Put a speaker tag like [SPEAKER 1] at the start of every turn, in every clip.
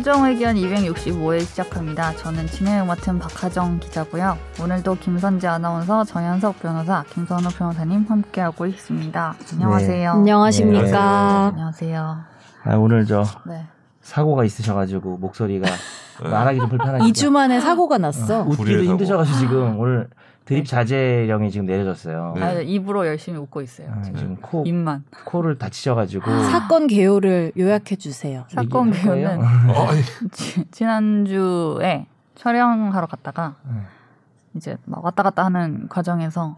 [SPEAKER 1] 최종 의견 265회 시작합니다. 저는 진행을 맡은 박하정 기자고요. 오늘도 김선재 아나운서, 정현석 변호사, 김선호 변호사님 함께하고 있습니다. 안녕하세요.
[SPEAKER 2] 네.
[SPEAKER 3] 안녕하십니까.
[SPEAKER 1] 안녕하세요.
[SPEAKER 2] 아, 오늘 저
[SPEAKER 1] 네.
[SPEAKER 2] 사고가 있으셔가지고 목소리가 말하기 좀 불편하시죠.
[SPEAKER 3] 2주 만에 사고가 났어.
[SPEAKER 2] 웃기도
[SPEAKER 4] 불의의 사고.
[SPEAKER 2] 힘드셔가지고 지금 오늘 드립 자제령이 지금 내려졌어요.
[SPEAKER 4] 네.
[SPEAKER 1] 아, 입으로 열심히 웃고 있어요.
[SPEAKER 2] 아,
[SPEAKER 1] 지금.
[SPEAKER 2] 지금 코
[SPEAKER 1] 입만.
[SPEAKER 2] 코를 다치셔가지고
[SPEAKER 3] 사건 개요를 요약해 주세요.
[SPEAKER 1] 사건? 개요는
[SPEAKER 4] 어, 아니,
[SPEAKER 1] 지- 지난주에 촬영하러 갔다가
[SPEAKER 2] 네.
[SPEAKER 1] 이제 막 왔다 갔다 하는 과정에서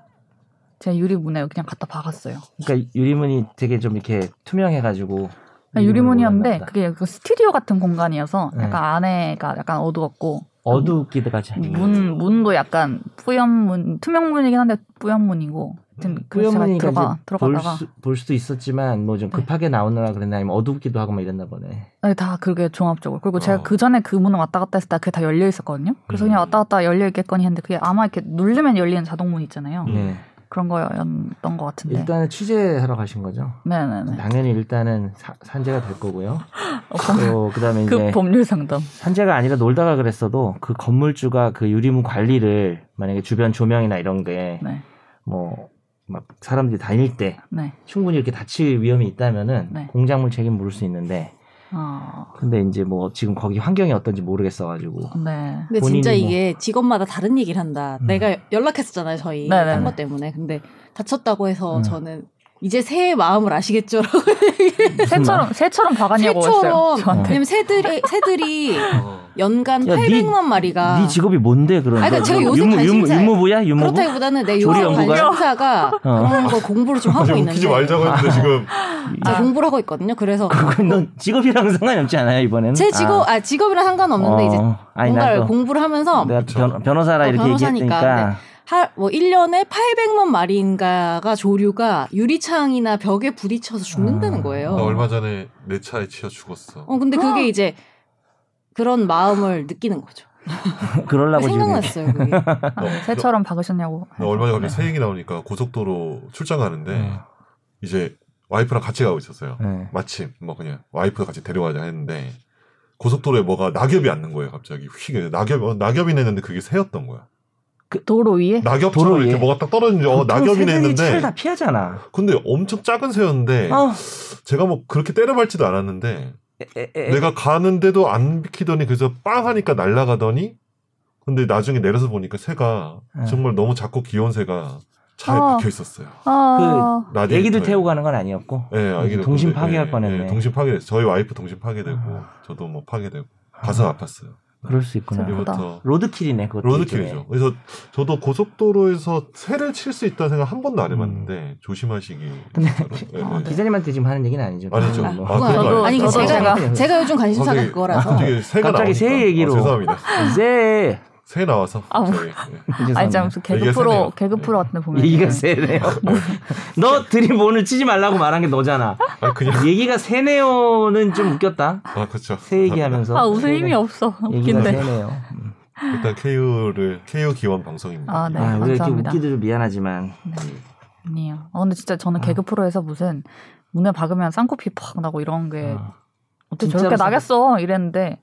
[SPEAKER 1] 제 유리문에 그냥 갖다 박았어요.
[SPEAKER 2] 그러니까 유리문이 되게 좀 이렇게 투명해가지고
[SPEAKER 1] 아니, 유리문이었는데. 그게 그 스튜디오 같은 공간이어서
[SPEAKER 2] 네.
[SPEAKER 1] 약간 안에가 약간 어두웠고
[SPEAKER 2] 어둡기도 같이
[SPEAKER 1] 문 문도 약간 뿌연문 투명문이긴 한데 뿌연문이고 제가
[SPEAKER 2] 뿌연문이니까
[SPEAKER 1] 들어가
[SPEAKER 2] 볼,
[SPEAKER 1] 들어가다가
[SPEAKER 2] 수, 볼 수도 있었지만 뭐좀
[SPEAKER 1] 네.
[SPEAKER 2] 급하게 나오느라 그랬나 아니면 어둡기도 하고 막 이랬나 보네.
[SPEAKER 1] 네, 다 그게 종합적으로 그리고 제가
[SPEAKER 4] 어.
[SPEAKER 1] 그 전에 그 문을 왔다 갔다 했을 때 그게 다 열려 있었거든요. 그래서
[SPEAKER 4] 음.
[SPEAKER 1] 그냥 왔다 갔다 열려 있겠거니 했는데 그게 아마 이렇게 누르면 열리는 자동문 있잖아요.
[SPEAKER 4] 음.
[SPEAKER 2] 네.
[SPEAKER 1] 그런 거였던 것 같은데.
[SPEAKER 2] 일단은 취재하러 가신 거죠.
[SPEAKER 1] 네네네.
[SPEAKER 2] 당연히 일단은 사- 산재가 될 거고요. 또 그다음에
[SPEAKER 1] 그
[SPEAKER 2] 이제
[SPEAKER 1] 법률 상담.
[SPEAKER 2] 산재가 아니라 놀다가 그랬어도 그 건물주가 그 유리문 관리를 만약에 주변 조명이나 이런 게
[SPEAKER 1] 네.
[SPEAKER 2] 뭐막 사람들이 다닐 때
[SPEAKER 1] 네.
[SPEAKER 2] 충분히 이렇게 다칠 위험이 있다면은
[SPEAKER 1] 네.
[SPEAKER 2] 공작물 책임 물을 수 있는데
[SPEAKER 1] 어,
[SPEAKER 2] 근데 이제 뭐 지금 거기 환경이 어떤지 모르겠어가지고
[SPEAKER 1] 네.
[SPEAKER 3] 근데 진짜
[SPEAKER 2] 뭐-
[SPEAKER 3] 이게 직업마다 다른 얘기를 한다.
[SPEAKER 2] 음.
[SPEAKER 3] 내가 연락했었잖아요, 저희.
[SPEAKER 1] 네네네.
[SPEAKER 3] 한것 때문에. 근데 다쳤다고 해서
[SPEAKER 2] 음.
[SPEAKER 3] 저는 이제 새의 마음을 아시겠죠라고.
[SPEAKER 1] 새처럼 새처럼 박았냐고 했어요.
[SPEAKER 3] 새처럼.
[SPEAKER 1] 저한테.
[SPEAKER 3] 왜냐면 새들이, 새들이
[SPEAKER 4] 어.
[SPEAKER 3] 연간
[SPEAKER 2] 야,
[SPEAKER 3] 800만 마리가.
[SPEAKER 2] 네 직업이 뭔데 그런
[SPEAKER 3] 아니, 그러니까 제가 요새
[SPEAKER 2] 유무, 유무,
[SPEAKER 3] 관심사예요.
[SPEAKER 2] 유무 부야 유무부
[SPEAKER 3] 그렇다기보다는 내 요새? 관심사가
[SPEAKER 2] 어.
[SPEAKER 3] 그런 걸 공부를 좀 하고
[SPEAKER 4] 아니,
[SPEAKER 3] 있는데.
[SPEAKER 4] 웃기지 말자고 했는데 지금
[SPEAKER 3] 제가 공부를 하고 있거든요. 그래서
[SPEAKER 2] 그건 넌 직업이랑 상관이 없지 않아요 이번에는
[SPEAKER 3] 제 직업, 아, 직업이랑 상관없는데 이제
[SPEAKER 2] 어, 아니
[SPEAKER 3] 뭔가를 공부를 하면서.
[SPEAKER 2] 변, 변호사라
[SPEAKER 3] 어,
[SPEAKER 2] 이렇게
[SPEAKER 3] 변호사니까,
[SPEAKER 2] 얘기했으니까
[SPEAKER 3] 하, 뭐 1년에 800만 마리인가가 조류가 유리창이나 벽에 부딪혀서 죽는다는
[SPEAKER 2] 아,
[SPEAKER 3] 거예요.
[SPEAKER 4] 나 얼마 전에 내 차에 치여 죽었어.
[SPEAKER 3] 어, 근데 그게 이제 그런 마음을 느끼는 거죠.
[SPEAKER 2] 그러려고 지금
[SPEAKER 3] 생각났어요, 그게.
[SPEAKER 1] 아, 새처럼 박으셨냐고.
[SPEAKER 4] 나 얼마 전에 갑자기 새 얘기 나오니까 고속도로 출장 가는데
[SPEAKER 2] 네.
[SPEAKER 4] 이제 와이프랑 같이 가고 있었어요.
[SPEAKER 2] 네.
[SPEAKER 4] 마침 뭐 그냥 와이프도 같이 데려가자 했는데 고속도로에 뭐가 낙엽이 앉는 거예요. 갑자기 휙 낙엽 어, 낙엽이 내는데 그게 새였던 거야.
[SPEAKER 1] 도로 위에?
[SPEAKER 4] 낙엽처럼
[SPEAKER 2] 도로
[SPEAKER 4] 이렇게
[SPEAKER 2] 위에?
[SPEAKER 4] 뭐가 딱 떨어지는데 어
[SPEAKER 2] 보통
[SPEAKER 4] 낙엽이
[SPEAKER 2] 새들이 차를
[SPEAKER 4] 내는데
[SPEAKER 2] 다 피하잖아.
[SPEAKER 4] 근데 엄청 작은 새였는데
[SPEAKER 2] 어.
[SPEAKER 4] 제가 뭐 그렇게 때려밟지도 않았는데
[SPEAKER 2] 에, 에, 에.
[SPEAKER 4] 내가 가는데도 안 비키더니 그래서 빵 하니까 날아가더니 근데 나중에 내려서 보니까 새가
[SPEAKER 2] 네.
[SPEAKER 4] 정말 너무 작고 귀여운 새가 차에
[SPEAKER 1] 어.
[SPEAKER 4] 박혀 있었어요.
[SPEAKER 1] 아,
[SPEAKER 4] 라디에이터에.
[SPEAKER 2] 애기들 태우고 가는 건 아니었고.
[SPEAKER 4] 예, 아기들
[SPEAKER 2] 동심
[SPEAKER 4] 근데,
[SPEAKER 2] 파괴할
[SPEAKER 4] 예,
[SPEAKER 2] 뻔했네.
[SPEAKER 4] 예, 동심 파괴됐어요. 저희 와이프 동심 파괴되고
[SPEAKER 2] 아.
[SPEAKER 4] 저도 뭐 파괴되고 가슴 아팠어요.
[SPEAKER 2] 그럴 수 있구나.
[SPEAKER 4] 이부터
[SPEAKER 2] 로드킬이네 그것도.
[SPEAKER 4] 로드킬이죠. 그래서 저도 고속도로에서 새를 칠 수 있다는 생각 한 번도 안
[SPEAKER 2] 음.
[SPEAKER 4] 해봤는데 조심하시기.
[SPEAKER 2] 근데
[SPEAKER 1] 아,
[SPEAKER 4] 예.
[SPEAKER 1] 네.
[SPEAKER 2] 기자님한테 지금 하는 얘기는 아니죠.
[SPEAKER 4] 아니죠.
[SPEAKER 2] 뭐.
[SPEAKER 4] 아, 그런 거
[SPEAKER 1] 저도-
[SPEAKER 3] 아니,
[SPEAKER 1] 저도
[SPEAKER 3] 제가,
[SPEAKER 1] 제가-
[SPEAKER 3] 요즘 관심사가 그거라서.
[SPEAKER 4] 갑자기 새가
[SPEAKER 2] 갑자기. 새 얘기로.
[SPEAKER 4] 어, 죄송합니다.
[SPEAKER 2] 이제
[SPEAKER 4] 새 나와서.
[SPEAKER 1] 아,
[SPEAKER 4] 저희, 예.
[SPEAKER 1] 아니 무슨 개그 프로
[SPEAKER 4] 세네요.
[SPEAKER 1] 개그 프로 같은 데 보면
[SPEAKER 2] 얘기가 세네요. 너 드립 오늘 치지 말라고 말한 게 너잖아.
[SPEAKER 4] 아 그냥
[SPEAKER 2] 얘기가 세네요는 좀 웃겼다.
[SPEAKER 4] 아 그렇죠.
[SPEAKER 2] 새 얘기하면서.
[SPEAKER 1] 아 웃을 힘이 없어.
[SPEAKER 2] 얘기가
[SPEAKER 1] 웃긴데.
[SPEAKER 2] 세네요. 음.
[SPEAKER 4] 일단 KU를 KU 기원 방송입니다.
[SPEAKER 1] 아, 네.
[SPEAKER 2] 아, 우리가 이렇게
[SPEAKER 1] 감사합니다.
[SPEAKER 2] 웃기도 좀 미안하지만.
[SPEAKER 1] 아니에요. 어, 근데 진짜 저는
[SPEAKER 2] 아.
[SPEAKER 1] 개그 프로에서 무슨 문에 박으면 쌍코피 팍 나고 이런 게
[SPEAKER 2] 어.
[SPEAKER 1] 어떻게 저렇게
[SPEAKER 2] 쌍-
[SPEAKER 1] 나겠어 이랬는데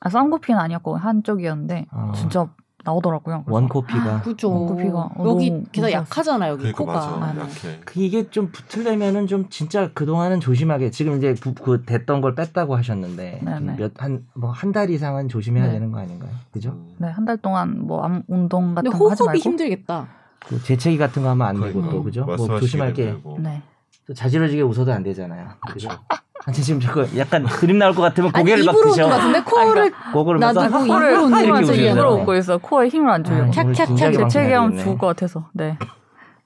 [SPEAKER 1] 아, 쌍코피는 아니었고 한쪽이었는데
[SPEAKER 2] 어.
[SPEAKER 1] 진짜 나오더라고요. 그래서
[SPEAKER 2] 원코피가.
[SPEAKER 3] 그죠.
[SPEAKER 1] 코피가 어,
[SPEAKER 3] 여기
[SPEAKER 1] 무서웠어.
[SPEAKER 3] 약하잖아, 여기
[SPEAKER 4] 그러니까
[SPEAKER 3] 코가.
[SPEAKER 4] 맞아.
[SPEAKER 1] 아, 네.
[SPEAKER 4] 약해.
[SPEAKER 2] 그 이게 좀 붙으려면은 좀 진짜 그동안은 조심하게 지금 이제 부- 그 됐던 걸 뺐다고 하셨는데
[SPEAKER 1] 네네.
[SPEAKER 2] 몇한 뭐 한 달 이상은 조심해야
[SPEAKER 1] 네.
[SPEAKER 2] 되는 거 아닌가요? 그죠?
[SPEAKER 4] 음.
[SPEAKER 1] 네, 한 달 동안 뭐 암, 운동
[SPEAKER 3] 근데
[SPEAKER 1] 같은 거 하지
[SPEAKER 3] 호흡이
[SPEAKER 1] 말고
[SPEAKER 3] 힘들겠다.
[SPEAKER 2] 그 재채기 같은 거 하면 안 되고
[SPEAKER 4] 그러니까.
[SPEAKER 2] 또 그죠? 뭐
[SPEAKER 4] 말씀하시기도
[SPEAKER 2] 조심할 게
[SPEAKER 4] 힘들고.
[SPEAKER 1] 네.
[SPEAKER 2] 또 자지러지게 웃어도 안 되잖아요. 그죠? 아니 지금 저거 약간 그림 나올 것 같으면 고개를 막 드셔.
[SPEAKER 3] 같은데 코를
[SPEAKER 2] 고개를
[SPEAKER 3] 나도
[SPEAKER 2] 막
[SPEAKER 3] 이거
[SPEAKER 2] 써.
[SPEAKER 3] 입으로
[SPEAKER 1] 코를
[SPEAKER 3] 웃는.
[SPEAKER 1] 입으로 웃고 있어. 코에 힘을 안 주려고.
[SPEAKER 2] 아,
[SPEAKER 3] 캬,
[SPEAKER 2] 오늘
[SPEAKER 3] 캬,
[SPEAKER 2] 진작에
[SPEAKER 3] 캬,
[SPEAKER 1] 재채기 하면
[SPEAKER 2] 방송해야겠네.
[SPEAKER 1] 죽을 것 같아서. 네.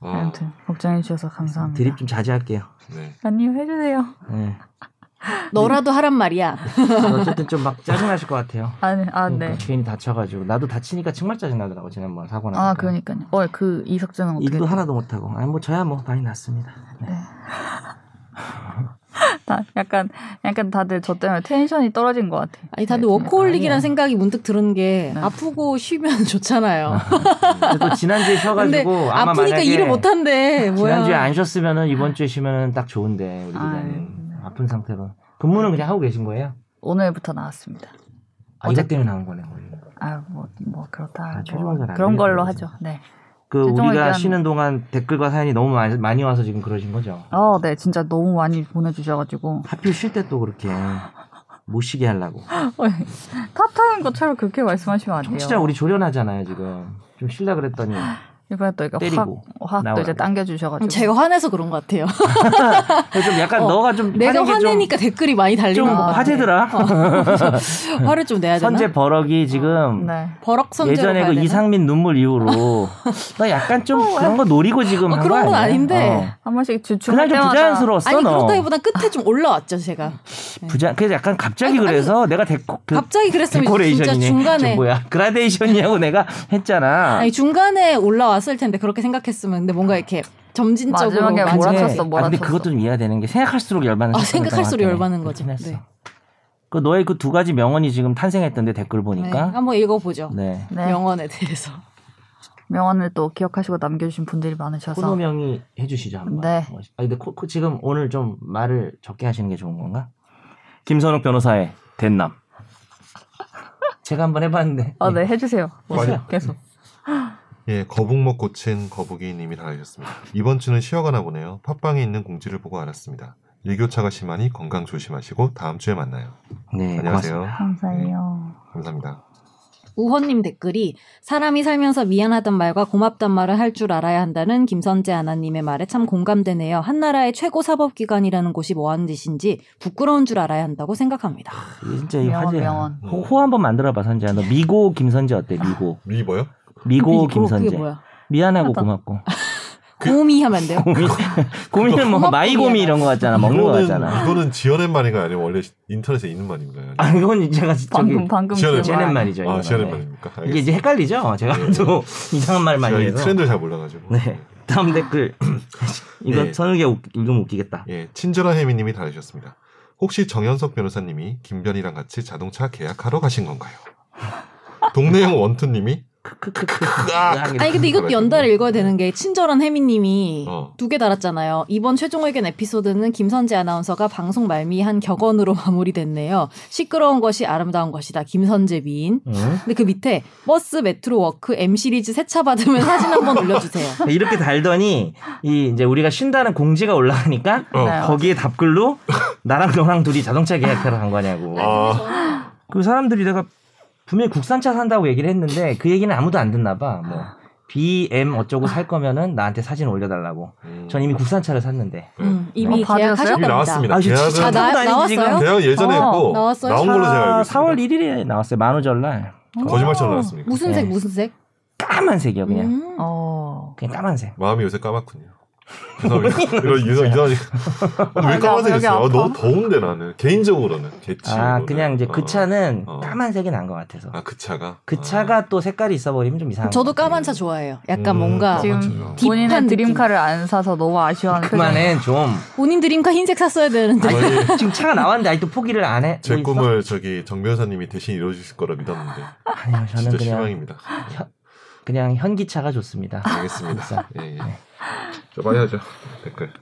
[SPEAKER 4] 아,
[SPEAKER 1] 아무튼 걱정해 주셔서 감사합니다.
[SPEAKER 2] 드립 좀 자제할게요.
[SPEAKER 4] 네.
[SPEAKER 1] 아니요 해주세요.
[SPEAKER 2] 네.
[SPEAKER 3] 너라도 하란 말이야.
[SPEAKER 2] 어쨌든 좀 막 짜증나실 것 같아요.
[SPEAKER 1] 아니, 아
[SPEAKER 2] 그러니까
[SPEAKER 1] 네.
[SPEAKER 2] 괜히 다쳐가지고 나도 다치니까 정말 짜증나더라고 지난번 사고 나니까.
[SPEAKER 1] 아 그러니까요. 어, 그 이석재는 어떻게?
[SPEAKER 2] 일도? 하나도 못하고. 아니 뭐 저야 뭐 많이 났습니다. 네.
[SPEAKER 1] 다 약간 약간 다들 저 때문에 텐션이 떨어진 것 같아.
[SPEAKER 3] 아니 다들
[SPEAKER 1] 네,
[SPEAKER 3] 워커홀릭이라는
[SPEAKER 2] 아니야.
[SPEAKER 3] 생각이 문득 드는 게
[SPEAKER 1] 네.
[SPEAKER 3] 아프고 쉬면 좋잖아요.
[SPEAKER 2] 근데 또 지난주에 쉬어가지고 아마
[SPEAKER 3] 아프니까
[SPEAKER 2] 만약에
[SPEAKER 3] 일을 못한대. 뭐야?
[SPEAKER 2] 지난주에 안 쉬었으면은 이번 주에 쉬면은 딱 좋은데 우리 기자님
[SPEAKER 1] 네.
[SPEAKER 2] 아픈 상태로 근무는 그냥 하고 계신 거예요?
[SPEAKER 1] 오늘부터 나왔습니다.
[SPEAKER 2] 아, 이것 때문에 나온 거네. 거의.
[SPEAKER 1] 아뭐 뭐 그렇다.
[SPEAKER 2] 아,
[SPEAKER 1] 뭐 그런 걸로 하죠. 네.
[SPEAKER 2] 그 우리가
[SPEAKER 1] 의견-
[SPEAKER 2] 쉬는 동안 댓글과 사연이 너무 많이, 많이 와서 지금 그러신 거죠.
[SPEAKER 1] 어, 네, 진짜 너무 많이 보내주셔가지고
[SPEAKER 2] 하필 쉴 때 또 그렇게 못 쉬게 하려고.
[SPEAKER 1] 탓하는 것처럼 그렇게 말씀하시면 안 돼요.
[SPEAKER 2] 진짜 우리 조련하잖아요 지금. 좀 쉬려 그랬더니
[SPEAKER 1] 이번에 또 이거
[SPEAKER 2] 때리고
[SPEAKER 1] 확, 확또 이제. 당겨주셔가지고
[SPEAKER 3] 제가 화내서 그런 것 같아요.
[SPEAKER 2] 좀 약간
[SPEAKER 3] 어,
[SPEAKER 2] 너가 좀
[SPEAKER 3] 내가
[SPEAKER 2] 화내기 좀-
[SPEAKER 3] 화내니까 댓글이 많이 달리는 좀것 같아.
[SPEAKER 2] 화제더라.
[SPEAKER 3] 화를 좀 내야 되나?
[SPEAKER 2] 선제 버럭이 지금
[SPEAKER 1] 네.
[SPEAKER 3] 버럭 선제로
[SPEAKER 2] 예전에 그
[SPEAKER 3] 되나?
[SPEAKER 2] 이상민 눈물 이후로 나 약간 좀 그런 거 노리고 지금
[SPEAKER 3] 어,
[SPEAKER 2] 한
[SPEAKER 3] 그런
[SPEAKER 2] 거
[SPEAKER 3] 건? 아닌데.
[SPEAKER 2] 어.
[SPEAKER 1] 한 번씩
[SPEAKER 2] 그날
[SPEAKER 1] 주춤할
[SPEAKER 2] 좀
[SPEAKER 1] 때마다
[SPEAKER 2] 부자연스러웠어
[SPEAKER 3] 아니
[SPEAKER 2] 너.
[SPEAKER 3] 그렇다기보단 끝에 좀 올라왔죠 제가.
[SPEAKER 2] 부자 그래서 약간 갑자기
[SPEAKER 3] 아니, 아니,
[SPEAKER 2] 그래서 내가 데코 그
[SPEAKER 3] 갑자기 그랬으면 진짜 중간에
[SPEAKER 2] 뭐야 그라데이션이냐고 내가 했잖아.
[SPEAKER 3] 아니 중간에 올라왔 을 텐데 그렇게 생각했으면 근데 뭔가 이렇게 점진적으로
[SPEAKER 1] 마지막에
[SPEAKER 3] 많이-
[SPEAKER 1] 몰아쳤어,
[SPEAKER 2] 아, 근데
[SPEAKER 1] 몰아쳤어.
[SPEAKER 2] 그것도 좀 이해가 되는 게 생각할수록 열받는.
[SPEAKER 3] 아, 생각할수록 열받는.
[SPEAKER 2] 했어.
[SPEAKER 3] 네.
[SPEAKER 2] 그 너의 그 두 가지 명언이 지금 탄생했던데 댓글
[SPEAKER 3] 네,
[SPEAKER 2] 보니까.
[SPEAKER 3] 한번 읽어보죠.
[SPEAKER 2] 네.
[SPEAKER 1] 네.
[SPEAKER 3] 명언에 대해서.
[SPEAKER 1] 명언을 또 기억하시고 남겨주신 분들이 많으셔서
[SPEAKER 2] 코노명이 해주시죠 한번.
[SPEAKER 1] 네.
[SPEAKER 2] 아 근데 코, 코- 지금 오늘 좀 말을 적게 하시는 게 좋은 건가? 김선욱 변호사의 대남. 제가 한번 해봤는데.
[SPEAKER 1] 아, 네, 해주세요.
[SPEAKER 2] 많이-
[SPEAKER 1] 계속.
[SPEAKER 4] 예, 거북목 고친 거북이님이 달아주셨습니다. 이번 주는 쉬어가나 보네요. 팟빵에 있는 공지를 보고 알았습니다. 일교차가 심하니 건강 조심하시고 다음 주에 만나요.
[SPEAKER 2] 네,
[SPEAKER 4] 안녕하세요.
[SPEAKER 2] 고맙습니다.
[SPEAKER 1] 감사해요.
[SPEAKER 4] 감사합니다.
[SPEAKER 3] 우헌님 댓글이 사람이 살면서 미안하단 말과 고맙단 말을 할 줄 알아야 한다는 김선재 아나님의 말에 참 공감되네요. 한나라의 최고 사법기관이라는 곳이 뭐 하는 짓인지 부끄러운 줄 알아야 한다고 생각합니다.
[SPEAKER 2] 진짜 이.
[SPEAKER 1] 명언.
[SPEAKER 2] 호, 호 한번 만들어봐 선재야. 너 미고 김선재 어때? 미고.
[SPEAKER 4] 미버요?
[SPEAKER 2] 미고 김선재. 미안하고 고맙고.
[SPEAKER 3] 고미 하면 안 돼요?
[SPEAKER 2] 고민 고민은 뭐 마이고미. 이런 거 같잖아. 먹는 거
[SPEAKER 4] 이거는,
[SPEAKER 2] 같잖아.
[SPEAKER 4] 이거는 지어낸 말인가요? 아니면 원래 인터넷에 있는 말인가요?
[SPEAKER 2] 아 이건 제가
[SPEAKER 1] 방금, 방금
[SPEAKER 4] 지어낸
[SPEAKER 2] 말이죠.
[SPEAKER 4] 아. 지어낸
[SPEAKER 2] 네.
[SPEAKER 4] 말입니까?
[SPEAKER 2] 이게
[SPEAKER 4] 알겠습니다.
[SPEAKER 2] 이제 헷갈리죠. 제가
[SPEAKER 4] 네.
[SPEAKER 2] 또 이상한 말 많이 해서.
[SPEAKER 4] 트렌드를 잘 몰라 가지고.
[SPEAKER 2] 네. 다음 댓글. 이거
[SPEAKER 4] 네.
[SPEAKER 2] 선욱이 웃- 읽으면 웃기겠다.
[SPEAKER 4] 예, 친절한 혜미 님이 달아주셨습니다. 혹시 정현석 변호사님이 김변이랑 같이 자동차 계약하러 가신 건가요? 동네형 원투님이.
[SPEAKER 3] 아니 근데 이것도 연달아 읽어야 되는 게 친절한 혜미님이
[SPEAKER 4] 어.
[SPEAKER 3] 두개 달았잖아요. 이번 최종 의견 에피소드는 김선재 아나운서가 방송 말미 한 격언으로 마무리됐네요. 시끄러운 것이 아름다운 것이다. 김선재 미인.
[SPEAKER 2] 응?
[SPEAKER 3] 근데 그 밑에 bus metro walk M 시리즈 세차 받으면 사진 한번 올려주세요.
[SPEAKER 2] 이렇게 달더니 이 이제 우리가 쉰다는 공지가 올라가니까
[SPEAKER 4] 어.
[SPEAKER 1] 네.
[SPEAKER 2] 거기에 답글로 나랑 너랑 둘이 자동차 계약하러 간 거냐고.
[SPEAKER 4] 아,
[SPEAKER 2] 그 사람들이 내가 분명히 국산차 산다고 얘기를 했는데 그 얘기는 아무도 안 듣나 봐. 뭐 BM 어쩌고 살 거면은 나한테 사진 올려달라고.
[SPEAKER 4] 음.
[SPEAKER 2] 전 이미 국산차를 샀는데.
[SPEAKER 3] 음, 이미
[SPEAKER 1] 어, 받으셨어요?
[SPEAKER 4] 이미
[SPEAKER 3] 계약하셨답니다.
[SPEAKER 4] 나왔습니다.
[SPEAKER 2] 아,
[SPEAKER 4] 계약은
[SPEAKER 2] 진짜
[SPEAKER 3] 아, 나- 나왔어요?
[SPEAKER 2] 지금.
[SPEAKER 4] 계약 예전에
[SPEAKER 1] 어,
[SPEAKER 4] 했고
[SPEAKER 3] 나왔어요?
[SPEAKER 4] 나온 걸로 제가 알고
[SPEAKER 2] 아,
[SPEAKER 4] 있습니다.
[SPEAKER 2] 4월 1일에 나왔어요. 만우절 날.
[SPEAKER 4] 거짓말처럼 나왔습니다.
[SPEAKER 3] 무슨
[SPEAKER 2] 네.
[SPEAKER 3] 색 무슨 색?
[SPEAKER 2] 까만색이요, 그냥.
[SPEAKER 3] 음.
[SPEAKER 1] 어.
[SPEAKER 2] 그냥 까만색.
[SPEAKER 4] 마음이 요새 까맣군요. 이런 이런 이런 왜
[SPEAKER 1] 여기
[SPEAKER 4] 까만색
[SPEAKER 1] 여기
[SPEAKER 4] 있어요? 아. 너무 더운데 나는 개인적으로는 개치.
[SPEAKER 2] 아, 그냥 이제 그 차는
[SPEAKER 4] 어.
[SPEAKER 2] 까만색이 난 것 같아서.
[SPEAKER 4] 아 그 차가
[SPEAKER 2] 그 차가 또 색깔이 있어버리면 좀 이상한
[SPEAKER 3] 저도. 까만 차 좋아해요. 약간
[SPEAKER 4] 음,
[SPEAKER 3] 뭔가
[SPEAKER 1] 지금
[SPEAKER 3] 딥한
[SPEAKER 1] 드림카를 안 사서 너무 아쉬워하는
[SPEAKER 2] 그만해, 좀.
[SPEAKER 3] 본인 드림카 흰색 샀어야 되는데.
[SPEAKER 4] 거의
[SPEAKER 2] 지금 차가 나왔는데 아직도 포기를 안 해. 제뭐 있어?
[SPEAKER 4] 꿈을 저기 정 변호사님이 대신 이루어주실 거라 믿었는데
[SPEAKER 2] 아니요, 저는
[SPEAKER 4] 진짜
[SPEAKER 2] 그냥
[SPEAKER 4] 실망입니다.
[SPEAKER 2] 그냥 현기차가 좋습니다.
[SPEAKER 4] 알겠습니다. 예, 예. 저 빨리 하죠. 댓글.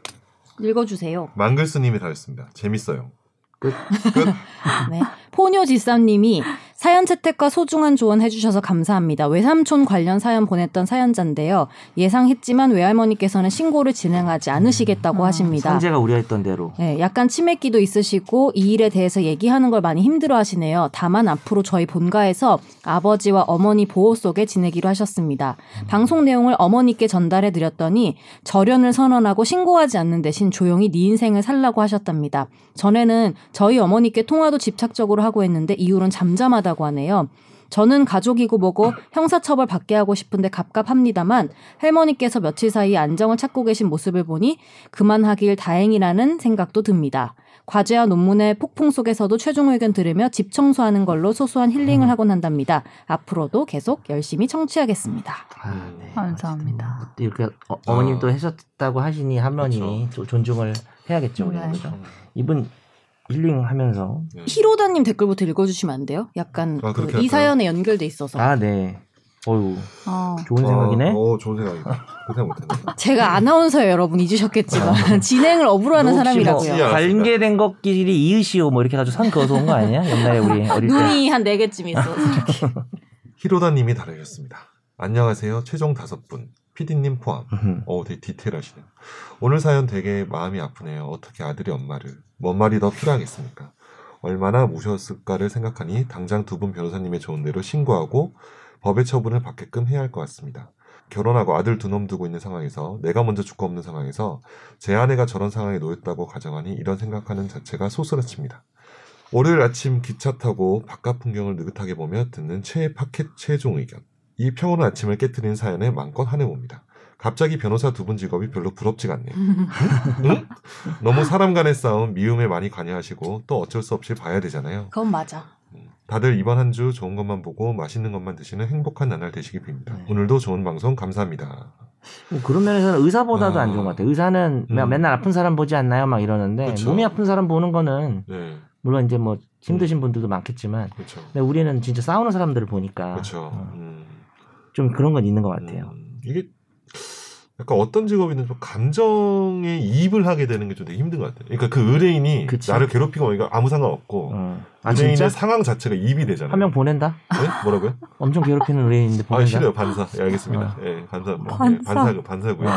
[SPEAKER 3] 읽어주세요.
[SPEAKER 4] 망글스님이 달렸습니다. 재밌어요.
[SPEAKER 2] 끝.
[SPEAKER 4] 끝.
[SPEAKER 3] 네. 포뇨지쌈님이 사연 채택과 소중한 조언 해주셔서 감사합니다. 외삼촌 관련 사연 보냈던 사연자인데요. 예상했지만 외할머니께서는 신고를 진행하지 않으시겠다고
[SPEAKER 1] 음,
[SPEAKER 3] 하십니다.
[SPEAKER 2] 선재가 우려했던 대로.
[SPEAKER 3] 네, 약간 치매기도 있으시고 이 일에 대해서 얘기하는 걸 많이 힘들어하시네요. 다만 앞으로 저희 본가에서 아버지와 어머니 보호 속에 지내기로 하셨습니다. 방송 내용을 어머니께 전달해 드렸더니 절연을 선언하고 신고하지 않는 대신 조용히 네 인생을 살라고 하셨답니다. 전에는 저희 어머니께 통화도 집착적으로 하고 했는데 이후로는 잠잠하다 고 하네요. 저는 가족이고 뭐고 형사처벌 받게 하고 싶은데 갑갑합니다만 할머니께서 며칠 사이에 안정을 찾고 계신 모습을 보니 그만하길 다행이라는 생각도 듭니다. 과제와 논문의 폭풍 속에서도 최종 의견 들으며 집 청소하는 걸로 소소한 힐링을 하곤 한답니다. 앞으로도 계속 열심히 청취하겠습니다.
[SPEAKER 2] 아, 네.
[SPEAKER 1] 감사합니다.
[SPEAKER 2] 뭐 이렇게 어, 어머님 또 하셨다고 하시니 할머니 또 존중을 해야겠죠,
[SPEAKER 1] 네.
[SPEAKER 2] 그죠? 이분 힐링하면서
[SPEAKER 4] 네.
[SPEAKER 3] 히로다님 댓글부터 읽어주시면 안 돼요? 약간
[SPEAKER 4] 아,
[SPEAKER 3] 그 이? 사연에 연결돼 있어서.
[SPEAKER 2] 아, 네. 어유
[SPEAKER 1] 어.
[SPEAKER 2] 좋은 생각이네.
[SPEAKER 4] 어, 어, 좋은 생각이다. 그 생각 못했네.
[SPEAKER 3] 제가 아나운서예요, 여러분 잊으셨겠지만 진행을 업으로 하는 사람이라고요.
[SPEAKER 4] 뭐-
[SPEAKER 2] 관계된 것끼리 이으시오 뭐 이렇게 가지고 선 그어서 온 거 아니야? 옛날에 우리 어릴 때.
[SPEAKER 3] 눈이 한 네 개쯤 있어.
[SPEAKER 4] 히로다님이 다루셨습니다. 안녕하세요. 최종 다섯 분. PD님 포함.
[SPEAKER 2] 음.
[SPEAKER 4] 어, 되게 디테일하시네요. 오늘 사연 되게 마음이 아프네요. 어떻게 아들이 엄마를. 뭔 말이 더 필요하겠습니까? 얼마나 무셨을까를 생각하니 당장 두 분 변호사님의 좋은 대로 신고하고 법의 처분을 받게끔 해야 할 것 같습니다. 결혼하고 아들 두 놈 두고 있는 상황에서 내가 먼저 죽고 없는 상황에서 제 아내가 저런 상황에 놓였다고 가정하니 이런 생각하는 자체가 소스라칩니다. 월요일 아침 기차 타고 바깥 풍경을 느긋하게 보며 듣는 최애 파켓 최종 의견. 이 평온한 아침을 깨뜨린 사연에 마음껏 한해봅니다. 갑자기 변호사 두 분 직업이 별로 부럽지가 않네요. 응? 너무 사람 간의 싸움, 미움에 많이 관여하시고 또 어쩔 수 없이 봐야 되잖아요.
[SPEAKER 3] 그건 맞아.
[SPEAKER 4] 음, 다들 이번 한 주 좋은 것만 보고 맛있는 것만 드시는 행복한 나날 되시기 빕니다.
[SPEAKER 2] 네.
[SPEAKER 4] 오늘도 좋은 방송 감사합니다.
[SPEAKER 2] 뭐 그런 면에서는 의사보다도
[SPEAKER 4] 아.
[SPEAKER 2] 안 좋은 것 같아요. 의사는
[SPEAKER 4] 음.
[SPEAKER 2] 맨날 아픈 사람 보지 않나요? 막 이러는데
[SPEAKER 4] 그쵸.
[SPEAKER 2] 몸이 아픈 사람 보는 거는
[SPEAKER 4] 네,
[SPEAKER 2] 물론 이제 뭐 힘드신 분들도 많겠지만. 근데 우리는 진짜 싸우는 사람들을 보니까
[SPEAKER 4] 그렇죠.
[SPEAKER 2] 어,
[SPEAKER 4] 음,
[SPEAKER 2] 좀 그런 건 있는 것 같아요.
[SPEAKER 4] 음, 이게 약간 어떤 직업이든 좀 감정에 이입을 하게 되는 게 좀 되게 힘든 것 같아요. 그러니까 그 의뢰인이
[SPEAKER 2] 그치.
[SPEAKER 4] 나를 괴롭히고 오니까 아무 상관없고
[SPEAKER 2] 어. 아
[SPEAKER 4] 의뢰인의
[SPEAKER 2] 진짜
[SPEAKER 4] 상황 자체가 이입이 되잖아요.
[SPEAKER 2] 한 명 보낸다?
[SPEAKER 4] 네? 뭐라고요?
[SPEAKER 2] 엄청 괴롭히는 의뢰인인데
[SPEAKER 4] 아
[SPEAKER 2] 보낸다.
[SPEAKER 4] 싫어요 반사. 예, 알겠습니다. 예, 반사. 뭐,
[SPEAKER 1] 반사.
[SPEAKER 4] 예, 반사 반사고요.
[SPEAKER 2] 어.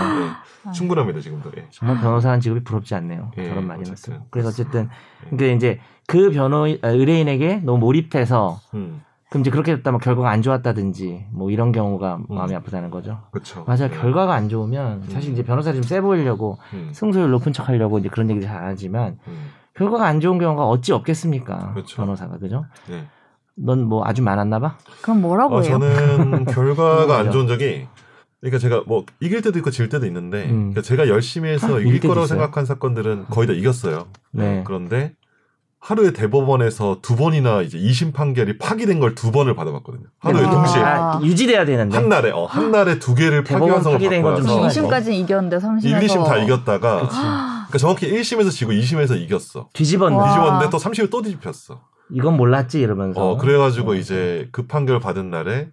[SPEAKER 4] 예, 충분합니다 지금도. 예.
[SPEAKER 2] 정말 변호사는 직업이 부럽지 않네요.
[SPEAKER 4] 예,
[SPEAKER 2] 저런 말이
[SPEAKER 4] 어쨌든.
[SPEAKER 2] 했어요. 그래서 어쨌든
[SPEAKER 4] 예.
[SPEAKER 2] 근데 이제 그 변호 아, 의뢰인에게 너무 몰입해서
[SPEAKER 4] 음,
[SPEAKER 2] 그럼 이제 그렇게 됐다면 결과가 안 좋았다든지 뭐 이런 경우가
[SPEAKER 4] 음.
[SPEAKER 2] 마음이 아프다는 거죠.
[SPEAKER 4] 그렇죠.
[SPEAKER 2] 맞아요.
[SPEAKER 4] 예.
[SPEAKER 2] 결과가 안 좋으면 사실
[SPEAKER 4] 음.
[SPEAKER 2] 이제 변호사를 좀세 보이려고
[SPEAKER 4] 음,
[SPEAKER 2] 승소율 높은 척 하려고 이제 그런 얘기를 잘 안 하지만
[SPEAKER 4] 음,
[SPEAKER 2] 결과가 안 좋은 경우가 어찌 없겠습니까?
[SPEAKER 4] 그렇죠.
[SPEAKER 2] 변호사가 그죠?
[SPEAKER 4] 예.
[SPEAKER 2] 넌뭐 아주 많았나 봐.
[SPEAKER 1] 그럼 뭐라고
[SPEAKER 4] 어,
[SPEAKER 1] 해요?
[SPEAKER 4] 저는 결과가 안? 좋은 적이 그러니까 제가 뭐 이길 때도 있고 질 때도 있는데
[SPEAKER 2] 음.
[SPEAKER 4] 그러니까 제가 열심히 해서
[SPEAKER 2] 아,
[SPEAKER 4] 이길 거라고
[SPEAKER 2] 있어요?
[SPEAKER 4] 생각한 사건들은 거의 다 이겼어요.
[SPEAKER 2] 네.
[SPEAKER 4] 그런데 하루에 대법원에서 두 번이나 이제 2심 판결이 파기된 걸 두 번을 받아봤거든요. 하루에
[SPEAKER 1] 아.
[SPEAKER 4] 동시에
[SPEAKER 2] 아, 유지돼야 되는데.
[SPEAKER 4] 한 날에 어, 한 날에 두 개를
[SPEAKER 2] 대법원
[SPEAKER 4] 파기환송을
[SPEAKER 2] 파기된
[SPEAKER 4] 받고
[SPEAKER 2] 건좀
[SPEAKER 4] 나서
[SPEAKER 2] 심하죠.
[SPEAKER 1] 2심까지는 이겼는데 3심에서
[SPEAKER 4] 1, 2심 다 이겼다가
[SPEAKER 2] 그치.
[SPEAKER 4] 그러니까 정확히 1심에서 지고 2심에서 이겼어.
[SPEAKER 2] 뒤집었네.
[SPEAKER 1] 와.
[SPEAKER 4] 뒤집었는데 또 3심에 또 뒤집혔어.
[SPEAKER 2] 이건 몰랐지 이러면서.
[SPEAKER 4] 어, 그래가지고
[SPEAKER 2] 어.
[SPEAKER 4] 이제 그 판결 받은 날에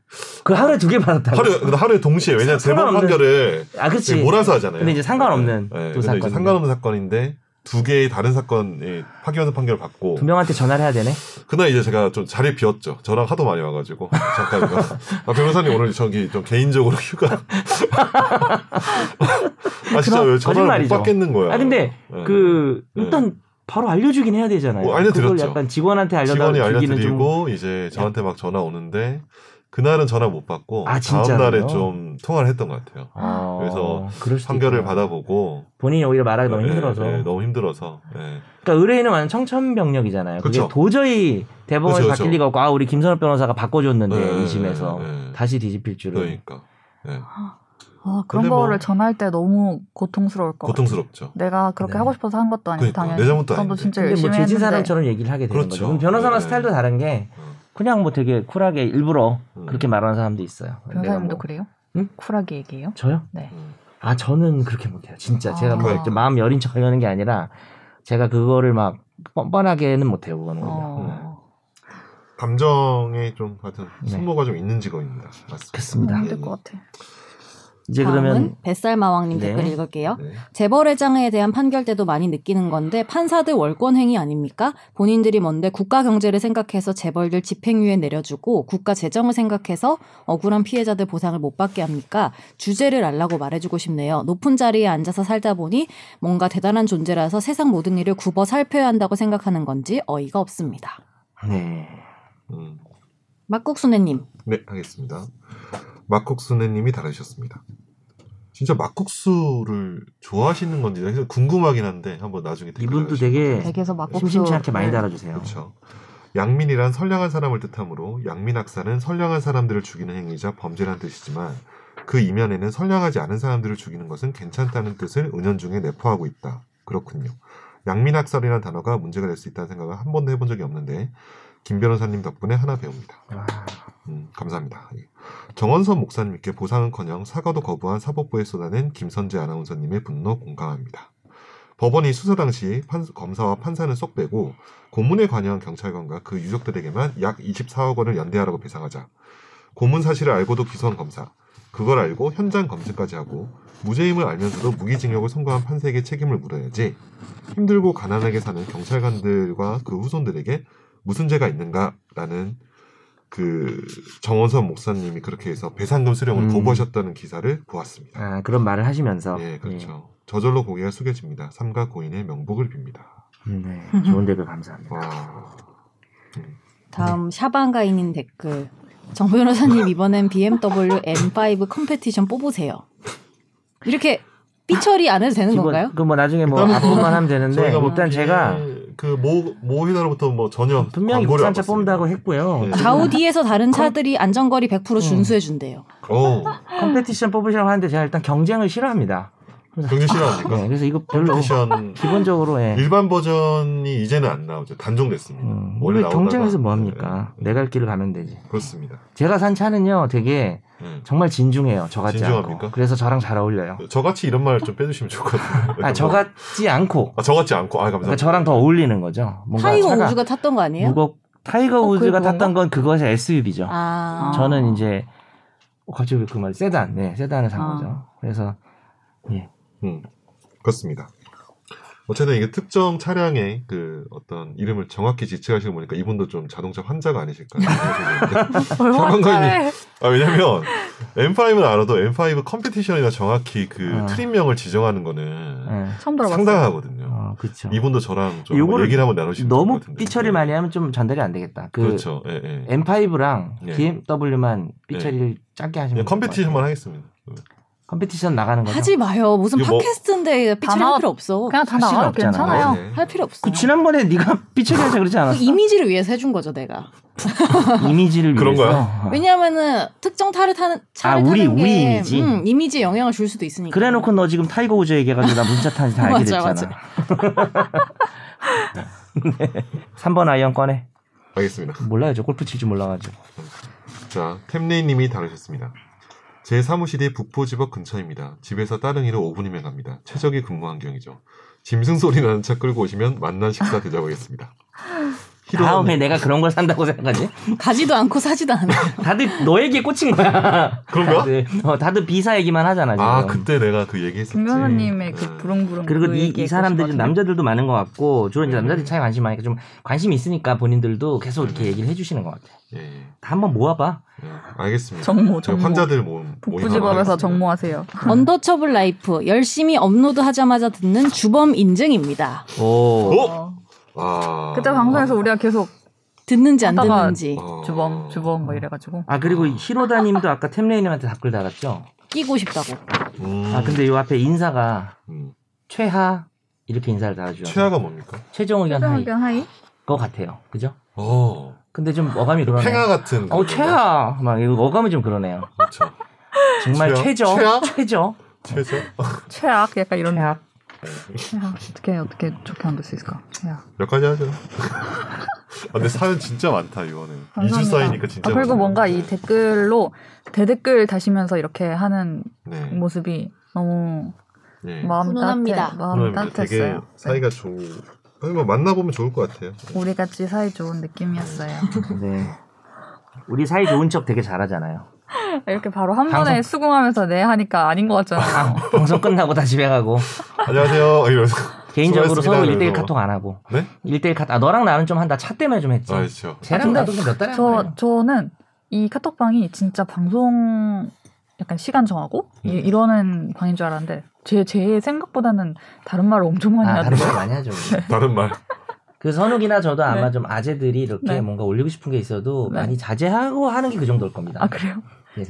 [SPEAKER 2] 그 하루에 두 개 받았다고.
[SPEAKER 4] 하루에 근데 하루에 동시에 왜냐면 대법원
[SPEAKER 2] 상관없는-
[SPEAKER 4] 판결을
[SPEAKER 2] 아, 그렇지.
[SPEAKER 4] 몰아서 하잖아요.
[SPEAKER 2] 근데 이제 상관없는
[SPEAKER 4] 네, 네.
[SPEAKER 2] 두
[SPEAKER 4] 근데 이제
[SPEAKER 2] 사건인데.
[SPEAKER 4] 상관없는 사건인데 두 개의 다른 사건이 파기환송 판결을 받고
[SPEAKER 2] 두 명한테 전화를 해야 되네.
[SPEAKER 4] 그날 이제 제가 좀 자리 비었죠. 저랑 하도 많이 와가지고 잠깐요. 아, 변호사님 오늘 저기 좀 개인적으로 휴가. 아 진짜 왜 전화를 못
[SPEAKER 2] 거짓말이죠.
[SPEAKER 4] 받겠는 거야.
[SPEAKER 2] 아 근데
[SPEAKER 4] 네.
[SPEAKER 2] 그
[SPEAKER 4] 네.
[SPEAKER 2] 일단 바로 알려주긴 해야 되잖아요.
[SPEAKER 4] 뭐 알려드렸죠.
[SPEAKER 2] 그걸 약간 직원한테
[SPEAKER 4] 직원이
[SPEAKER 2] 알려주기는 좀
[SPEAKER 4] 알려드리고 이제 저한테 막 전화 오는데 그날은 전화 못 받고
[SPEAKER 2] 아,
[SPEAKER 4] 다음? 날에 좀 통화를 했던 것 같아요.
[SPEAKER 2] 어,
[SPEAKER 4] 그래서 판결을
[SPEAKER 2] 있구나.
[SPEAKER 4] 받아보고
[SPEAKER 2] 본인이 오히려 말하기 너무
[SPEAKER 4] 네,
[SPEAKER 2] 힘들어서.
[SPEAKER 4] 네, 너무 힘들어서. 네.
[SPEAKER 2] 그러니까 의뢰인은 완전 청천벽력이잖아요. 그게
[SPEAKER 4] 그쵸.
[SPEAKER 2] 도저히 대법원에서 바뀔. 리가 없고 아 우리 김선호 변호사가 바꿔줬는데
[SPEAKER 4] 네,
[SPEAKER 2] 2심에서
[SPEAKER 4] 네, 네.
[SPEAKER 2] 다시 뒤집힐 줄은.
[SPEAKER 4] 그러니까 네.
[SPEAKER 1] 아, 그런
[SPEAKER 4] 뭐-
[SPEAKER 1] 거를 전할 때 너무 고통스러울 것 같아요.
[SPEAKER 4] 고통스럽죠.
[SPEAKER 1] 내가 그렇게
[SPEAKER 2] 네.
[SPEAKER 1] 하고 싶어서 한 것도 아니고
[SPEAKER 4] 그러니까,
[SPEAKER 1] 당연히
[SPEAKER 4] 내 잘못도 아닌데.
[SPEAKER 1] 진짜
[SPEAKER 2] 근데
[SPEAKER 1] 열심히
[SPEAKER 2] 뭐 죄진
[SPEAKER 1] 했는데
[SPEAKER 2] 사람처럼 얘기를 하게 되는
[SPEAKER 4] 그렇죠.
[SPEAKER 2] 거죠. 그럼 변호사만
[SPEAKER 4] 네.
[SPEAKER 2] 스타일도 다른 게
[SPEAKER 4] 어.
[SPEAKER 2] 그냥 뭐 되게 쿨하게 일부러
[SPEAKER 4] 음.
[SPEAKER 2] 그렇게 말하는 사람도 있어요.
[SPEAKER 1] 변호사님도
[SPEAKER 2] 뭐-
[SPEAKER 1] 그래요?
[SPEAKER 2] 응?
[SPEAKER 1] 쿨하게 얘기해요?
[SPEAKER 2] 저요?
[SPEAKER 1] 네.
[SPEAKER 4] 음.
[SPEAKER 2] 아 저는 그렇게 못해요. 진짜
[SPEAKER 1] 아.
[SPEAKER 2] 제가 뭐 마음 여린 척 하려는 게 아니라 제가 그거를 막 뻔뻔하게는 못해요. 그거는.
[SPEAKER 1] 어.
[SPEAKER 4] 감정에 좀 같은
[SPEAKER 2] 네.
[SPEAKER 4] 승모가 좀 있는 직업입니다. 맞습니다.
[SPEAKER 2] 그렇습니다.
[SPEAKER 1] 힘들 것 같아.
[SPEAKER 2] 이제
[SPEAKER 3] 다음은
[SPEAKER 2] 그러면
[SPEAKER 3] 뱃살 마왕님
[SPEAKER 2] 네.
[SPEAKER 3] 댓글 읽을게요.
[SPEAKER 4] 네.
[SPEAKER 3] 재벌 회장에 대한 판결 때도 많이 느끼는 건데 판사들 월권 행위 아닙니까? 본인들이 뭔데 국가 경제를 생각해서 재벌들 집행유예 내려주고 국가 재정을 생각해서 억울한 피해자들 보상을 못 받게 합니까? 주제를 알라고 말해주고 싶네요. 높은 자리에 앉아서 살다 보니 뭔가 대단한 존재라서 세상 모든 일을 굽어 살펴야 한다고 생각하는 건지 어이가 없습니다.
[SPEAKER 2] 네.
[SPEAKER 4] 음.
[SPEAKER 3] 막국수네님.
[SPEAKER 4] 네, 하겠습니다. 막국수네님이 다루셨습니다. 진짜 막국수를 좋아하시는 건지 그래서 궁금하긴 한데 한번 나중에 댓글
[SPEAKER 2] 이분도 되게.
[SPEAKER 1] 댁에서 막국수
[SPEAKER 2] 심심치 않게 많이
[SPEAKER 1] 네.
[SPEAKER 2] 달아주세요.
[SPEAKER 4] 그렇죠. 양민이란 선량한 사람을 뜻하므로 양민학살은 선량한 사람들을 죽이는 행위자 범죄란 뜻이지만 그 이면에는 선량하지 않은 사람들을 죽이는 것은 괜찮다는 뜻을 은연중에 내포하고 있다. 그렇군요. 양민학살이라는 단어가 문제가 될 수 있다는 생각을 한 번도 해본 적이 없는데 김 변호사님 덕분에 하나 배웁니다.
[SPEAKER 2] 와,
[SPEAKER 4] 음, 감사합니다. 예. 정원선 목사님께 보상은커녕 사과도 거부한 사법부에 쏟아낸 김선재 아나운서님의 분노 공감합니다. 법원이 수사 당시 판- 검사와 판사는 쏙 빼고 고문에 관여한 경찰관과 그 유족들에게만 약 24억 원을 연대하라고 배상하자 고문 사실을 알고도 기소한 검사, 그걸 알고 현장 검증까지 하고 무죄임을 알면서도 무기징역을 선고한 판사에게 책임을 물어야지 힘들고 가난하게 사는 경찰관들과 그 후손들에게 무슨 죄가 있는가라는 그 정원선 목사님이 그렇게 해서 배상금 수령을
[SPEAKER 2] 음.
[SPEAKER 4] 거부하셨다는 기사를 보았습니다.
[SPEAKER 2] 아, 그런 말을 하시면서
[SPEAKER 4] 예, 그렇죠. 저절로 고개가 숙여집니다. 삼가 고인의 명복을 빕니다.
[SPEAKER 2] 예. 네, 좋은 댓글 감사합니다.
[SPEAKER 4] 와,
[SPEAKER 3] 다음 샤방가인인 댓글. 정 변호사님 이번엔 BMW M5 Competition 뽑으세요. 이렇게 삐처리 안 해도 되는 건가요?
[SPEAKER 2] 그뭐 나중에 뭐 앞부분만 하면 되는데
[SPEAKER 4] 뭐
[SPEAKER 2] 일단 제가
[SPEAKER 4] 그 모 회사로부터 뭐 전혀
[SPEAKER 2] 분명히
[SPEAKER 4] 광고를
[SPEAKER 2] 국산차. 뽑는다고 했고요.
[SPEAKER 4] 네.
[SPEAKER 3] 가우디에서 다른 차들이 안전거리 100% 준수해 준대요.
[SPEAKER 4] 어,
[SPEAKER 2] Competition 뽑으시라고 하는데 제가 일단 경쟁을 싫어합니다.
[SPEAKER 4] 경쟁 싫어합니까?
[SPEAKER 2] 네, 그래서 이거 별로 기본적으로 예.
[SPEAKER 4] 일반 버전이 이제는 안 나오죠. 단종됐습니다.
[SPEAKER 2] 음,
[SPEAKER 4] 원래
[SPEAKER 2] 경쟁에서 뭐 합니까?
[SPEAKER 4] 네,
[SPEAKER 2] 내갈 길을 가면 되지.
[SPEAKER 4] 그렇습니다.
[SPEAKER 2] 제가 산 차는요, 되게
[SPEAKER 4] 네.
[SPEAKER 2] 정말 진중해요. 저 같지
[SPEAKER 4] 진중합니까?
[SPEAKER 2] 않고. 그래서 저랑 잘 어울려요.
[SPEAKER 4] 저같이 이런 말 좀 빼주시면 같아요.
[SPEAKER 2] 아, 저 같지 않고.
[SPEAKER 4] 아, 저같지 않고 아 감사합니다.
[SPEAKER 2] 그러니까 저랑 더 어울리는 거죠. 뭔가
[SPEAKER 3] 타이거 우즈가 탔던 거 아니에요?
[SPEAKER 2] 무겁 타이거
[SPEAKER 1] 어,
[SPEAKER 2] 우즈가 탔던 건 그것의 SUV죠.
[SPEAKER 3] 아.
[SPEAKER 2] 저는 이제 어, 갑자기 왜그말 세단, 네, 세단을 산
[SPEAKER 1] 아.
[SPEAKER 2] 거죠. 그래서 예,
[SPEAKER 4] 음, 그렇습니다. 어쨌든 이게 특정 차량의 그 어떤 이름을 정확히 지칭하시고 보니까 이분도 좀 자동차 환자가 아니실까
[SPEAKER 1] 잘해.
[SPEAKER 4] 아, 왜냐면 M5는 알아도 M5 Competition이나 정확히 그
[SPEAKER 2] 어.
[SPEAKER 4] 트림명을 지정하는 거는
[SPEAKER 2] 예.
[SPEAKER 1] 들어봤어요.
[SPEAKER 4] 상당하거든요.
[SPEAKER 2] 어, 그렇죠.
[SPEAKER 4] 이분도 저랑 좀
[SPEAKER 2] 요거를
[SPEAKER 4] 얘기를 한번 나누시면
[SPEAKER 2] 너무
[SPEAKER 4] 좋을 것 같은데.
[SPEAKER 2] 삐처리 많이 하면 좀 전달이 안 되겠다. 그
[SPEAKER 4] 그렇죠. 예, 예.
[SPEAKER 2] M5랑
[SPEAKER 4] 예.
[SPEAKER 2] BMW만 삐처리를 짧게 하시면
[SPEAKER 4] Competition만
[SPEAKER 2] 같아요.
[SPEAKER 4] 하겠습니다.
[SPEAKER 2] Competition 나가는 거죠.
[SPEAKER 3] 하지 마요. 무슨
[SPEAKER 4] 뭐-
[SPEAKER 3] 팟캐스트인데
[SPEAKER 1] 나와-
[SPEAKER 3] 할 필요 없어.
[SPEAKER 1] 그냥 다 나와도. 괜찮아요.
[SPEAKER 4] 네.
[SPEAKER 3] 할 필요 없어.
[SPEAKER 2] 그 지난번에 네가 삐처리 하자 그러지
[SPEAKER 3] 그
[SPEAKER 2] 않았어?
[SPEAKER 3] 이미지를 위해서 해준 거죠, 내가.
[SPEAKER 2] 이미지를
[SPEAKER 4] 그런
[SPEAKER 2] 위해서.
[SPEAKER 3] 왜냐하면은 특정 차를 타는 차를
[SPEAKER 2] 아, 우리-
[SPEAKER 3] 타는
[SPEAKER 2] 우리
[SPEAKER 3] 게
[SPEAKER 2] 이미지?
[SPEAKER 3] 음, 이미지에 영향을 줄 수도 있으니까.
[SPEAKER 2] 그래놓고 너 지금 타이거 우즈 얘기해가지고 나 뭔 차 타는지 다 알게
[SPEAKER 3] 맞아,
[SPEAKER 2] 됐잖아. 네. 3번 아이언 꺼내.
[SPEAKER 4] 알겠습니다.
[SPEAKER 2] 몰라요. 저 골프 칠 줄 몰라가지고.
[SPEAKER 4] 자, 템레이님이 달으셨습니다. 제 사무실이 북부지법 근처입니다. 집에서 따릉이로 5분이면 갑니다. 최적의 근무 환경이죠. 짐승 소리 나는 차 끌고 오시면 맛난 식사 대접하겠습니다.
[SPEAKER 2] 다음에 내가 그런 걸 산다고 생각하지?
[SPEAKER 3] 가지도 않고 사지도 않아.
[SPEAKER 2] 다들 너 얘기에 꽂힌 거야.
[SPEAKER 4] 그런가?
[SPEAKER 2] 다들, 어, 다들 비사 얘기만 하잖아 지금.
[SPEAKER 4] 아, 그때 내가 그 얘기했었지.
[SPEAKER 1] 김 변호님의 그
[SPEAKER 4] 네.
[SPEAKER 1] 부릉부릉
[SPEAKER 2] 그리고
[SPEAKER 1] 그
[SPEAKER 2] 이, 이 사람들이 남자들도 많은 것 같고 주로 이제
[SPEAKER 4] 네.
[SPEAKER 2] 남자들이 차에 관심 많으니까 좀 관심이 있으니까 본인들도 계속 이렇게
[SPEAKER 4] 네.
[SPEAKER 2] 얘기를 해주시는 것 같아.
[SPEAKER 4] 예, 예.
[SPEAKER 2] 다 한번 모아봐.
[SPEAKER 4] 예, 알겠습니다.
[SPEAKER 1] 정모, 정모.
[SPEAKER 4] 환자들 모임 하겠습니다.
[SPEAKER 1] 정모하세요.
[SPEAKER 3] Untouchable Life 열심히 업로드하자마자 듣는 주범 인증입니다.
[SPEAKER 2] 오.
[SPEAKER 4] 어? 아.
[SPEAKER 1] 그때 방송에서 우리가 계속
[SPEAKER 3] 듣는지 안 듣는지
[SPEAKER 4] 어.
[SPEAKER 1] 주범 주범 뭐 이래가지고
[SPEAKER 2] 아 그리고 히로다님도 아까 템레이님한테 답글 달았죠.
[SPEAKER 3] 끼고 싶다고.
[SPEAKER 4] 음.
[SPEAKER 2] 아 근데 요 앞에 인사가
[SPEAKER 4] 음.
[SPEAKER 2] 최하 이렇게 인사를 달아주셔서
[SPEAKER 4] 최하가 뭡니까?
[SPEAKER 2] 최종 의견 hi
[SPEAKER 1] 최종 hi
[SPEAKER 2] 거 같아요. 그죠?
[SPEAKER 4] 어.
[SPEAKER 2] 근데 좀 어감이 그러네요.
[SPEAKER 4] 팽아 같은.
[SPEAKER 2] 어 최하 막 이거 어감이 좀 그러네요.
[SPEAKER 4] 그렇죠.
[SPEAKER 2] 정말
[SPEAKER 4] 최하?
[SPEAKER 2] 최저
[SPEAKER 4] 최하?
[SPEAKER 2] 최저
[SPEAKER 4] 최저.
[SPEAKER 1] 최악 약간 이런
[SPEAKER 2] 최악
[SPEAKER 1] 어떻게 어떻게 좋게 만들 수 있을까? 최악.
[SPEAKER 4] 몇 가지 하죠. 아, 근데 사연 진짜 많다 이거는. 2주
[SPEAKER 1] 감사합니다.
[SPEAKER 4] 쌓이니까 진짜.
[SPEAKER 1] 아, 그리고
[SPEAKER 4] 많아요.
[SPEAKER 1] 뭔가 이 댓글로 대댓글 다시면서 이렇게 하는
[SPEAKER 4] 네.
[SPEAKER 1] 모습이 너무
[SPEAKER 4] 네.
[SPEAKER 1] 마음
[SPEAKER 3] 훈훈합니다.
[SPEAKER 1] 따뜻해 마음
[SPEAKER 4] 그러면 되게
[SPEAKER 1] 따뜻했어요. 네.
[SPEAKER 4] 사이가 좋. 아니 뭐 만나보면 좋을 것 같아요.
[SPEAKER 1] 우리 같이 사이 좋은 느낌이었어요.
[SPEAKER 2] 네. 우리 사이 좋은 척 되게 잘하잖아요.
[SPEAKER 1] 이렇게 바로 한
[SPEAKER 2] 방송-
[SPEAKER 1] 번에 수긍하면서 네 하니까 아닌 것 같잖아요.
[SPEAKER 2] 방송 끝나고 다 집에 가고
[SPEAKER 4] 안녕하세요. 이러면서.
[SPEAKER 2] 개인적으로 서로
[SPEAKER 4] 수고하셨습니다.
[SPEAKER 2] 1대1 카톡 안 하고
[SPEAKER 4] 네?
[SPEAKER 2] 1대1 카톡 아 너랑 나는 좀 한다 차 때문에 좀 했지
[SPEAKER 4] 아, 그렇죠.
[SPEAKER 2] 쟤랑 나도 몇 달에
[SPEAKER 1] 저
[SPEAKER 2] 한
[SPEAKER 1] 저는 이 카톡방이 진짜 방송 약간 시간 정하고 이,
[SPEAKER 4] 음.
[SPEAKER 1] 이러는 방인 줄 알았는데 제 제 생각보다는 다른 말을 엄청 많이
[SPEAKER 2] 아, 다른
[SPEAKER 1] 하더라고요.
[SPEAKER 2] 말 많이 하죠.
[SPEAKER 4] 다른 말.
[SPEAKER 2] 그 선욱이나 저도 아마
[SPEAKER 1] 네.
[SPEAKER 2] 좀 아재들이 이렇게
[SPEAKER 1] 네.
[SPEAKER 2] 뭔가 올리고 싶은 게 있어도
[SPEAKER 1] 네.
[SPEAKER 2] 많이 자제하고 하는 게 그 정도일 겁니다.
[SPEAKER 1] 아 그래요?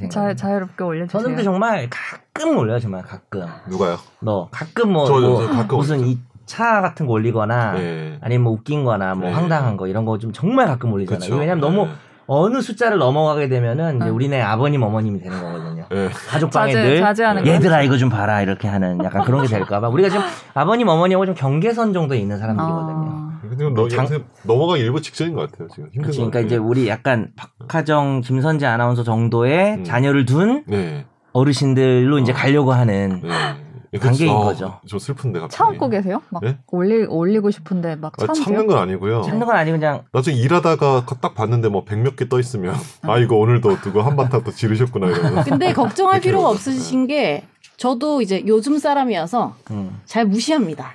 [SPEAKER 1] 자, 자유롭게 올려주세요.
[SPEAKER 2] 선욱도 정말 가끔 올려요, 정말 가끔.
[SPEAKER 4] 누가요?
[SPEAKER 2] 너 가끔 뭐,
[SPEAKER 4] 저, 저,
[SPEAKER 2] 뭐
[SPEAKER 4] 저 가끔
[SPEAKER 2] 무슨
[SPEAKER 4] 올리죠.
[SPEAKER 2] 이 차 같은 거 올리거나
[SPEAKER 4] 네.
[SPEAKER 2] 아니면 뭐 웃긴 거나 뭐
[SPEAKER 4] 네.
[SPEAKER 2] 황당한 거 이런 거 좀 정말 가끔 올리잖아요.
[SPEAKER 4] 그쵸.
[SPEAKER 2] 왜냐면 너무
[SPEAKER 4] 네.
[SPEAKER 2] 어느 숫자를 넘어가게 되면은 이제
[SPEAKER 1] 응.
[SPEAKER 2] 우리네 아버님 어머님이 되는 거거든요.
[SPEAKER 4] 네.
[SPEAKER 2] 가족방에
[SPEAKER 1] 자제-
[SPEAKER 2] 늘
[SPEAKER 1] 자제하는
[SPEAKER 2] 얘들아 이거 좀 봐라 이렇게 하는 약간 그런 게 될까봐 우리가 지금 아버님 어머니하고 좀 경계선 정도에 있는 사람들이거든요.
[SPEAKER 1] 아,
[SPEAKER 4] 근데 너,
[SPEAKER 2] 장-
[SPEAKER 4] 장... 넘어가기 일부 직전인 것 같아요 지금 힘든
[SPEAKER 2] 그치,
[SPEAKER 4] 것
[SPEAKER 2] 그러니까
[SPEAKER 4] 같아요.
[SPEAKER 2] 이제 우리 약간 박하정, 김선재 아나운서 정도의
[SPEAKER 4] 음.
[SPEAKER 2] 자녀를 둔
[SPEAKER 4] 네.
[SPEAKER 2] 어르신들로 이제
[SPEAKER 4] 어.
[SPEAKER 2] 가려고 하는
[SPEAKER 4] 네.
[SPEAKER 2] 단계인
[SPEAKER 4] 아,
[SPEAKER 2] 거죠.
[SPEAKER 4] 좀 슬픈데 갑자기.
[SPEAKER 1] 참고 계세요? 막
[SPEAKER 4] 네?
[SPEAKER 1] 올리 올리고 싶은데 막
[SPEAKER 4] 아,
[SPEAKER 1] 참으세요?
[SPEAKER 4] 참는 건 아니고요.
[SPEAKER 2] 참는 건 아니고 그냥
[SPEAKER 4] 나중에 일하다가 딱 봤는데 뭐 백 몇 개 떠 있으면 아 이거 오늘도 누구 한바탕 또 지르셨구나 이러면
[SPEAKER 3] 근데 걱정할 필요가. 없으신 게 저도 이제 요즘 사람이어서
[SPEAKER 2] 음.
[SPEAKER 3] 잘 무시합니다.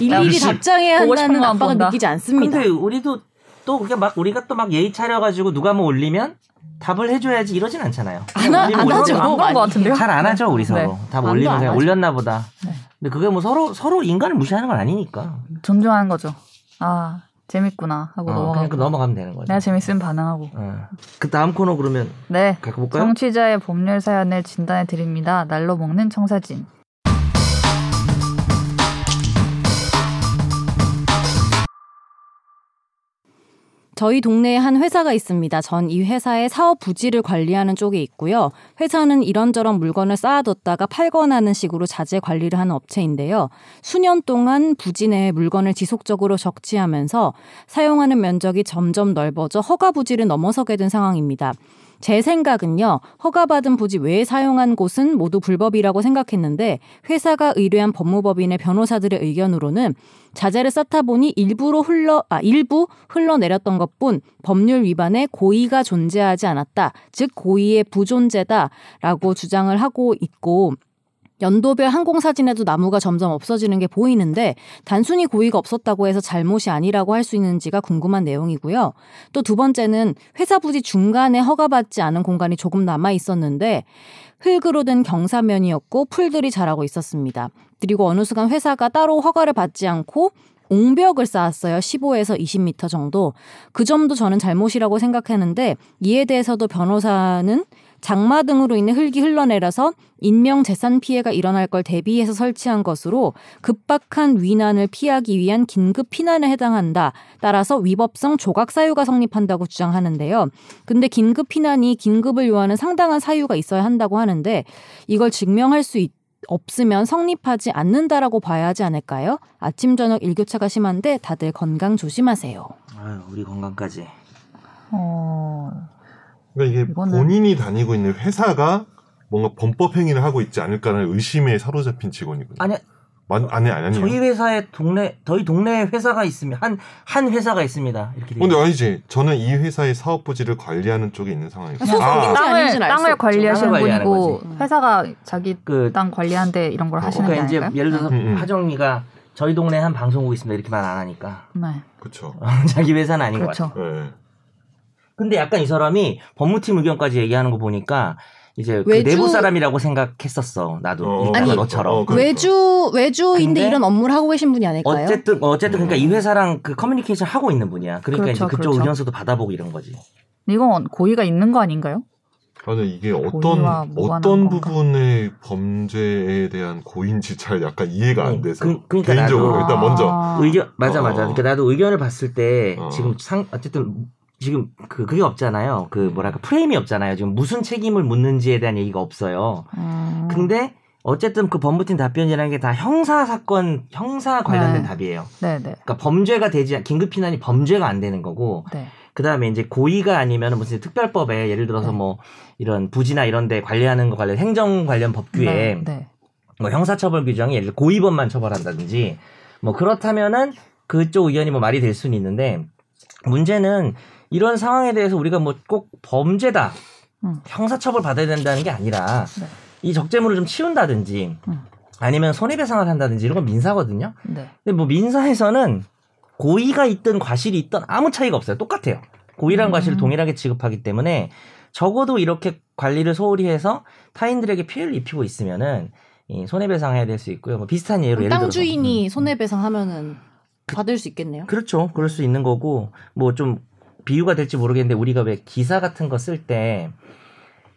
[SPEAKER 3] 일일이 답장해야 한다는
[SPEAKER 1] 본다.
[SPEAKER 3] 느끼지 않습니다.
[SPEAKER 2] 근데 우리도 또 그게 막 우리가 또 막 예의 차려가지고 누가 뭐 올리면 답을 해줘야지 이러진 않잖아요.
[SPEAKER 3] 안, 하, 안 하죠.
[SPEAKER 1] 안 그런 것 같은데요?
[SPEAKER 2] 잘 안 하죠 우리
[SPEAKER 1] 네.
[SPEAKER 2] 서로. 답
[SPEAKER 3] 안도
[SPEAKER 2] 올리면
[SPEAKER 3] 안
[SPEAKER 2] 그냥. 올렸나 보다.
[SPEAKER 1] 네.
[SPEAKER 2] 근데 그게 뭐 서로 서로 인간을 무시하는 건 아니니까.
[SPEAKER 1] 존중하는 거죠. 아 재밌구나 하고
[SPEAKER 2] 어, 그냥
[SPEAKER 1] 넘어가고.
[SPEAKER 2] 그 넘어가면 되는 거죠.
[SPEAKER 1] 내가 재밌으면 반응하고.
[SPEAKER 2] 어. 그 다음 코너 그러면
[SPEAKER 1] 네.
[SPEAKER 2] 갖고 볼까요?
[SPEAKER 1] 청취자의 법률 사연을 진단해 드립니다. 날로 먹는 청사진.
[SPEAKER 3] 저희 동네에 한 회사가 있습니다. 전 이 회사의 사업 부지를 관리하는 쪽에 있고요. 회사는 이런저런 물건을 쌓아뒀다가 팔거나 하는 식으로 자재 관리를 하는 업체인데요. 수년 동안 부지 내에 물건을 지속적으로 적치하면서 사용하는 면적이 점점 넓어져 허가 부지를 넘어서게 된 상황입니다. 제 생각은요, 허가받은 부지 외에 사용한 곳은 모두 불법이라고 생각했는데, 회사가 의뢰한 법무법인의 변호사들의 의견으로는 자재를 쌓다 보니 일부로 흘러, 아, 일부 흘러내렸던 것 뿐 법률 위반에 고의가 존재하지 않았다. 즉, 고의의 부존재다 라고 주장을 하고 있고, 연도별 항공사진에도 나무가 점점 없어지는 게 보이는데 단순히 고의가 없었다고 해서 잘못이 아니라고 할 수 있는지가 궁금한 내용이고요. 또 두 번째는 회사 부지 중간에 허가받지 않은 공간이 조금 남아 있었는데 흙으로 된 경사면이었고 풀들이 자라고 있었습니다. 그리고 어느 순간 회사가 따로 허가를 받지 않고 옹벽을 쌓았어요. 15에서 20m 정도. 그 점도 저는 잘못이라고 생각했는데 이에 대해서도 변호사는 장마 등으로 인해 흙이 흘러내려서 인명 재산 피해가 일어날 걸 대비해서 설치한 것으로 급박한 위난을 피하기 위한 긴급 피난에 해당한다. 따라서 위법성 조각 사유가 성립한다고 주장하는데요. 근데 긴급 피난이 긴급을 요하는 상당한 사유가 있어야 한다고 하는데 이걸 증명할 수 있, 없으면 성립하지 않는다라고 봐야 하지 않을까요? 아침 저녁 일교차가 심한데 다들 건강 조심하세요.
[SPEAKER 2] 아유, 우리 건강까지.
[SPEAKER 1] 어,
[SPEAKER 4] 그러니까 이게
[SPEAKER 1] 이거는-
[SPEAKER 4] 본인이 다니고 있는 회사가 뭔가 범법 행위를 하고 있지 않을까라는 의심에 사로잡힌 직원이거든요.
[SPEAKER 2] 아니
[SPEAKER 4] 만, 아니 아니 아니.
[SPEAKER 2] 저희 회사에 동네 저희 동네에 회사가 있으면 한한 회사가 있습니다. 이렇게 돼
[SPEAKER 4] 근데. 아니지. 저는 이 회사의 사업 부지를 관리하는 쪽에 있는 상황이고. 아,
[SPEAKER 1] 땅을 땅을. 관리하시는 분이고
[SPEAKER 3] 거지.
[SPEAKER 1] 회사가 자기
[SPEAKER 2] 그
[SPEAKER 1] 땅 관리하는데 이런 걸 하시는 게
[SPEAKER 2] 그러니까 이제? 예를 들어서
[SPEAKER 4] 음, 음.
[SPEAKER 2] 하정이가 저희 동네에 한 방송국 있습니다. 이렇게 말 안 하니까
[SPEAKER 1] 네,
[SPEAKER 4] 그렇죠.
[SPEAKER 2] 자기 회사는 아닌 것 같아요.
[SPEAKER 1] 그렇죠.
[SPEAKER 4] 네.
[SPEAKER 2] 근데 약간 이 사람이 법무팀 의견까지 얘기하는 거 보니까 이제 그
[SPEAKER 3] 외주-
[SPEAKER 2] 내부 사람이라고 생각했었어. 나도
[SPEAKER 4] 어,
[SPEAKER 3] 아니,
[SPEAKER 2] 너처럼.
[SPEAKER 4] 어, 그러니까.
[SPEAKER 3] 외주 외주인데 이런 업무를 하고 계신 분이 아닐까요?
[SPEAKER 2] 어쨌든 어쨌든 그러니까 이 회사랑 그 커뮤니케이션 하고 있는 분이야. 그러니까
[SPEAKER 1] 그렇죠,
[SPEAKER 2] 이제 그쪽
[SPEAKER 1] 그렇죠.
[SPEAKER 2] 의견서도 받아보고 이런 거지.
[SPEAKER 1] 이건 고의가 있는 거 아닌가요?
[SPEAKER 4] 저는 이게 어떤 어떤
[SPEAKER 1] 건가?
[SPEAKER 4] 부분의 범죄에 대한 고인지 잘 약간 이해가 안
[SPEAKER 2] 어,
[SPEAKER 4] 돼서
[SPEAKER 2] 그- 그러니까
[SPEAKER 4] 개인적으로
[SPEAKER 2] 나도-
[SPEAKER 4] 일단 먼저
[SPEAKER 1] 아,
[SPEAKER 2] 의견 맞아 맞아.
[SPEAKER 4] 어.
[SPEAKER 2] 그러니까 나도 의견을 봤을 때
[SPEAKER 4] 어.
[SPEAKER 2] 지금 상 어쨌든 지금 그 그게 없잖아요. 그 뭐랄까 프레임이 없잖아요. 지금 무슨 책임을 묻는지에 대한 얘기가 없어요.
[SPEAKER 1] 음,
[SPEAKER 2] 근데 어쨌든 그 법무팀 답변이라는 게 다 형사 사건 형사 관련된
[SPEAKER 1] 네.
[SPEAKER 2] 답이에요.
[SPEAKER 1] 네 네
[SPEAKER 2] 그러니까 범죄가 되지 않- 긴급 피난이 범죄가 안 되는 거고
[SPEAKER 1] 네.
[SPEAKER 2] 그다음에 이제 고의가 아니면 무슨 특별법에 예를 들어서
[SPEAKER 1] 네.
[SPEAKER 2] 뭐 이런 부지나 이런 데 관리하는 거 관련 행정 관련 법규에
[SPEAKER 1] 네, 네.
[SPEAKER 2] 뭐 형사처벌 규정이 예를 들어 고의범만 처벌한다든지 뭐 그렇다면은 그쪽 의견이 뭐 말이 될 수는 있는데 문제는 이런 상황에 대해서 우리가 뭐 꼭 범죄다
[SPEAKER 1] 음.
[SPEAKER 2] 형사처벌 받아야 된다는 게 아니라
[SPEAKER 1] 네.
[SPEAKER 2] 이 적재물을 좀 치운다든지
[SPEAKER 1] 음.
[SPEAKER 2] 아니면 손해배상을 한다든지 이런 건 민사거든요.
[SPEAKER 1] 네.
[SPEAKER 2] 근데 뭐 민사에서는 고의가 있든 과실이 있든 아무 차이가 없어요. 똑같아요. 고의랑
[SPEAKER 1] 음.
[SPEAKER 2] 과실을 동일하게 취급하기 때문에 적어도 이렇게 관리를 소홀히 해서 타인들에게 피해를 입히고 있으면은 이 손해배상해야 될 수 있고요. 뭐 비슷한 예로 예를
[SPEAKER 3] 땅
[SPEAKER 2] 들어서
[SPEAKER 3] 주인이
[SPEAKER 2] 음.
[SPEAKER 3] 손해배상하면은 받을 수 있겠네요.
[SPEAKER 2] 그렇죠. 그럴 수 있는 거고 뭐 좀 비유가 될지 모르겠는데 우리가 왜 기사 같은 거 쓸 때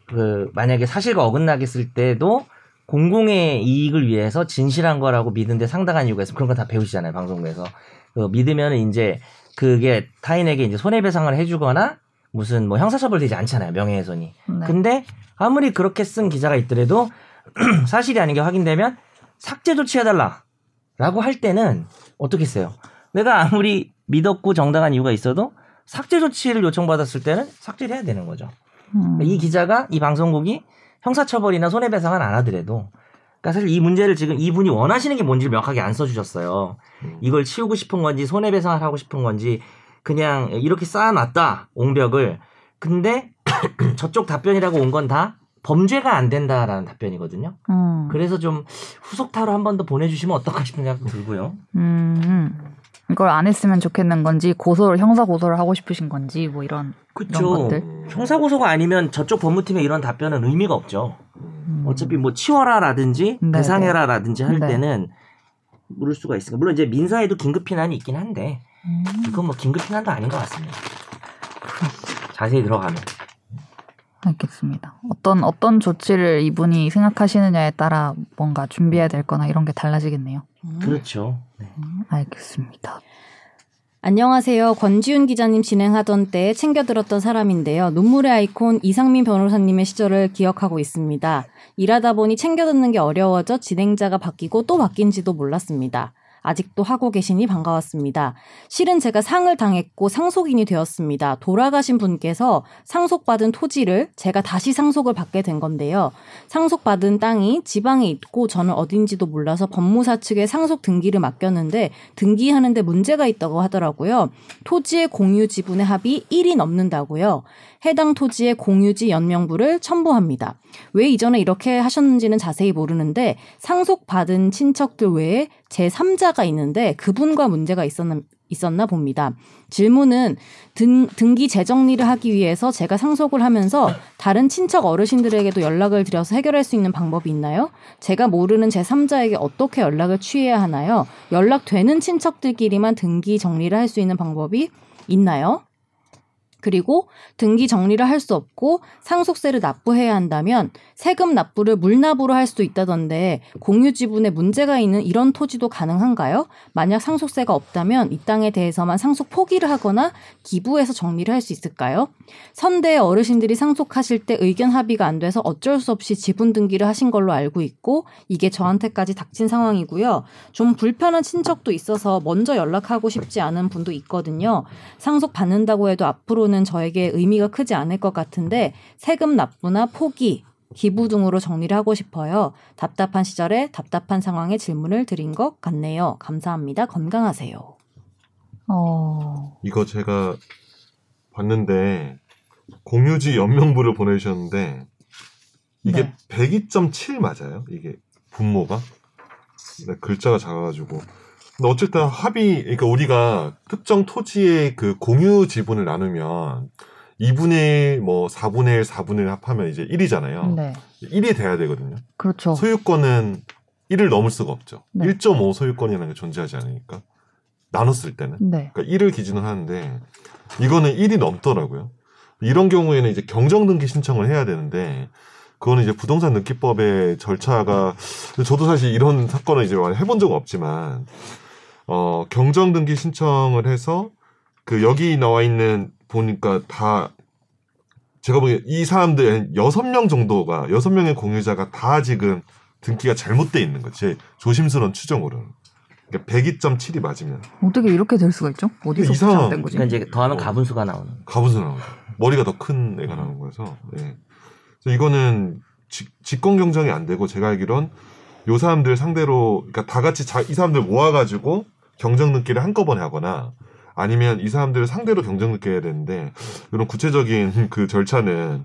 [SPEAKER 2] 그 만약에 사실과 어긋나게 쓸 때도 공공의 이익을 위해서 진실한 거라고 믿는데 상당한 이유가 있어. 그런 거 다 배우시잖아요 방송국에서. 그 믿으면 이제 그게 타인에게 이제 손해배상을 해주거나 무슨 뭐 형사처벌 되지 않잖아요 명예훼손이.
[SPEAKER 1] 네.
[SPEAKER 2] 근데 아무리 그렇게 쓴 기자가 있더라도 사실이 아닌 게 확인되면 삭제 조치해달라라고 할 때는 어떻게 했어요? 내가 아무리 믿었고 정당한 이유가 있어도 삭제 조치를 요청받았을 때는 삭제를 해야 되는 거죠.
[SPEAKER 1] 음.
[SPEAKER 2] 이 기자가 이 방송국이 형사처벌이나 손해배상은 안 하더라도 그러니까 사실 이 문제를 지금 이분이 원하시는 게 뭔지를 명확하게 안 써주셨어요.
[SPEAKER 4] 음.
[SPEAKER 2] 이걸 치우고 싶은 건지 손해배상을 하고 싶은 건지 그냥 이렇게 쌓아놨다 옹벽을 근데 저쪽 답변이라고 온 건 다 범죄가 안 된다라는 답변이거든요.
[SPEAKER 1] 음.
[SPEAKER 2] 그래서 좀 후속타로 한 번 더 보내주시면 어떨까 싶은 생각도 들고요.
[SPEAKER 1] 음. 이걸 안 했으면 좋겠는 건지 고소를 형사 고소를 하고 싶으신 건지 뭐 이런
[SPEAKER 2] 그쵸.
[SPEAKER 1] 것들?
[SPEAKER 4] 음.
[SPEAKER 2] 형사 고소가 아니면 저쪽 법무팀의 이런 답변은 의미가 없죠.
[SPEAKER 4] 음.
[SPEAKER 2] 어차피 뭐 치워라라든지
[SPEAKER 1] 네,
[SPEAKER 2] 배상해라라든지 할
[SPEAKER 1] 네.
[SPEAKER 2] 때는 물을 수가 있으니까 물론 이제 민사에도 긴급 피난이 있긴 한데
[SPEAKER 1] 음.
[SPEAKER 2] 이건 뭐 긴급 피난도 아닌 것 같습니다. 자세히 들어가면
[SPEAKER 1] 알겠습니다. 어떤 어떤 조치를 이분이 생각하시느냐에 따라 뭔가 준비해야 될 거나 이런 게 달라지겠네요.
[SPEAKER 2] 그렇죠. 네.
[SPEAKER 1] 음, 알겠습니다.
[SPEAKER 3] 안녕하세요. 권지윤 기자님 진행하던 때 챙겨 들었던 사람인데요. 눈물의 아이콘 이상민 변호사님의 시절을 기억하고 있습니다. 일하다 보니 챙겨 듣는 게 어려워져 진행자가 바뀌고 또 바뀐지도 몰랐습니다. 아직도 하고 계시니 반가웠습니다. 실은 제가 상을 당했고 상속인이 되었습니다. 돌아가신 분께서 상속받은 토지를 제가 다시 상속을 받게 된 건데요. 상속받은 땅이 지방에 있고 저는 어딘지도 몰라서 법무사 측에 상속 등기를 맡겼는데 등기하는데 문제가 있다고 하더라고요. 토지의 공유 지분의 합이 1이 넘는다고요. 해당 토지의 공유지 연명부를 첨부합니다. 왜 이전에 이렇게 하셨는지는 자세히 모르는데 상속받은 친척들 외에 제3자가 있는데 그분과 문제가 있었나, 있었나 봅니다. 질문은 등, 등기 재정리를 하기 위해서 제가 상속을 하면서 다른 친척 어르신들에게도 연락을 드려서 해결할 수 있는 방법이 있나요? 제가 모르는 제3자에게 어떻게 연락을 취해야 하나요? 연락되는 친척들끼리만 등기 정리를 할 수 있는 방법이 있나요? 그리고 등기 정리를 할 수 없고 상속세를 납부해야 한다면 세금 납부를 물납으로 할 수도 있다던데 공유 지분에 문제가 있는 이런 토지도 가능한가요? 만약 상속세가 없다면 이 땅에 대해서만 상속 포기를 하거나 기부해서 정리를 할 수 있을까요? 선대 어르신들이 상속하실 때 의견 합의가 안 돼서 어쩔 수 없이 지분 등기를 하신 걸로 알고 있고 이게 저한테까지 닥친 상황이고요. 좀 불편한 친척도 있어서 먼저 연락하고 싶지 않은 분도 있거든요. 상속 받는다고 해도 앞으로는 저에게 의미가 크지 않을 것 같은데 세금 납부나 포기, 기부 등으로 정리를 하고 싶어요. 답답한 시절에 답답한 상황에 질문을 드린 것 같네요. 감사합니다. 건강하세요.
[SPEAKER 1] 어.
[SPEAKER 4] 이거 제가 봤는데 공유지 연명부를 보내주셨는데 이게
[SPEAKER 1] 네.
[SPEAKER 4] 102.7 맞아요? 이게 분모가 네, 글자가 작아가지고 근데 어쨌든 합의 그러니까 우리가 특정 토지의 그 공유 지분을 나누면 2분의 1, 뭐 4분의 1, 4분의 1 합하면 이제 1이잖아요.
[SPEAKER 1] 네.
[SPEAKER 4] 1이 돼야 되거든요.
[SPEAKER 1] 그렇죠.
[SPEAKER 4] 소유권은 1을 넘을 수가 없죠.
[SPEAKER 1] 네.
[SPEAKER 4] 1.5 소유권이라는 게 존재하지 않으니까 나눴을 때는
[SPEAKER 1] 네.
[SPEAKER 4] 그러니까 1을 기준으로 하는데 이거는 1이 넘더라고요. 이런 경우에는 이제 경정 등기 신청을 해야 되는데 그거는 이제 부동산 등기법의 절차가 저도 사실 이런 사건을 이제 해본 적은 없지만 어 경정 등기 신청을 해서 그 여기 나와 있는 보니까 다 제가 보기에 이 사람들 한 여섯 명 정도가 여섯 명의 공유자가 다 지금 등기가 잘못돼 있는 거지 제 조심스러운 추정으로는 그러니까 102.7이 맞으면
[SPEAKER 1] 어떻게 이렇게 될 수가 있죠? 어디서 부착된 거지?
[SPEAKER 2] 그러니까 이제 더하면
[SPEAKER 4] 어.
[SPEAKER 2] 가분수가 나오는.
[SPEAKER 4] 가분수 나오죠. 머리가 더 큰 애가 나오는 거여서. 예. 그래서 이거는 직, 직권 경정이 안 되고 제가 알기론 요 사람들 상대로 그러니까 다 같이 자, 이 사람들 모아가지고 경정 등기를 한꺼번에 하거나 아니면 이 사람들을 상대로 경정 등기 해야 되는데 이런 구체적인 그 절차는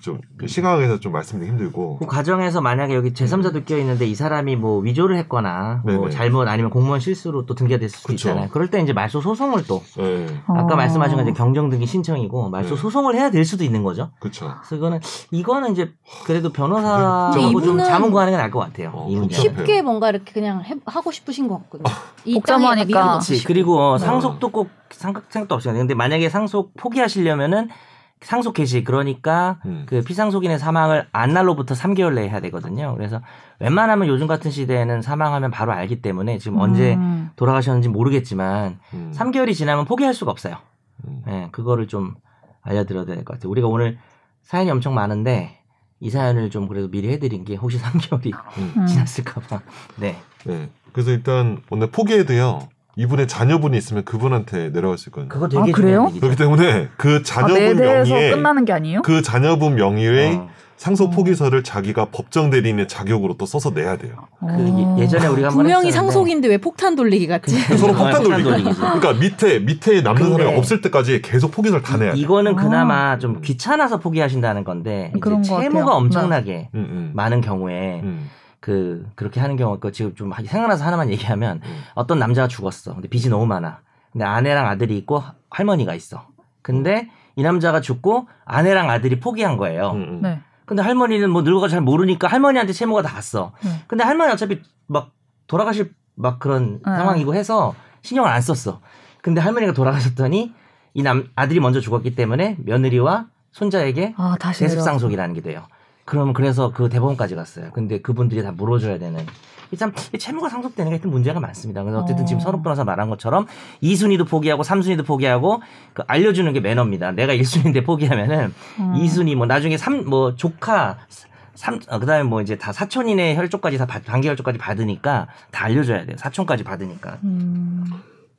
[SPEAKER 4] 좀 시각에서 좀 말씀드리기 힘들고
[SPEAKER 2] 그 과정에서 만약에 여기 제3자도 껴 있는데 이 사람이 뭐 위조를 했거나 뭐. 잘못 아니면 공무원 실수로 또 등기가 됐을 수도
[SPEAKER 4] 그쵸.
[SPEAKER 2] 있잖아요. 그럴 때 이제 말소 소송을 또
[SPEAKER 4] 예,
[SPEAKER 2] 아까
[SPEAKER 1] 어.
[SPEAKER 2] 말씀하신 건 이제 경정 등기 신청이고 말소
[SPEAKER 4] 네.
[SPEAKER 2] 소송을 해야 될 수도 있는 거죠.
[SPEAKER 4] 그렇죠.
[SPEAKER 2] 그래서 이거는 이거는 이제 그래도 변호사하고 좀 자문 구하는 게 나을 것 같아요.
[SPEAKER 4] 어,
[SPEAKER 2] 이 문제.
[SPEAKER 4] 복잡해요.
[SPEAKER 3] 쉽게 뭔가 이렇게 그냥 해- 하고 싶으신 것 같거든요. 이
[SPEAKER 1] 복잡하니까.
[SPEAKER 2] 그리고 어,
[SPEAKER 4] 네.
[SPEAKER 2] 상속도 꼭 상각 생각도 없이 근데 만약에 상속 포기하시려면은 상속 개시 그러니까
[SPEAKER 4] 음.
[SPEAKER 2] 그 피상속인의 사망을 안 날로부터 3개월 내에 해야 되거든요. 그래서 웬만하면 요즘 같은 시대에는 사망하면 바로 알기 때문에 지금 언제
[SPEAKER 1] 음.
[SPEAKER 2] 돌아가셨는지 모르겠지만
[SPEAKER 4] 음,
[SPEAKER 2] 3개월이 지나면 포기할 수가 없어요.
[SPEAKER 4] 음.
[SPEAKER 2] 예, 그거를 좀 알려드려야 될 것 같아요. 우리가 오늘 사연이 엄청 많은데 이 사연을 좀 그래도 미리 해드린 게 혹시 3개월이
[SPEAKER 4] 음.
[SPEAKER 1] 음.
[SPEAKER 2] 지났을까봐. 네.
[SPEAKER 4] 네. 그래서 일단 오늘 포기해도요. 이분의 자녀분이 있으면 그분한테 내려갈 수 있거든요.
[SPEAKER 2] 그거 되게
[SPEAKER 1] 아, 그래요?
[SPEAKER 4] 그렇기 때문에 그
[SPEAKER 1] 아, 내
[SPEAKER 4] 자녀분
[SPEAKER 1] 대해서
[SPEAKER 4] 명의의
[SPEAKER 1] 끝나는 게 아니에요?
[SPEAKER 4] 그 자녀분 명의의
[SPEAKER 2] 어.
[SPEAKER 4] 상속 포기서를 자기가 법정 대리인의 자격으로 또 써서 내야 돼요.
[SPEAKER 2] 그
[SPEAKER 1] 어.
[SPEAKER 2] 예- 예전에 우리가
[SPEAKER 3] 분명히 상속인데 왜 폭탄 돌리기 같지?
[SPEAKER 4] 서로 폭탄 돌리기. 그러니까 밑에 밑에 남는 사람이 없을 때까지 계속 포기서를 다 내야 돼.
[SPEAKER 2] 이거는
[SPEAKER 1] 아.
[SPEAKER 2] 그나마 좀 귀찮아서 포기하신다는 건데 이제
[SPEAKER 1] 것
[SPEAKER 2] 채무가. 엄청나게
[SPEAKER 4] 음, 음.
[SPEAKER 2] 많은 경우에
[SPEAKER 4] 음,
[SPEAKER 2] 그 그렇게 하는 경우가 있고 지금 좀 생각나서 하나만 얘기하면
[SPEAKER 4] 음.
[SPEAKER 2] 어떤 남자가 죽었어. 근데 빚이 너무 많아. 근데 아내랑 아들이 있고 할머니가 있어. 근데 이 남자가 죽고 아내랑 아들이 포기한 거예요.
[SPEAKER 4] 음, 음.
[SPEAKER 1] 네.
[SPEAKER 2] 근데 할머니는 뭐 늙어 잘 모르니까 할머니한테 채무가 다 갔어.
[SPEAKER 1] 네.
[SPEAKER 2] 근데 할머니 어차피 막 돌아가실 막 그런
[SPEAKER 1] 네.
[SPEAKER 2] 상황이고 해서 신경을 안 썼어. 근데 할머니가 돌아가셨더니 이 남 아들이 먼저 죽었기 때문에 며느리와 손자에게
[SPEAKER 1] 아.
[SPEAKER 2] 대습상속이라는 게 돼요. 그럼 그래서 그 대법원까지 갔어요. 근데 그분들이 다 물어줘야 되는. 이참 채무가 상속되는 게 하여튼 문제가 많습니다. 그래서 어쨌든
[SPEAKER 1] 어.
[SPEAKER 2] 지금 선욱 변호사 말한 것처럼 2순위도 포기하고 3순위도 포기하고 그 알려주는 게 매너입니다. 내가 1순위인데 포기하면은
[SPEAKER 1] 음.
[SPEAKER 2] 2순위 뭐 나중에 3 뭐 조카 삼 어, 그다음에 뭐 이제 다 사촌인의 혈족까지 다 받- 반기 혈족까지 받으니까 다 알려줘야 돼요. 사촌까지 받으니까.
[SPEAKER 1] 음.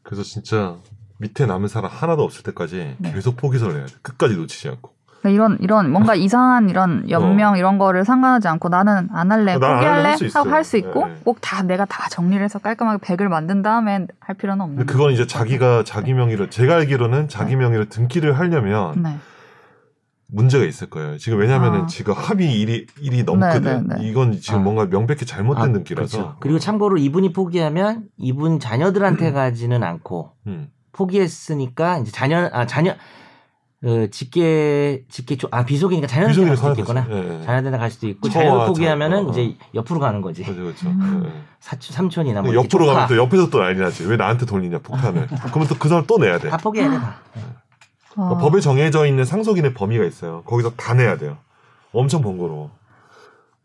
[SPEAKER 4] 그래서 진짜 밑에 남은 사람 하나도 없을 때까지
[SPEAKER 1] 네.
[SPEAKER 4] 계속 포기서를 해야 돼. 끝까지 놓치지 않고.
[SPEAKER 1] 그러니까 이런 이런 뭔가 이상한 이런 연명 이런 거를 상관하지 않고 나는 안 할래
[SPEAKER 4] 어,
[SPEAKER 1] 포기할래
[SPEAKER 4] 할수 있어요.
[SPEAKER 1] 하고 할 수 있고
[SPEAKER 4] 네.
[SPEAKER 1] 꼭다 내가 다 정리를 해서 깔끔하게 100을 만든 다음에 할 필요는 없는
[SPEAKER 4] 그건 이제 자기가 자기 명의를 제가 알기로는 자기 명의를 등기를 하려면
[SPEAKER 1] 네.
[SPEAKER 4] 문제가 있을 거예요. 지금 왜냐면은
[SPEAKER 1] 아.
[SPEAKER 4] 지금 합의 일이 일이 넘거든.
[SPEAKER 1] 네, 네, 네.
[SPEAKER 4] 이건 지금
[SPEAKER 2] 아.
[SPEAKER 4] 뭔가 명백히 잘못된
[SPEAKER 2] 아,
[SPEAKER 4] 등기라서.
[SPEAKER 2] 그렇죠. 그리고 참고로 이분이 포기하면 이분 자녀들한테 가지는 않고
[SPEAKER 4] 음.
[SPEAKER 2] 포기했으니까 이제 자녀 아 자녀 그 직계 직계 조- 아 비속이니까
[SPEAKER 4] 비속이는
[SPEAKER 2] 갈 수도 있겠구나.
[SPEAKER 4] 예, 예.
[SPEAKER 2] 자녀한테 갈 수도 있고
[SPEAKER 4] 처와
[SPEAKER 2] 자녀
[SPEAKER 4] 자-
[SPEAKER 2] 포기하면은
[SPEAKER 4] 어, 어.
[SPEAKER 2] 이제 옆으로 가는 거지.
[SPEAKER 4] 그렇죠, 그렇죠.
[SPEAKER 1] 음.
[SPEAKER 4] 예, 예.
[SPEAKER 2] 사촌 삼촌이나 뭐
[SPEAKER 4] 옆으로 가면 또 옆에서 또 난리 나지. 왜 나한테 돌리냐 폭탄을. 그러면 또 그 사람 또 내야 돼.
[SPEAKER 2] 다 포기해야 돼 다.
[SPEAKER 1] 어.
[SPEAKER 4] 그러니까 법에 정해져 있는 상속인의 범위가 있어요. 거기서 다 내야 돼요. 엄청 번거로워.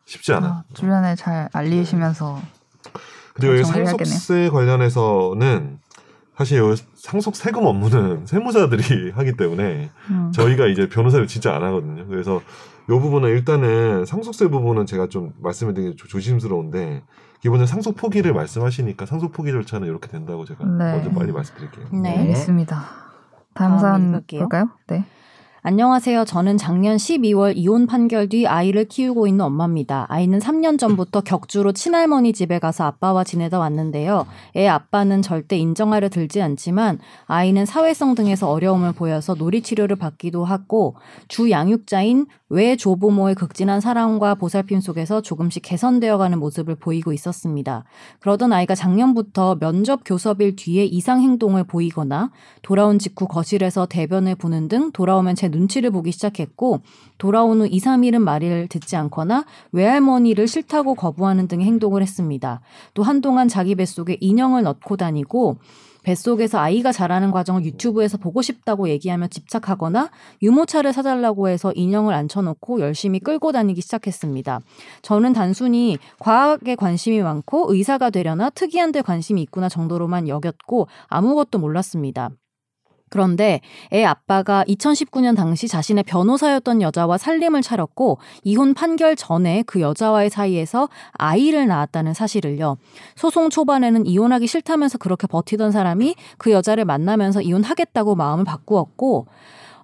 [SPEAKER 4] 쉽지 않아.
[SPEAKER 1] 아, 주변에 잘 알리시면서
[SPEAKER 4] 그리고. 상속세 관련해서는 사실 이 상속 세금 업무는 세무사들이 하기 때문에
[SPEAKER 1] 음.
[SPEAKER 4] 저희가 이제 변호사를 진짜 안 하거든요. 그래서 이 부분은 일단은 상속세 부분은 제가 좀 말씀을 드리기 조- 조심스러운데 기본적으로 상속 포기를 말씀하시니까 상속 포기 절차는 이렇게 된다고 제가
[SPEAKER 1] 네.
[SPEAKER 4] 먼저 빨리 말씀드릴게요.
[SPEAKER 3] 네.
[SPEAKER 1] 알겠습니다. 다음
[SPEAKER 3] 읽을게요.
[SPEAKER 1] 볼까요? 네.
[SPEAKER 3] 안녕하세요. 저는 작년 12월 이혼 판결 뒤 아이를 키우고 있는 엄마입니다. 아이는 3년 전부터 격주로 친할머니 집에 가서 아빠와 지내다 왔는데요. 애 아빠는 절대 인정하려 들지 않지만 아이는 사회성 등에서 어려움을 보여서 놀이치료를 받기도 하고 주 양육자인 외 조부모의 극진한 사랑과 보살핌 속에서 조금씩 개선되어가는 모습을 보이고 있었습니다. 그러던 아이가 작년부터 면접 교섭일 뒤에 이상 행동을 보이거나 돌아온 직후 거실에서 대변을 보는 등 돌아오면 제 눈치를 보기 시작했고 돌아온 후 2, 3일은 말을 듣지 않거나 외할머니를 싫다고 거부하는 등의 행동을 했습니다. 또 한동안 자기 뱃속에 인형을 넣고 다니고 뱃속에서 아이가 자라는 과정을 유튜브에서 보고 싶다고 얘기하며 집착하거나 유모차를 사달라고 해서 인형을 앉혀놓고 열심히 끌고 다니기 시작했습니다. 저는 단순히 과학에 관심이 많고 의사가 되려나 특이한 데 관심이 있구나 정도로만 여겼고 아무것도 몰랐습니다. 그런데 애 아빠가 2019년 당시 자신의 변호사였던 여자와 살림을 차렸고 이혼 판결 전에 그 여자와의 사이에서 아이를 낳았다는 사실을요. 소송 초반에는 이혼하기 싫다면서 그렇게 버티던 사람이 그 여자를 만나면서 이혼하겠다고 마음을 바꾸었고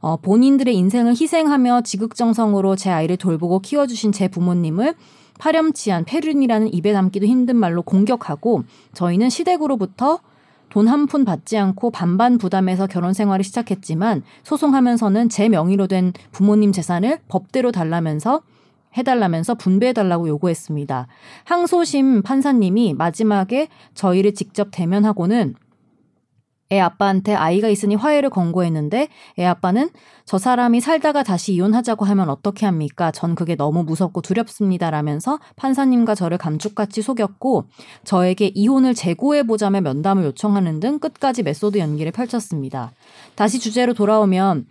[SPEAKER 3] 어, 본인들의 인생을 희생하며 지극정성으로 제 아이를 돌보고 키워주신 제 부모님을 파렴치한 페륜이라는 입에 담기도 힘든 말로 공격하고 저희는 시댁으로부터 돈 한 푼 받지 않고 반반 부담해서 결혼 생활을 시작했지만 소송하면서는 제 명의로 된 부모님 재산을 법대로 달라면서 해달라면서 분배해달라고 요구했습니다. 항소심 판사님이 마지막에 저희를 직접 대면하고는 애 아빠한테 아이가 있으니 화해를 권고했는데 애 아빠는 저 사람이 살다가 다시 이혼하자고 하면 어떻게 합니까? 전 그게 너무 무섭고 두렵습니다. 라면서 판사님과 저를 감쪽같이 속였고 저에게 이혼을 재고해 보자며 면담을 요청하는 등 끝까지 메소드 연기를 펼쳤습니다. 다시 주제로 돌아오면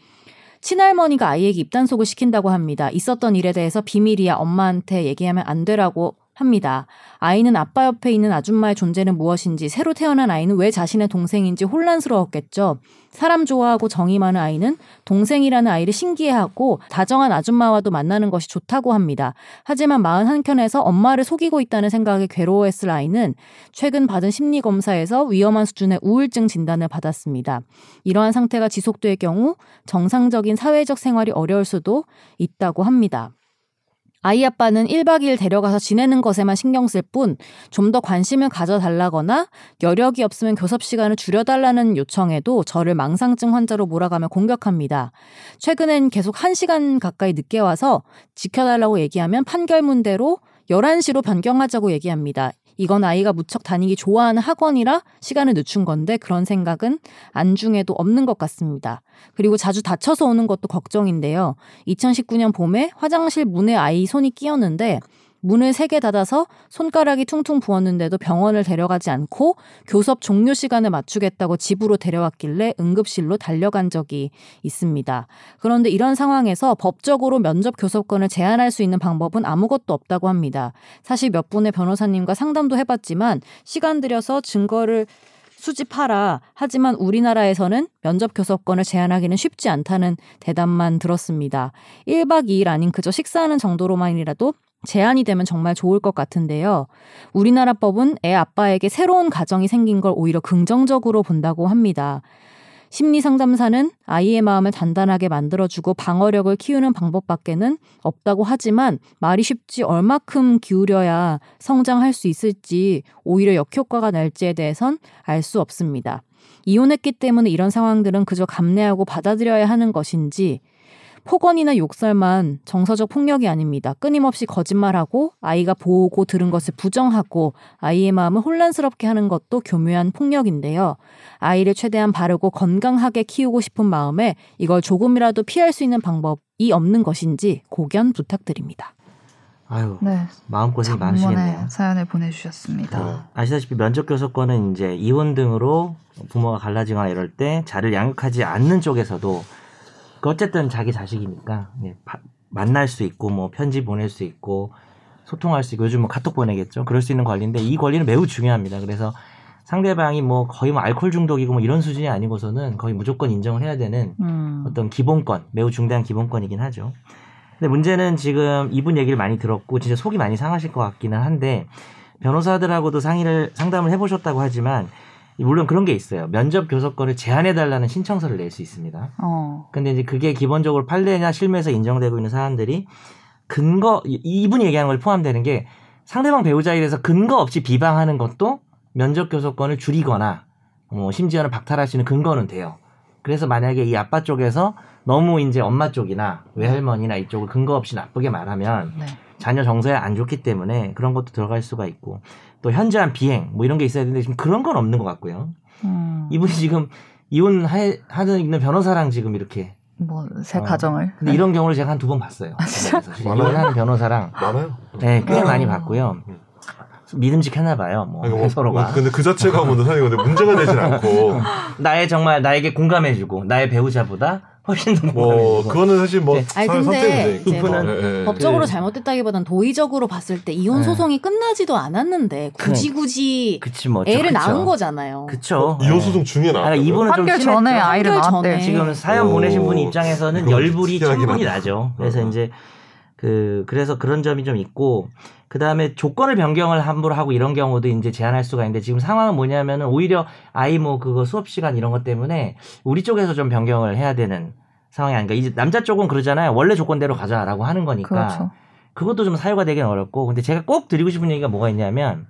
[SPEAKER 3] 친할머니가 아이에게 입단속을 시킨다고 합니다. 있었던 일에 대해서 비밀이야 엄마한테 얘기하면 안 되라고 합니다. 아이는 아빠 옆에 있는 아줌마의 존재는 무엇인지, 새로 태어난 아이는 왜 자신의 동생인지 혼란스러웠겠죠. 사람 좋아하고 정이 많은 아이는 동생이라는 아이를 신기해하고 다정한 아줌마와도 만나는 것이 좋다고 합니다. 하지만 마음 한켠에서 엄마를 속이고 있다는 생각에 괴로워했을 아이는 최근 받은 심리 검사에서 위험한 수준의 우울증 진단을 받았습니다. 이러한 상태가 지속될 경우 정상적인 사회적 생활이 어려울 수도 있다고 합니다. 아이 아빠는 1박 2일 데려가서 지내는 것에만 신경 쓸 뿐 좀 더 관심을 가져달라거나 여력이 없으면 교섭 시간을 줄여달라는 요청에도 저를 망상증 환자로 몰아가며 공격합니다. 최근엔 계속 1시간 가까이 늦게 와서 지켜달라고 얘기하면 판결문대로 11시로 변경하자고 얘기합니다. 이건 아이가 무척 다니기 좋아하는 학원이라 시간을 늦춘 건데 그런 생각은 안중에도 없는 것 같습니다. 그리고 자주 다쳐서 오는 것도 걱정인데요. 2019년 봄에 화장실 문에 아이 손이 끼었는데 문을 세개 닫아서 손가락이 퉁퉁 부었는데도 병원을 데려가지 않고 교섭 종료 시간을 맞추겠다고 집으로 데려왔길래 응급실로 달려간 적이 있습니다. 그런데 이런 상황에서 법적으로 면접 교섭권을 제한할 수 있는 방법은 아무것도 없다고 합니다. 사실 몇 분의 변호사님과 상담도 해봤지만 시간 들여서 증거를 수집하라. 하지만 우리나라에서는 면접 교섭권을 제한하기는 쉽지 않다는 대답만 들었습니다. 1박 2일 아닌 그저 식사하는 정도로만이라도 제한이 되면 정말 좋을 것 같은데요. 우리나라 법은 애 아빠에게 새로운 가정이 생긴 걸 오히려 긍정적으로 본다고 합니다. 심리 상담사는 아이의 마음을 단단하게 만들어주고 방어력을 키우는 방법밖에는 없다고 하지만 말이 쉽지 얼마큼 기울여야 성장할 수 있을지 오히려 역효과가 날지에 대해선 알 수 없습니다. 이혼했기 때문에 이런 상황들은 그저 감내하고 받아들여야 하는 것인지 폭언이나 욕설만 정서적 폭력이 아닙니다. 끊임없이 거짓말하고 아이가 보고 들은 것을 부정하고 아이의 마음을 혼란스럽게 하는 것도 교묘한 폭력인데요. 아이를 최대한 바르고 건강하게 키우고 싶은 마음에 이걸 조금이라도 피할 수 있는 방법이 없는 것인지 고견 부탁드립니다.
[SPEAKER 2] 아유
[SPEAKER 1] 네.
[SPEAKER 2] 마음고생이 많으시겠네요.
[SPEAKER 1] 사연을 보내주셨습니다.
[SPEAKER 2] 아시다시피 면접 교섭권은 이제 이혼 등으로 부모가 갈라지거나 이럴 때 자를 양육하지 않는 쪽에서도 그 어쨌든 자기 자식이니까 예, 바- 만날 수 있고 뭐 편지 보낼 수 있고 소통할 수 있고 요즘 뭐 카톡 보내겠죠. 그럴 수 있는 권리인데 이 권리는 매우 중요합니다. 그래서 상대방이 뭐 거의 뭐 알코올 중독이고 뭐 이런 수준이 아니고서는 거의 무조건 인정을 해야 되는
[SPEAKER 1] 음.
[SPEAKER 2] 어떤 기본권, 매우 중대한 기본권이긴 하죠. 근데 문제는 지금 이분 얘기를 많이 들었고 진짜 속이 많이 상하실 것 같기는 한데 변호사들하고도 상의를 상담을 해보셨다고 하지만 물론 그런 게 있어요. 면접 교섭권을 제한해달라는 신청서를 낼 수 있습니다.
[SPEAKER 1] 어.
[SPEAKER 2] 근데 이제 그게 기본적으로 판례나 실무에서 인정되고 있는 사안들이 근거 이- 이분이 얘기하는 걸 포함되는 게 상대방 배우자에 대해서 근거 없이 비방하는 것도 면접 교섭권을 줄이거나 뭐 심지어는 박탈할 수 있는 근거는 돼요. 그래서 만약에 이 아빠 쪽에서 너무 이제 엄마 쪽이나 외할머니나 이쪽을 근거 없이 나쁘게 말하면
[SPEAKER 1] 네.
[SPEAKER 2] 자녀 정서에 안 좋기 때문에 그런 것도 들어갈 수가 있고 또 현저한 비행 뭐 이런 게 있어야 되는데 지금 그런 건 없는 것 같고요.
[SPEAKER 1] 음.
[SPEAKER 2] 이분이 지금 이혼 하는 있는 변호사랑 지금 이렇게
[SPEAKER 1] 뭐새
[SPEAKER 2] 어.
[SPEAKER 1] 가정을.
[SPEAKER 2] 근데 이런 경우를 제가 한 두 번 봤어요. 그래서 이혼하는 변호사랑
[SPEAKER 4] 많아요.
[SPEAKER 2] 네, 꽤
[SPEAKER 1] 음.
[SPEAKER 2] 많이 봤고요. 믿음직했나 봐요. 뭐
[SPEAKER 4] 아니, 뭐,
[SPEAKER 2] 서로가
[SPEAKER 4] 뭐, 근데 그 자체가 뭐 사실 근데 문제가 되진 않고
[SPEAKER 2] 나의 정말 나에게 공감해주고 나의 배우자보다 훨씬 더
[SPEAKER 4] 뭐 그거는 사실 뭐
[SPEAKER 2] 네.
[SPEAKER 3] 아니,
[SPEAKER 4] 선-
[SPEAKER 3] 근데 이제
[SPEAKER 4] 문제니까.
[SPEAKER 2] 뭐
[SPEAKER 4] 예, 예.
[SPEAKER 3] 법적으로
[SPEAKER 2] 그-
[SPEAKER 3] 잘못됐다기보단 도의적으로 봤을 때 이혼
[SPEAKER 2] 네.
[SPEAKER 3] 소송이 끝나지도 않았는데 굳이 굳이
[SPEAKER 2] 그치 뭐
[SPEAKER 3] 애를
[SPEAKER 2] 그쵸.
[SPEAKER 3] 낳은 거잖아요.
[SPEAKER 2] 그쵸.
[SPEAKER 4] 이혼
[SPEAKER 2] 네.
[SPEAKER 4] 소송 중에
[SPEAKER 2] 아,
[SPEAKER 4] 나왔다.
[SPEAKER 2] 이분은 좀 심했죠.
[SPEAKER 1] 전에 아이를 낳았대.
[SPEAKER 2] 지금 사연
[SPEAKER 4] 오,
[SPEAKER 2] 보내신 분 입장에서는 열불이
[SPEAKER 4] 하다.
[SPEAKER 2] 나죠. 그래서
[SPEAKER 4] 어.
[SPEAKER 2] 이제 그 그래서 그런 점이 좀 있고 그 다음에 조건을 변경을 함부로 하고 이런 경우도 이제 제한할 수가 있는데 지금 상황은 뭐냐면은 오히려 아이 뭐 그거 수업 시간 이런 것 때문에 우리 쪽에서 좀 변경을 해야 되는 상황이 아닌가. 이제 남자 쪽은 그러잖아요. 원래 조건대로 가자라고 하는 거니까
[SPEAKER 1] 그렇죠.
[SPEAKER 2] 그것도 좀 사유가 되긴 어렵고 근데 제가 꼭 드리고 싶은 얘기가 뭐가 있냐면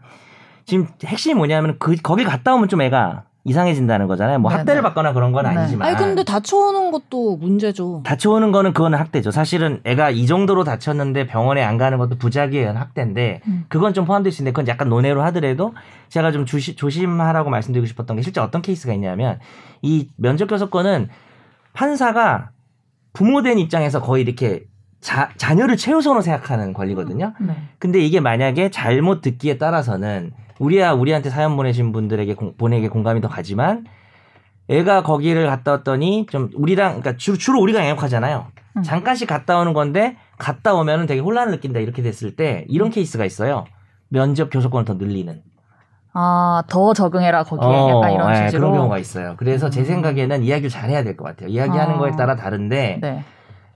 [SPEAKER 2] 지금 핵심이 뭐냐면 그 거기 갔다 오면 좀 애가 이상해진다는 거잖아요. 뭐
[SPEAKER 1] 네네.
[SPEAKER 2] 학대를 받거나 그런 건
[SPEAKER 1] 네.
[SPEAKER 2] 아니지만
[SPEAKER 3] 아니 근데 다쳐오는 것도 문제죠.
[SPEAKER 2] 다쳐오는 거는 그거는 학대죠. 사실은 애가 이 정도로 다쳤는데 병원에 안 가는 것도 부작위에 의한 학대인데
[SPEAKER 1] 음.
[SPEAKER 2] 그건 좀 포함될 수 있는데 그건 약간 논외로 하더라도 제가 좀 조시, 조심하라고 말씀드리고 싶었던 게 실제 어떤 케이스가 있냐면 이 면접 교섭권은 판사가 부모된 입장에서 거의 이렇게 자, 자녀를 최우선으로 생각하는 권리거든요.
[SPEAKER 1] 네.
[SPEAKER 2] 근데 이게 만약에 잘못 듣기에 따라서는 우리야 우리한테 사연 보내신 분들에게 공, 보내게 공감이 더 가지만 애가 거기를 갔다 왔더니 좀 우리랑 그러니까 주로, 주로 우리가 양육하잖아요.
[SPEAKER 1] 음.
[SPEAKER 2] 잠깐씩 갔다 오는 건데 갔다 오면은 되게 혼란을 느낀다 이렇게 됐을 때 이런 케이스가 있어요. 면접 교섭권을 더 늘리는
[SPEAKER 1] 아, 더 적응해라 거기에
[SPEAKER 2] 어,
[SPEAKER 1] 약간 이런
[SPEAKER 2] 예,
[SPEAKER 1] 취지로.
[SPEAKER 2] 그런 경우가 있어요. 그래서 제
[SPEAKER 1] 음.
[SPEAKER 2] 생각에는 이야기를 잘 해야 될 것 같아요. 이야기하는
[SPEAKER 1] 아.
[SPEAKER 2] 거에 따라 다른데
[SPEAKER 1] 네.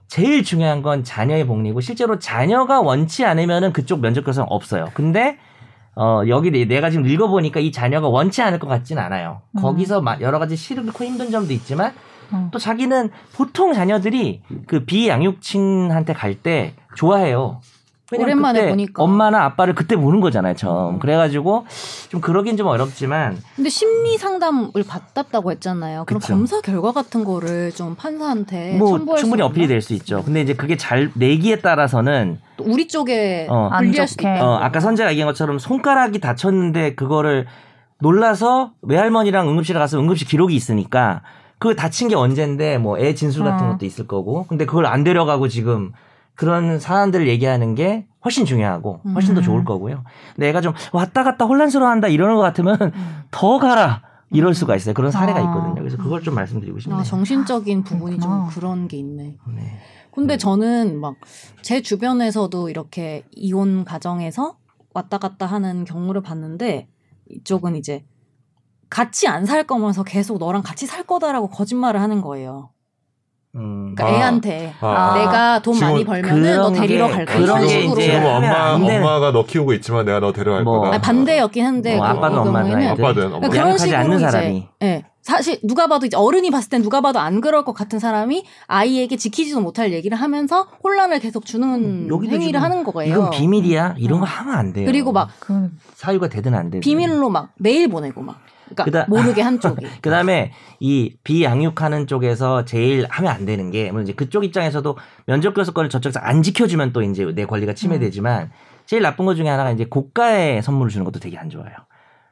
[SPEAKER 2] 제일 중요한 건 자녀의 복리고 실제로 자녀가 원치 않으면은 그쪽 면접 교섭 없어요. 근데 어 여기 내- 내가 지금 읽어보니까 이 자녀가 원치 않을 것 같진 않아요.
[SPEAKER 1] 음.
[SPEAKER 2] 거기서 마- 여러 가지 싫고 힘든 점도 있지만
[SPEAKER 1] 음.
[SPEAKER 2] 또 자기는 보통 자녀들이 그 비양육친한테 갈 때 좋아해요.
[SPEAKER 3] 오랜만에
[SPEAKER 2] 그때
[SPEAKER 3] 보니까.
[SPEAKER 2] 엄마나 아빠를 그때 보는 거잖아요, 처음.
[SPEAKER 3] 음.
[SPEAKER 2] 그래가지고 좀 그러긴 좀 어렵지만
[SPEAKER 3] 근데 심리 상담을 받았다고 했잖아요. 그럼
[SPEAKER 2] 그쵸.
[SPEAKER 3] 검사 결과 같은 거를 좀 판사한테
[SPEAKER 2] 뭐
[SPEAKER 3] 네, 첨부할
[SPEAKER 2] 충분히
[SPEAKER 3] 수
[SPEAKER 2] 어필이? 될 수 있죠. 근데 이제 그게 잘 내기에 따라서는
[SPEAKER 3] 또 우리 쪽에
[SPEAKER 2] 어.
[SPEAKER 1] 안
[SPEAKER 3] 불리할 수도
[SPEAKER 1] 좋게.
[SPEAKER 3] 있다.
[SPEAKER 2] 어, 아까 선재가 얘기한 것처럼 손가락이 다쳤는데 그거를 놀라서 외할머니랑 응급실에 가서 응급실 기록이 있으니까 그 다친 게 언젠데 뭐 애 진술 같은
[SPEAKER 1] 어.
[SPEAKER 2] 것도 있을 거고 근데 그걸 안 데려가고 지금 그런 사안들을 얘기하는 게 훨씬 중요하고 훨씬 더
[SPEAKER 1] 음.
[SPEAKER 2] 좋을 거고요. 애가 좀 왔다 갔다 혼란스러워한다 이러는 것 같으면
[SPEAKER 3] 음.
[SPEAKER 2] 더 가라 이럴 수가 있어요. 그런 사례가
[SPEAKER 1] 아.
[SPEAKER 2] 있거든요. 그래서 그걸 좀 말씀드리고 싶네요.
[SPEAKER 3] 아, 정신적인 부분이 좀
[SPEAKER 1] 그렇구나.
[SPEAKER 3] 그런 게 있네.
[SPEAKER 2] 네.
[SPEAKER 3] 근데 저는 막 제 주변에서도 이렇게 이혼 가정에서 왔다 갔다 하는 경우를 봤는데 이쪽은 이제 같이 안 살 거면서 계속 너랑 같이 살 거다라고 거짓말을 하는 거예요.
[SPEAKER 2] 음.
[SPEAKER 3] 그러니까
[SPEAKER 4] 아.
[SPEAKER 3] 애한테
[SPEAKER 4] 아,
[SPEAKER 3] 내가 돈 많이 벌면은 너
[SPEAKER 2] 그런
[SPEAKER 3] 데리러
[SPEAKER 2] 게-
[SPEAKER 3] 갈 거야.
[SPEAKER 2] 그런
[SPEAKER 3] 이런
[SPEAKER 2] 게
[SPEAKER 3] 식으로.
[SPEAKER 2] 이제
[SPEAKER 4] 지금 엄마
[SPEAKER 2] 안 되는-
[SPEAKER 4] 엄마가 너 키우고 있지만 내가 너 데려갈
[SPEAKER 2] 뭐.
[SPEAKER 4] 거다.
[SPEAKER 3] 아니, 반대였긴 한데
[SPEAKER 2] 뭐
[SPEAKER 3] 그
[SPEAKER 2] 아빠든 애들.
[SPEAKER 4] 아빠든 엄마.
[SPEAKER 3] 그런
[SPEAKER 2] 양육하지
[SPEAKER 3] 식으로
[SPEAKER 2] 않는
[SPEAKER 3] 이제
[SPEAKER 2] 사람이.
[SPEAKER 3] 예. 사실 누가 봐도 이제 어른이 봤을 땐 누가 봐도 안 그럴 것 같은 사람이 아이에게 지키지도 못할 얘기를 하면서 혼란을 계속 주는
[SPEAKER 2] 여기도
[SPEAKER 3] 행위를
[SPEAKER 2] 지금
[SPEAKER 3] 하는 거예요.
[SPEAKER 2] 이건 비밀이야. 이런 거
[SPEAKER 3] 어.
[SPEAKER 2] 하면 안 돼요.
[SPEAKER 3] 그리고
[SPEAKER 1] 막그
[SPEAKER 2] 사유가 되든 안 되든.
[SPEAKER 3] 비밀로 막 메일 보내고 막 그러니까
[SPEAKER 2] 그다-
[SPEAKER 3] 모르게 한쪽이
[SPEAKER 2] 그다음에 이 비양육하는 쪽에서 제일 하면 안 되는 게 물론 이제 그쪽 입장에서도 면접 교섭권을 저쪽에서 안 지켜주면 또 이제 내 권리가 침해되지만 제일 나쁜 것 중에 하나가 이제 고가의 선물을 주는 것도 되게 안 좋아요.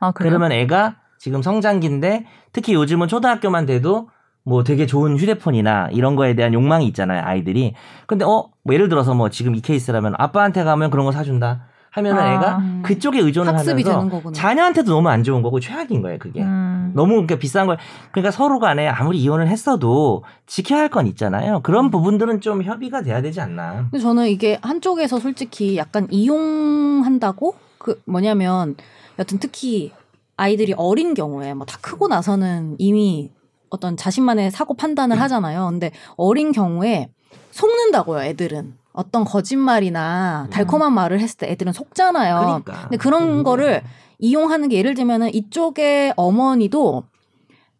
[SPEAKER 1] 아?
[SPEAKER 2] 그러면 애가 지금 성장기인데 특히 요즘은 초등학교만 돼도 뭐 되게 좋은 휴대폰이나 이런 거에 대한 욕망이 있잖아요 아이들이. 근데 어 뭐 예를 들어서 뭐 지금 이 케이스라면 아빠한테 가면 그런 거 사준다 하면은
[SPEAKER 1] 아.
[SPEAKER 2] 애가 그쪽에 의존을 하면서
[SPEAKER 3] 되는 거구나.
[SPEAKER 2] 자녀한테도 너무 안 좋은 거고 최악인 거예요 그게.
[SPEAKER 1] 음.
[SPEAKER 2] 너무 그러니까 비싼 걸 그러니까 서로 간에 아무리 이혼을 했어도 지켜야 할 건 있잖아요. 그런 부분들은 좀 협의가 돼야 되지 않나.
[SPEAKER 3] 근데 저는 이게 한쪽에서 솔직히 약간 이용한다고 그 뭐냐면 여튼 특히 아이들이 어린 경우에 뭐 다 크고 나서는 이미 어떤 자신만의 사고 판단을 하잖아요. 근데 어린 경우에 속는다고요, 애들은. 어떤 거짓말이나 달콤한 말을 했을 때 애들은 속잖아요.
[SPEAKER 2] 그러니까.
[SPEAKER 3] 근데 그런 거를 이용하는 게 예를 들면은 이쪽의 어머니도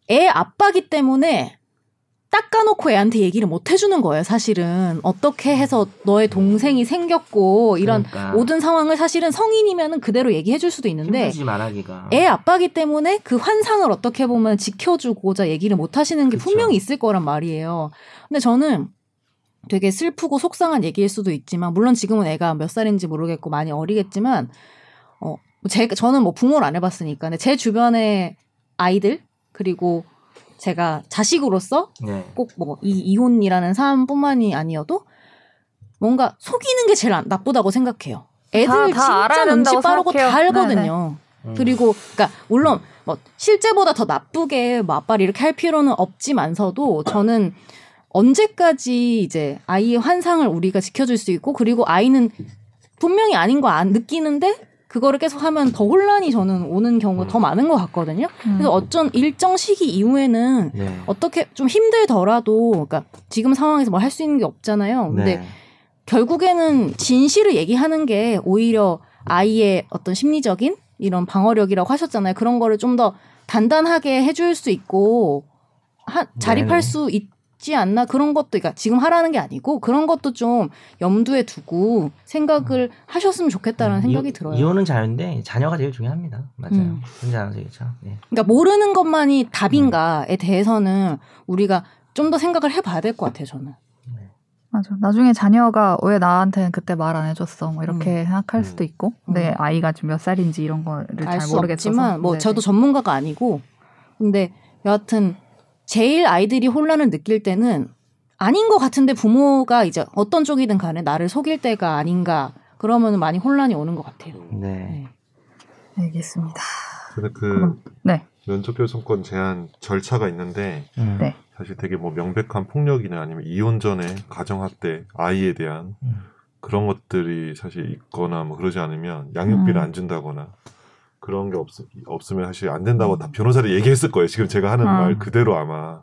[SPEAKER 3] 애 아빠기 때문에 닦아놓고 애한테 얘기를 못 해주는 거예요, 사실은. 어떻게 해서 너의 동생이 생겼고, 이런
[SPEAKER 2] 그러니까.
[SPEAKER 3] 모든 상황을 사실은 성인이면은 그대로 얘기해줄 수도 있는데. 애 아빠기 때문에 그 환상을 어떻게 보면 지켜주고자 얘기를 못 하시는 게
[SPEAKER 2] 그쵸.
[SPEAKER 3] 분명히 있을 거란 말이에요. 근데 저는 되게 슬프고 속상한 얘기일 수도 있지만, 물론 지금은 애가 몇 살인지 모르겠고 많이 어리겠지만, 어, 제, 저는 뭐 부모를 안 해봤으니까, 근데 제 주변의 아이들, 그리고 제가 자식으로서
[SPEAKER 2] 네.
[SPEAKER 3] 꼭뭐 이 이혼이라는 사안뿐만이 아니어도 뭔가 속이는 게 제일 안- 나쁘다고 생각해요. 애들
[SPEAKER 1] 다- 다
[SPEAKER 3] 진짜 눈치 빠르고 다
[SPEAKER 1] 생각해요.
[SPEAKER 3] 알거든요.
[SPEAKER 2] 음.
[SPEAKER 3] 그리고 그러니까 물론 뭐 실제보다 더 나쁘게 뭐 아빠를 이렇게 할 필요는 없지만서도 저는 언제까지 이제 아이의 환상을 우리가 지켜줄 수 있고 그리고 아이는 분명히 아닌 거 안 느끼는데 그거를 계속 하면 더 혼란이 저는 오는 경우가 더 많은 것 같거든요.
[SPEAKER 1] 음.
[SPEAKER 3] 그래서 어쩐 일정 시기 이후에는
[SPEAKER 2] 네.
[SPEAKER 3] 어떻게 좀 힘들더라도 그러니까 지금 상황에서 뭐 할 수 있는 게 없잖아요. 근데
[SPEAKER 2] 네.
[SPEAKER 3] 결국에는 진실을 얘기하는 게 오히려 아이의 어떤 심리적인 이런 방어력이라고 하셨잖아요. 그런 거를 좀 더 단단하게 해줄 수 있고 하, 자립할
[SPEAKER 2] 네네.
[SPEAKER 3] 수 있 지 않나 그런 것도 그러니까 지금 하라는 게 아니고 그런 것도 좀 염두에 두고 생각을 하셨으면 좋겠다는 생각이
[SPEAKER 2] 음. 이,
[SPEAKER 3] 들어요.
[SPEAKER 2] 이혼은 자유인데 자녀가 제일 중요합니다. 맞아요.
[SPEAKER 3] 음.
[SPEAKER 2] 혼자 하는 얘기죠. 네.
[SPEAKER 3] 그러니까 모르는 것만이 답인가에 대해서는 우리가 좀 더 생각을 해봐야 될 것 같아요. 저는.
[SPEAKER 1] 맞아. 나중에 자녀가 왜 나한테는 그때 말 안 해줬어? 뭐 이렇게 생각할
[SPEAKER 4] 음.
[SPEAKER 1] 수도 있고. 근데
[SPEAKER 3] 음.
[SPEAKER 1] 아이가 지금 몇 살인지 이런 거를
[SPEAKER 3] 알
[SPEAKER 1] 잘.
[SPEAKER 3] 없지만 뭐
[SPEAKER 1] 네네.
[SPEAKER 3] 저도 전문가가 아니고 근데 여하튼 제일 아이들이 혼란을 느낄 때는 아닌 것 같은데 부모가 이제 어떤 쪽이든 간에 나를 속일 때가 아닌가 그러면 많이 혼란이 오는 것 같아요.
[SPEAKER 2] 네.
[SPEAKER 1] 알겠습니다.
[SPEAKER 4] 근데 그
[SPEAKER 1] 네.
[SPEAKER 4] 면접 교섭권 제한 절차가 있는데
[SPEAKER 2] 음.
[SPEAKER 1] 네.
[SPEAKER 4] 사실 되게 뭐 명백한 폭력이나 아니면 이혼 전에 가정학대, 아이에 대한
[SPEAKER 2] 음.
[SPEAKER 4] 그런 것들이 사실 있거나 뭐 그러지 않으면 양육비를
[SPEAKER 1] 음.
[SPEAKER 4] 안 준다거나 그런 게 없, 없으면 사실 안 된다고 다 변호사를 얘기했을 거예요. 지금 제가 하는
[SPEAKER 1] 음.
[SPEAKER 4] 말 그대로 아마.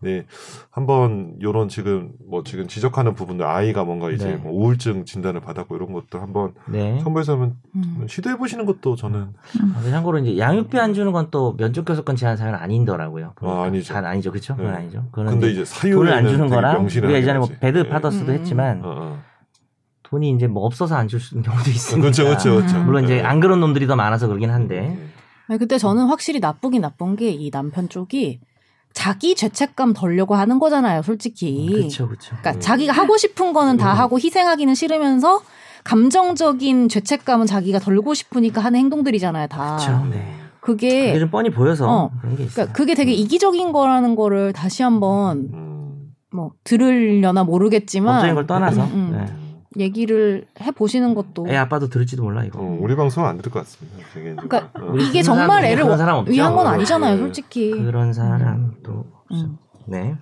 [SPEAKER 4] 네, 한번 요런 지금 뭐 지금 지적하는 부분들 아이가 뭔가 이제
[SPEAKER 2] 네.
[SPEAKER 4] 뭐 우울증 진단을 받았고 이런 것도 한번
[SPEAKER 2] 네.
[SPEAKER 4] 첨부해서 한번
[SPEAKER 3] 음.
[SPEAKER 4] 시도해 보시는 것도 저는
[SPEAKER 2] 아, 참고로 이제 양육비 안 주는 건 또 면접 교섭권 제한 사유는 아니더라고요. 보니까.
[SPEAKER 4] 아니죠.
[SPEAKER 2] 잘 아니죠, 그렇죠? 그건
[SPEAKER 4] 네.
[SPEAKER 2] 아니죠. 그건
[SPEAKER 4] 근데
[SPEAKER 2] 이제
[SPEAKER 4] 사유를
[SPEAKER 2] 안 주는 거랑 우리가 예전에 뭐 배드
[SPEAKER 4] 네.
[SPEAKER 2] 받았어도
[SPEAKER 3] 음.
[SPEAKER 2] 했지만
[SPEAKER 4] 어, 어.
[SPEAKER 2] 돈이 이제 뭐 없어서 안줄 경우도 있으니까.
[SPEAKER 4] 그렇죠, 그렇죠, 그렇죠.
[SPEAKER 2] 물론 이제
[SPEAKER 4] 네.
[SPEAKER 2] 안 그런 놈들이 더 많아서 그러긴 한데.
[SPEAKER 3] 아니, 그때 저는 확실히 나쁘긴 나쁜 게 이 남편 쪽이 자기 죄책감 덜려고 하는 거잖아요, 솔직히.
[SPEAKER 2] 그렇죠, 그렇죠.
[SPEAKER 3] 그러니까
[SPEAKER 4] 음.
[SPEAKER 3] 자기가 하고 싶은 거는 다
[SPEAKER 4] 음.
[SPEAKER 3] 하고 희생하기는 싫으면서 감정적인 죄책감은 자기가 덜고 싶으니까 하는 행동들이잖아요, 다.
[SPEAKER 2] 그렇죠. 네.
[SPEAKER 3] 그게
[SPEAKER 2] 그게 좀 뻔히 보여서
[SPEAKER 3] 어.
[SPEAKER 2] 그런 게 있어요.
[SPEAKER 3] 그러니까 그게 되게 이기적인 거라는 거를 다시 한번
[SPEAKER 4] 음.
[SPEAKER 3] 뭐 들으려나 모르겠지만
[SPEAKER 2] 법적인 걸 떠나서
[SPEAKER 3] 음, 음.
[SPEAKER 2] 네.
[SPEAKER 3] 얘기를 해 보시는 것도
[SPEAKER 2] 애 아빠도 들을지도 몰라 이거.
[SPEAKER 4] 어, 우리 방송 안 들을 것 같습니다. 되게
[SPEAKER 3] 그러니까
[SPEAKER 4] 어.
[SPEAKER 3] 이게 정말 애를. 위한 건
[SPEAKER 4] 어,
[SPEAKER 3] 아니잖아요,
[SPEAKER 4] 네.
[SPEAKER 3] 솔직히.
[SPEAKER 2] 그런 사람도 없어.
[SPEAKER 3] 음.
[SPEAKER 2] 네.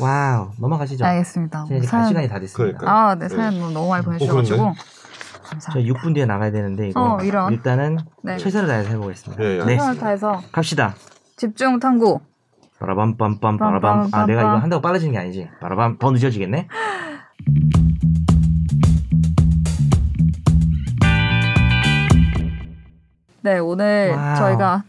[SPEAKER 2] 와우 넘어가시죠.
[SPEAKER 1] 알겠습니다.
[SPEAKER 2] 이제 갈
[SPEAKER 1] 사연-
[SPEAKER 2] 시간이 다 됐습니다.
[SPEAKER 4] 그러니까요.
[SPEAKER 1] 아, 네, 사연 너무 많이 보내주셔가지고.
[SPEAKER 4] 그런데?
[SPEAKER 2] 저
[SPEAKER 1] 감사합니다.
[SPEAKER 2] 6분 뒤에 나가야 되는데 이거
[SPEAKER 1] 어, 이런.
[SPEAKER 2] 일단은
[SPEAKER 1] 네.
[SPEAKER 2] 최선을 다해서 해보겠습니다.
[SPEAKER 4] 네,
[SPEAKER 2] 네.
[SPEAKER 1] 최선을 다해서
[SPEAKER 2] 갑시다.
[SPEAKER 1] 집중 탐구.
[SPEAKER 2] 빠라밤 빰빰 빠라밤. 아 내가 이거 한다고 빨라지는 게 아니지. 빠라밤 더 늦어지겠네.
[SPEAKER 1] 네, 오늘
[SPEAKER 2] 와우.
[SPEAKER 1] 저희가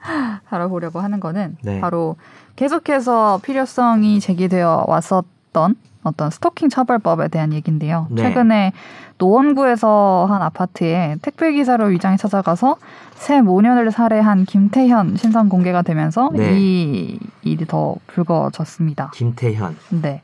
[SPEAKER 1] 다뤄보려고 하는 거는
[SPEAKER 2] 네.
[SPEAKER 1] 바로 계속해서 필요성이 제기되어 왔었던 어떤 스토킹 처벌법에 대한 얘기인데요.
[SPEAKER 2] 네.
[SPEAKER 1] 최근에 노원구에서 한 아파트에 택배 기사로 위장해 찾아가서 세 모녀를 살해한 김태현 신상 공개가 되면서
[SPEAKER 2] 네.
[SPEAKER 1] 이 일이 더 불거졌습니다.
[SPEAKER 2] 김태현.
[SPEAKER 1] 네.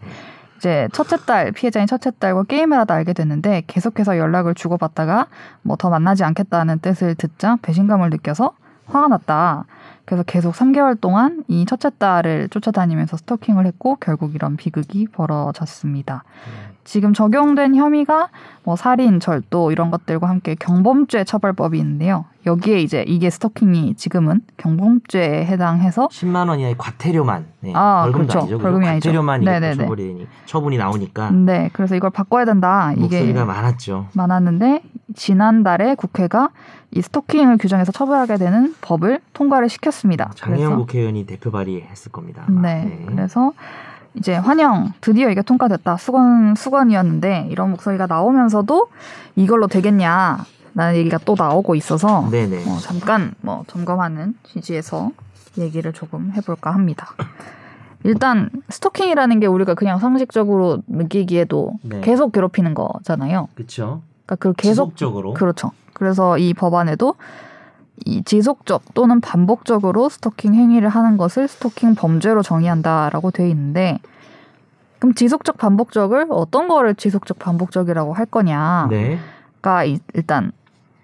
[SPEAKER 1] 이제 첫째 딸 피해자인 첫째 딸과 게임을 하다 알게 됐는데 계속해서 연락을 주고받다가 뭐 더 만나지 않겠다는 뜻을 듣자 배신감을 느껴서 화가 났다. 그래서 계속 3개월 동안 이 첫째 딸을 쫓아다니면서 스토킹을 했고 결국 이런 비극이 벌어졌습니다. 지금 적용된 혐의가 뭐 살인, 절도 이런 것들과 함께 경범죄 처벌법이 있는데요. 여기에 이제 이게 스토킹이 지금은 경범죄에 해당해서
[SPEAKER 2] 10만 원 이하의 과태료만. 네.
[SPEAKER 1] 아,
[SPEAKER 2] 벌금도
[SPEAKER 1] 그렇죠.
[SPEAKER 2] 아니죠.
[SPEAKER 1] 벌금이 아니죠.
[SPEAKER 2] 과태료만 처벌이 처분이 나오니까
[SPEAKER 1] 네, 그래서 이걸 바꿔야 된다. 이게
[SPEAKER 2] 목소리가 많았죠.
[SPEAKER 1] 많았는데 지난달에 국회가 이 스토킹을 규정해서 처벌하게 되는 법을 통과를 시켰습니다.
[SPEAKER 2] 장혜영 국회의원이 대표 발의했을 겁니다. 아마.
[SPEAKER 1] 네, 그래서 이제 환영 드디어 이게 통과됐다 수건 수건이었는데 이런 목소리가 나오면서도 이걸로 되겠냐 라는 얘기가 또 나오고 있어서. 어, 잠깐 뭐 점검하는 취지에서 얘기를 조금 해볼까 합니다. 일단 스토킹이라는 게 우리가 그냥 상식적으로 느끼기에도
[SPEAKER 2] 네.
[SPEAKER 1] 계속 괴롭히는 거잖아요.
[SPEAKER 2] 그렇죠.
[SPEAKER 1] 그러니까 그 계속
[SPEAKER 2] 지속적으로.
[SPEAKER 1] 그렇죠. 그래서 이 법안에도 이 지속적 또는 반복적으로 스토킹 행위를 하는 것을 스토킹 범죄로 정의한다라고 돼 있는데 그럼 지속적 반복적을 어떤 거를 지속적 반복적이라고 할 거냐가
[SPEAKER 2] 네.
[SPEAKER 1] 이- 일단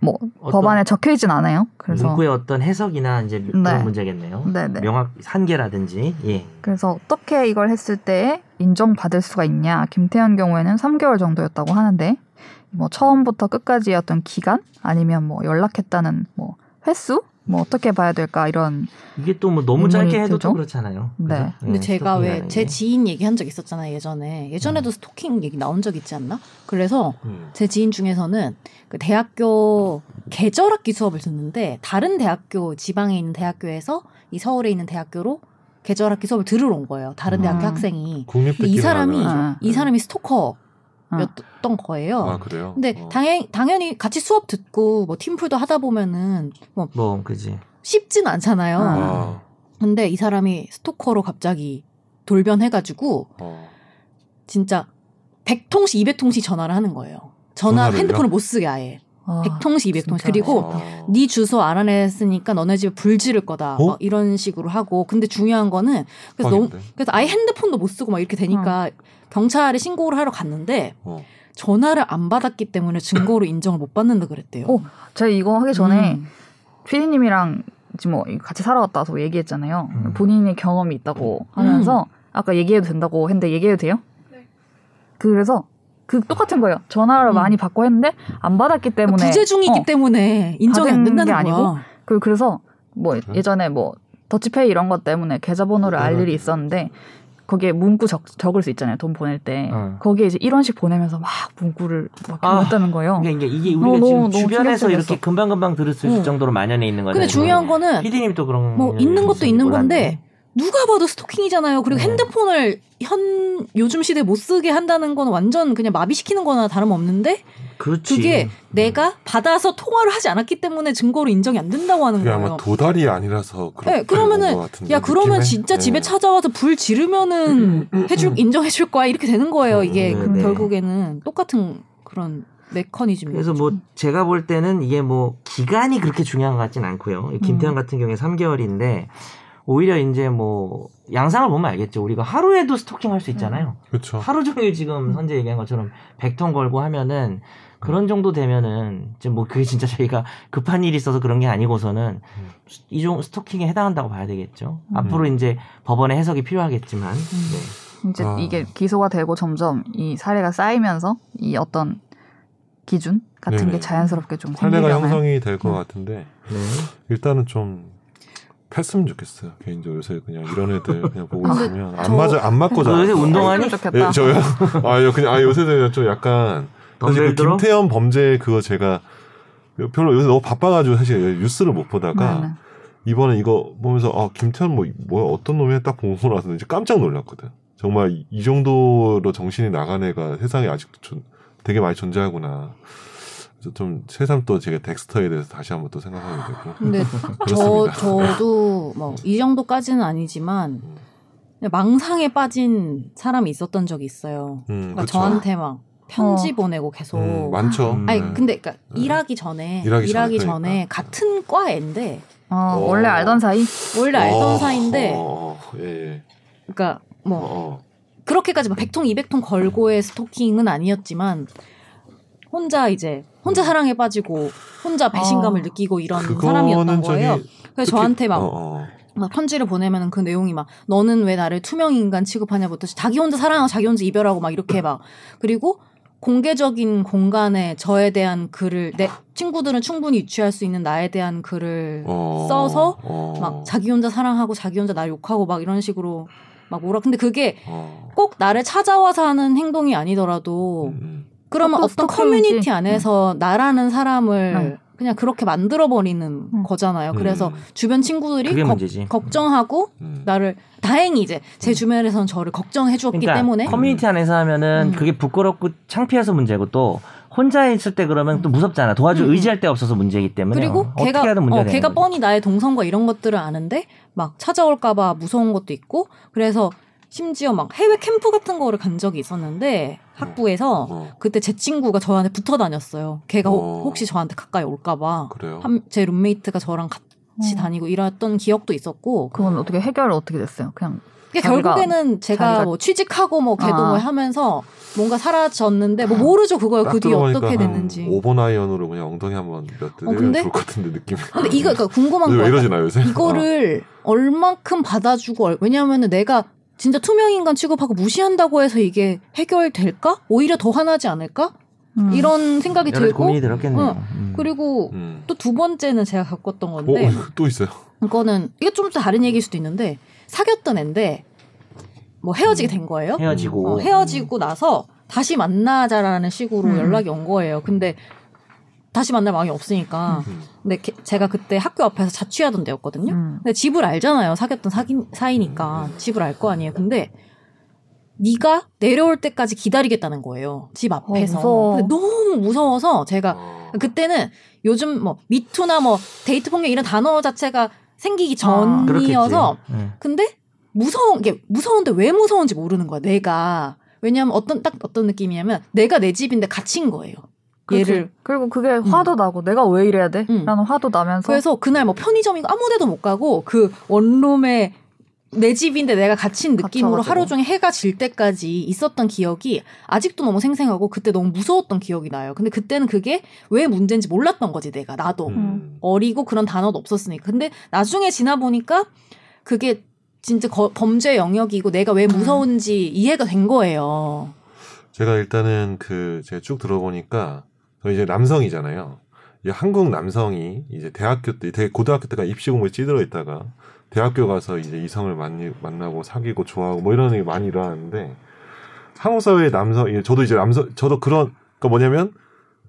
[SPEAKER 1] 뭐 법안에 적혀 있진 않아요. 그래서
[SPEAKER 2] 문구의 어떤 해석이나 이제
[SPEAKER 1] 네.
[SPEAKER 2] 그런 문제겠네요.
[SPEAKER 1] 네네.
[SPEAKER 2] 명확 한계라든지 예.
[SPEAKER 1] 그래서 어떻게 이걸 했을 때 인정받을 수가 있냐. 김태현 경우에는 3개월 정도였다고 하는데 뭐 처음부터 끝까지의 어떤 기간 아니면 뭐 연락했다는 뭐 횟수 뭐 어떻게 봐야 될까 이런
[SPEAKER 2] 이게 또 뭐 너무 짧게 해도? 또 그렇잖아요.
[SPEAKER 1] 네.
[SPEAKER 2] 그죠?
[SPEAKER 3] 근데
[SPEAKER 2] 예,
[SPEAKER 3] 제가 왜제
[SPEAKER 2] 게.
[SPEAKER 3] 지인 얘기한 적 있었잖아요 예전에 예전에도 스토킹 얘기 나온 적 있지 않나? 그래서
[SPEAKER 4] 음.
[SPEAKER 3] 제 지인 중에서는 그 대학교 계절학기 수업을 듣는데 다른 대학교 지방에 있는 대학교에서 이 서울에 있는 대학교로 계절학기 수업을 들으러 온 거예요. 다른 대학교
[SPEAKER 1] 음.
[SPEAKER 3] 학생이. 이 사람이
[SPEAKER 2] 아.
[SPEAKER 3] 이 사람이 스토커 였던
[SPEAKER 1] 어.
[SPEAKER 3] 거예요.
[SPEAKER 4] 아 그래요?
[SPEAKER 3] 근데
[SPEAKER 4] 어.
[SPEAKER 3] 당연 당연히 같이 수업 듣고 뭐 팀플도 하다 보면은 뭐
[SPEAKER 2] 뭐 그지.
[SPEAKER 3] 쉽진 않잖아요.
[SPEAKER 4] 아,
[SPEAKER 3] 근데 이 사람이 스토커로 갑자기 돌변해가지고
[SPEAKER 4] 어.
[SPEAKER 3] 진짜 100통씩 200통씩 전화를 하는 거예요. 전화
[SPEAKER 4] 전화를요?
[SPEAKER 3] 핸드폰을 못 쓰게 아예.
[SPEAKER 1] 아,
[SPEAKER 3] 100통씩 200통씩.
[SPEAKER 1] 진짜.
[SPEAKER 3] 그리고
[SPEAKER 4] 아.
[SPEAKER 3] 네 주소 알아냈으니까 너네 집에 불 지를 거다.
[SPEAKER 4] 어?
[SPEAKER 3] 막 이런 식으로 하고. 근데 중요한 거는 그래서 너무
[SPEAKER 4] 빡인데?
[SPEAKER 3] 그래서 아예 핸드폰도 못 쓰고 막 이렇게 되니까 경찰에 신고를 하러 갔는데
[SPEAKER 4] 어.
[SPEAKER 3] 전화를 안 받았기 때문에 증거로 인정을 못 받는다 그랬대요.
[SPEAKER 1] 어, 제가 이거 하기 전에
[SPEAKER 3] 음.
[SPEAKER 1] 피디님이랑 지금 뭐 같이 살아왔다 와서 얘기했잖아요.
[SPEAKER 2] 음.
[SPEAKER 1] 본인의 경험이 있다고 하면서 아까 얘기해도 된다고 했는데 얘기해도 돼요? 그래서 그 똑같은 거예요. 전화를
[SPEAKER 3] 음.
[SPEAKER 1] 많이 받고 했는데 안 받았기 때문에
[SPEAKER 3] 부재 중이기
[SPEAKER 1] 어,
[SPEAKER 3] 때문에 인정이 안 된다는
[SPEAKER 1] 게
[SPEAKER 3] 거야.
[SPEAKER 1] 아니고 그 그래서 뭐
[SPEAKER 4] 그래?
[SPEAKER 1] 예전에 뭐 더치페이 이런 것 때문에 계좌번호를 알 일이 있었는데 거기에 문구 적, 적을 수 있잖아요. 돈 보낼 때.
[SPEAKER 2] 어.
[SPEAKER 1] 거기에 이제 1원씩 보내면서 막 문구를 막
[SPEAKER 2] 아,
[SPEAKER 1] 넣었다는 거예요.
[SPEAKER 2] 그러니까 이게, 이게
[SPEAKER 1] 어,
[SPEAKER 2] 우리가
[SPEAKER 1] 너무,
[SPEAKER 2] 지금
[SPEAKER 1] 너무
[SPEAKER 2] 주변에서. 이렇게 금방금방 들을 수 있을
[SPEAKER 3] 응.
[SPEAKER 2] 정도로 만연해 있는 거잖아요.
[SPEAKER 3] 근데 중요한 거는
[SPEAKER 2] 피디님 또 그런
[SPEAKER 3] 뭐 있는 것도 있는. 건데 누가 봐도 스토킹이잖아요. 그리고
[SPEAKER 2] 네.
[SPEAKER 3] 핸드폰을 현 요즘 시대에 못 쓰게 한다는 건 완전 그냥 마비시키는 거나 다름없는데
[SPEAKER 2] 그렇지.
[SPEAKER 3] 그게 내가 받아서 통화를 하지 않았기 때문에 증거로 인정이 안 된다고 하는
[SPEAKER 4] 그게
[SPEAKER 3] 거예요.
[SPEAKER 4] 아마 도달이 아니라서 그렇게
[SPEAKER 3] 네, 그러면은
[SPEAKER 4] 같은데,
[SPEAKER 3] 야 그러면
[SPEAKER 4] 느낌에?
[SPEAKER 3] 진짜
[SPEAKER 4] 네.
[SPEAKER 3] 집에 찾아와서 불 지르면은 해줄 인정해 줄 거야 이렇게 되는 거예요. 이게
[SPEAKER 2] 네, 네.
[SPEAKER 3] 결국에는 똑같은 그런 메커니즘이.
[SPEAKER 2] 그래서 뭐 제가 볼 때는 이게 뭐 기간이 그렇게 중요한 것 같진 않고요. 김태현 같은 경우에 3개월인데 오히려 이제 뭐 양상을 보면 알겠죠. 우리가 하루에도 스토킹 할 수 있잖아요.
[SPEAKER 4] 그렇죠.
[SPEAKER 2] 하루 종일 지금 선재 얘기한 것처럼 100톤 걸고 하면은 그런 정도 되면은 이제 뭐 그게 진짜 저희가 급한 일이 있어서 그런 게 아니고서는 이종 스토킹에 해당한다고 봐야 되겠죠. 앞으로 이제 법원의 해석이 필요하겠지만 네.
[SPEAKER 1] 이제
[SPEAKER 4] 아.
[SPEAKER 1] 이게 기소가 되고 점점 이 사례가 쌓이면서 이 어떤 기준 같은
[SPEAKER 4] 네네.
[SPEAKER 1] 게 자연스럽게 좀 생기려면
[SPEAKER 4] 형성이 될것
[SPEAKER 1] 음.
[SPEAKER 4] 같은데
[SPEAKER 2] 네.
[SPEAKER 4] 일단은 좀 폈으면 좋겠어요. 개인적으로 요새 그냥 이런 애들 그냥 보고
[SPEAKER 3] 근데
[SPEAKER 4] 있으면 안
[SPEAKER 3] 저-
[SPEAKER 4] 맞아 안 맞고
[SPEAKER 2] 너
[SPEAKER 4] 자.
[SPEAKER 2] 요새 운동하니?
[SPEAKER 1] 했으면 좋겠다.
[SPEAKER 4] 예, 저요? 아, 요 그냥 아 요새 좀 약간 사실 그
[SPEAKER 2] 들어?
[SPEAKER 4] 김태현 범죄 그거 제가 별로 요새 너무 바빠가지고 사실 뉴스를 못 보다가
[SPEAKER 1] 네네.
[SPEAKER 4] 이번에 이거 보면서 아 김태현 뭐 뭐야 어떤 놈이 딱 보고 나서 이제 깜짝 놀랐거든. 정말 이, 이 정도로 정신이 나간 애가 세상에 아직도 존- 되게 많이 존재하구나. 좀 새삼 또 제가 덱스터에 대해서 다시 한번 또 생각하게 되고.
[SPEAKER 3] 근데 저. 저도 뭐 이 정도까지는 아니지만 그냥 망상에 빠진 사람이 있었던 적이 있어요.
[SPEAKER 4] 음,
[SPEAKER 3] 그러니까
[SPEAKER 4] 그쵸.
[SPEAKER 3] 저한테 막 편지
[SPEAKER 1] 어.
[SPEAKER 3] 보내고 계속.
[SPEAKER 4] 음, 많죠.
[SPEAKER 2] 음.
[SPEAKER 3] 아니
[SPEAKER 4] 네.
[SPEAKER 3] 근데 그러니까
[SPEAKER 4] 네.
[SPEAKER 3] 일하기 전에
[SPEAKER 4] 일하기
[SPEAKER 3] 일하기,
[SPEAKER 4] 전에,
[SPEAKER 3] 전에
[SPEAKER 4] 그러니까.
[SPEAKER 3] 같은 과인데
[SPEAKER 1] 어,
[SPEAKER 4] 어.
[SPEAKER 1] 원래 알던 사이?
[SPEAKER 3] 원래 알던
[SPEAKER 4] 어,
[SPEAKER 3] 사이인데
[SPEAKER 4] 어, 어, 예, 예.
[SPEAKER 3] 그러니까 뭐
[SPEAKER 4] 어, 어.
[SPEAKER 3] 그렇게까지 막 100통 200통 걸고의 스토킹은 아니었지만 혼자 이제 혼자 사랑에 빠지고 혼자 배신감을
[SPEAKER 1] 어.
[SPEAKER 3] 느끼고 이런 사람이었던 거예요. 그래서 저한테 막
[SPEAKER 4] 어, 어.
[SPEAKER 3] 막 편지를 보내면은 그 내용이 막 너는 왜 나를 투명 인간 취급하냐부터 자기 혼자 사랑하고 자기 혼자 이별하고 막 이렇게 막 그리고 공개적인 공간에 저에 대한 글을 내 친구들은 충분히 유추할 수 있는 나에 대한 글을
[SPEAKER 4] 어,
[SPEAKER 3] 써서
[SPEAKER 4] 어,
[SPEAKER 3] 막 자기 혼자 사랑하고 자기 혼자 날 욕하고 막 이런 식으로 막 뭐라 근데 그게
[SPEAKER 4] 어.
[SPEAKER 3] 꼭 나를 찾아와서 하는 행동이 아니더라도
[SPEAKER 4] 음, 음.
[SPEAKER 3] 그러면 어떤. 커뮤니티 안에서 나라는 사람을
[SPEAKER 1] 응.
[SPEAKER 3] 그냥 그렇게 만들어 버리는
[SPEAKER 1] 응.
[SPEAKER 3] 거잖아요. 그래서
[SPEAKER 4] 음,
[SPEAKER 3] 주변 친구들이 걱-
[SPEAKER 2] 문제지.
[SPEAKER 3] 걱정하고
[SPEAKER 4] 음.
[SPEAKER 3] 나를 다행히 이제 제 주변에서는 저를 걱정해 주었기
[SPEAKER 2] 그러니까
[SPEAKER 3] 때문에
[SPEAKER 2] 커뮤니티 안에서 하면은
[SPEAKER 3] 음.
[SPEAKER 2] 그게 부끄럽고 창피해서 문제고 또 혼자 있을 때 그러면 또 무섭잖아. 도와줄
[SPEAKER 3] 음, 음.
[SPEAKER 2] 의지할 데가 없어서 문제이기 때문에
[SPEAKER 3] 그리고
[SPEAKER 2] 어, 어떻게
[SPEAKER 3] 걔가 어, 걔가
[SPEAKER 2] 거죠.
[SPEAKER 3] 뻔히 나의 동선과 이런 것들을 아는데 막 찾아올까봐 무서운 것도 있고 그래서 심지어 막 해외 캠프 같은 거를 간 적이 있었는데 학부에서
[SPEAKER 4] 어,
[SPEAKER 3] 그때 제 친구가 저한테 붙어 다녔어요. 걔가
[SPEAKER 4] 어.
[SPEAKER 3] 혹- 혹시 저한테 가까이 올까봐 제 룸메이트가 저랑 같이
[SPEAKER 1] 어.
[SPEAKER 3] 다니고 이랬던 기억도 있었고
[SPEAKER 1] 그건 어떻게 해결 어떻게 됐어요? 그냥
[SPEAKER 3] 그러니까
[SPEAKER 1] 자기가-
[SPEAKER 3] 결국에는 제가
[SPEAKER 1] 자기가-
[SPEAKER 3] 뭐 취직하고 뭐 걔도
[SPEAKER 1] 아.
[SPEAKER 3] 뭐 하면서 뭔가 사라졌는데 뭐 모르죠 그걸 딱그 뒤에 어떻게
[SPEAKER 4] 한
[SPEAKER 3] 됐는지.
[SPEAKER 4] 오번 아이언으로 그냥 엉덩이 한번 몇대
[SPEAKER 3] 어,
[SPEAKER 4] 내면
[SPEAKER 3] 근데?
[SPEAKER 4] 좋을 것 같은데 느낌이.
[SPEAKER 3] 근데 이거 그러니까 궁금한
[SPEAKER 4] 왜
[SPEAKER 3] 거야.
[SPEAKER 4] 이러지나 요새?
[SPEAKER 3] 이거를 얼만큼 받아주고 얼- 왜냐하면은 내가 진짜 투명 인간 취급하고 무시한다고 해서 이게 해결될까? 오히려 더 화나지 않을까?
[SPEAKER 1] 음.
[SPEAKER 3] 이런 생각이 들고
[SPEAKER 2] 고민이 들었겠네요.
[SPEAKER 3] 어,
[SPEAKER 2] 음.
[SPEAKER 3] 그리고
[SPEAKER 4] 음.
[SPEAKER 3] 또두 번째는 제가 겪었던
[SPEAKER 4] 어,
[SPEAKER 3] 건데
[SPEAKER 4] 또 있어요.
[SPEAKER 3] 이거는 이게 좀 다른 얘기일 수도 있는데 사귀었던 앤데 뭐 헤어지게 된 거예요.
[SPEAKER 2] 헤어지고
[SPEAKER 3] 어, 헤어지고 나서 다시 만나자라는 식으로
[SPEAKER 1] 음.
[SPEAKER 3] 연락이 온 거예요. 근데 다시 만날 마음이 없으니까.
[SPEAKER 4] 음.
[SPEAKER 3] 근데 게- 제가 그때 학교 앞에서 자취하던 데였거든요.
[SPEAKER 1] 음.
[SPEAKER 3] 근데 집을 알잖아요. 사귀었던 사기, 사이니까 집을 알 거 아니에요. 근데 네가 내려올 때까지 기다리겠다는 거예요. 집 앞에서.
[SPEAKER 1] 무서워.
[SPEAKER 3] 근데 너무 무서워서 제가
[SPEAKER 4] 어.
[SPEAKER 3] 그때는 요즘 뭐 미투나 뭐 데이트 폭력 이런 단어 자체가 생기기
[SPEAKER 1] 아,
[SPEAKER 3] 전이어서
[SPEAKER 2] 그렇겠지. 음.
[SPEAKER 3] 근데 무서운 게 무서운데 왜 무서운지 모르는 거야. 내가 왜냐하면 어떤 딱 어떤 느낌이냐면 내가 내 집인데 갇힌 거예요.
[SPEAKER 1] 그렇지.
[SPEAKER 3] 얘를
[SPEAKER 1] 그리고 그게 화도 나고 내가 왜 이래야 돼?
[SPEAKER 3] 음.
[SPEAKER 1] 라는 화도 나면서
[SPEAKER 3] 그래서 그날 뭐 편의점이고 아무데도 못 가고 그 원룸에 내 집인데 내가 갇힌 느낌으로
[SPEAKER 1] 갇혀가지고.
[SPEAKER 3] 하루 종일 해가 질 때까지 있었던 기억이 아직도 너무 생생하고 그때 너무 무서웠던 기억이 나요. 근데 그때는 그게 왜 문제인지 몰랐던 거지 내가 나도
[SPEAKER 4] 음.
[SPEAKER 3] 어리고 그런 단어도 없었으니까. 근데 나중에 지나 보니까 그게 진짜 거- 범죄 영역이고 내가 왜 무서운지 이해가 된 거예요.
[SPEAKER 4] 제가 일단은 그 제가 쭉 들어보니까 저 이제 남성이잖아요. 이 한국 남성이 이제 대학교 때, 되게 고등학교 때가 입시 공부에 찌들어 있다가 대학교 가서 이제 이성을 만니, 만나고 사귀고 좋아하고 뭐 이런 일이 많이 일어나는데 한국 사회의 남성, 이 저도 이제 남성, 저도 그런 그러니까 뭐냐면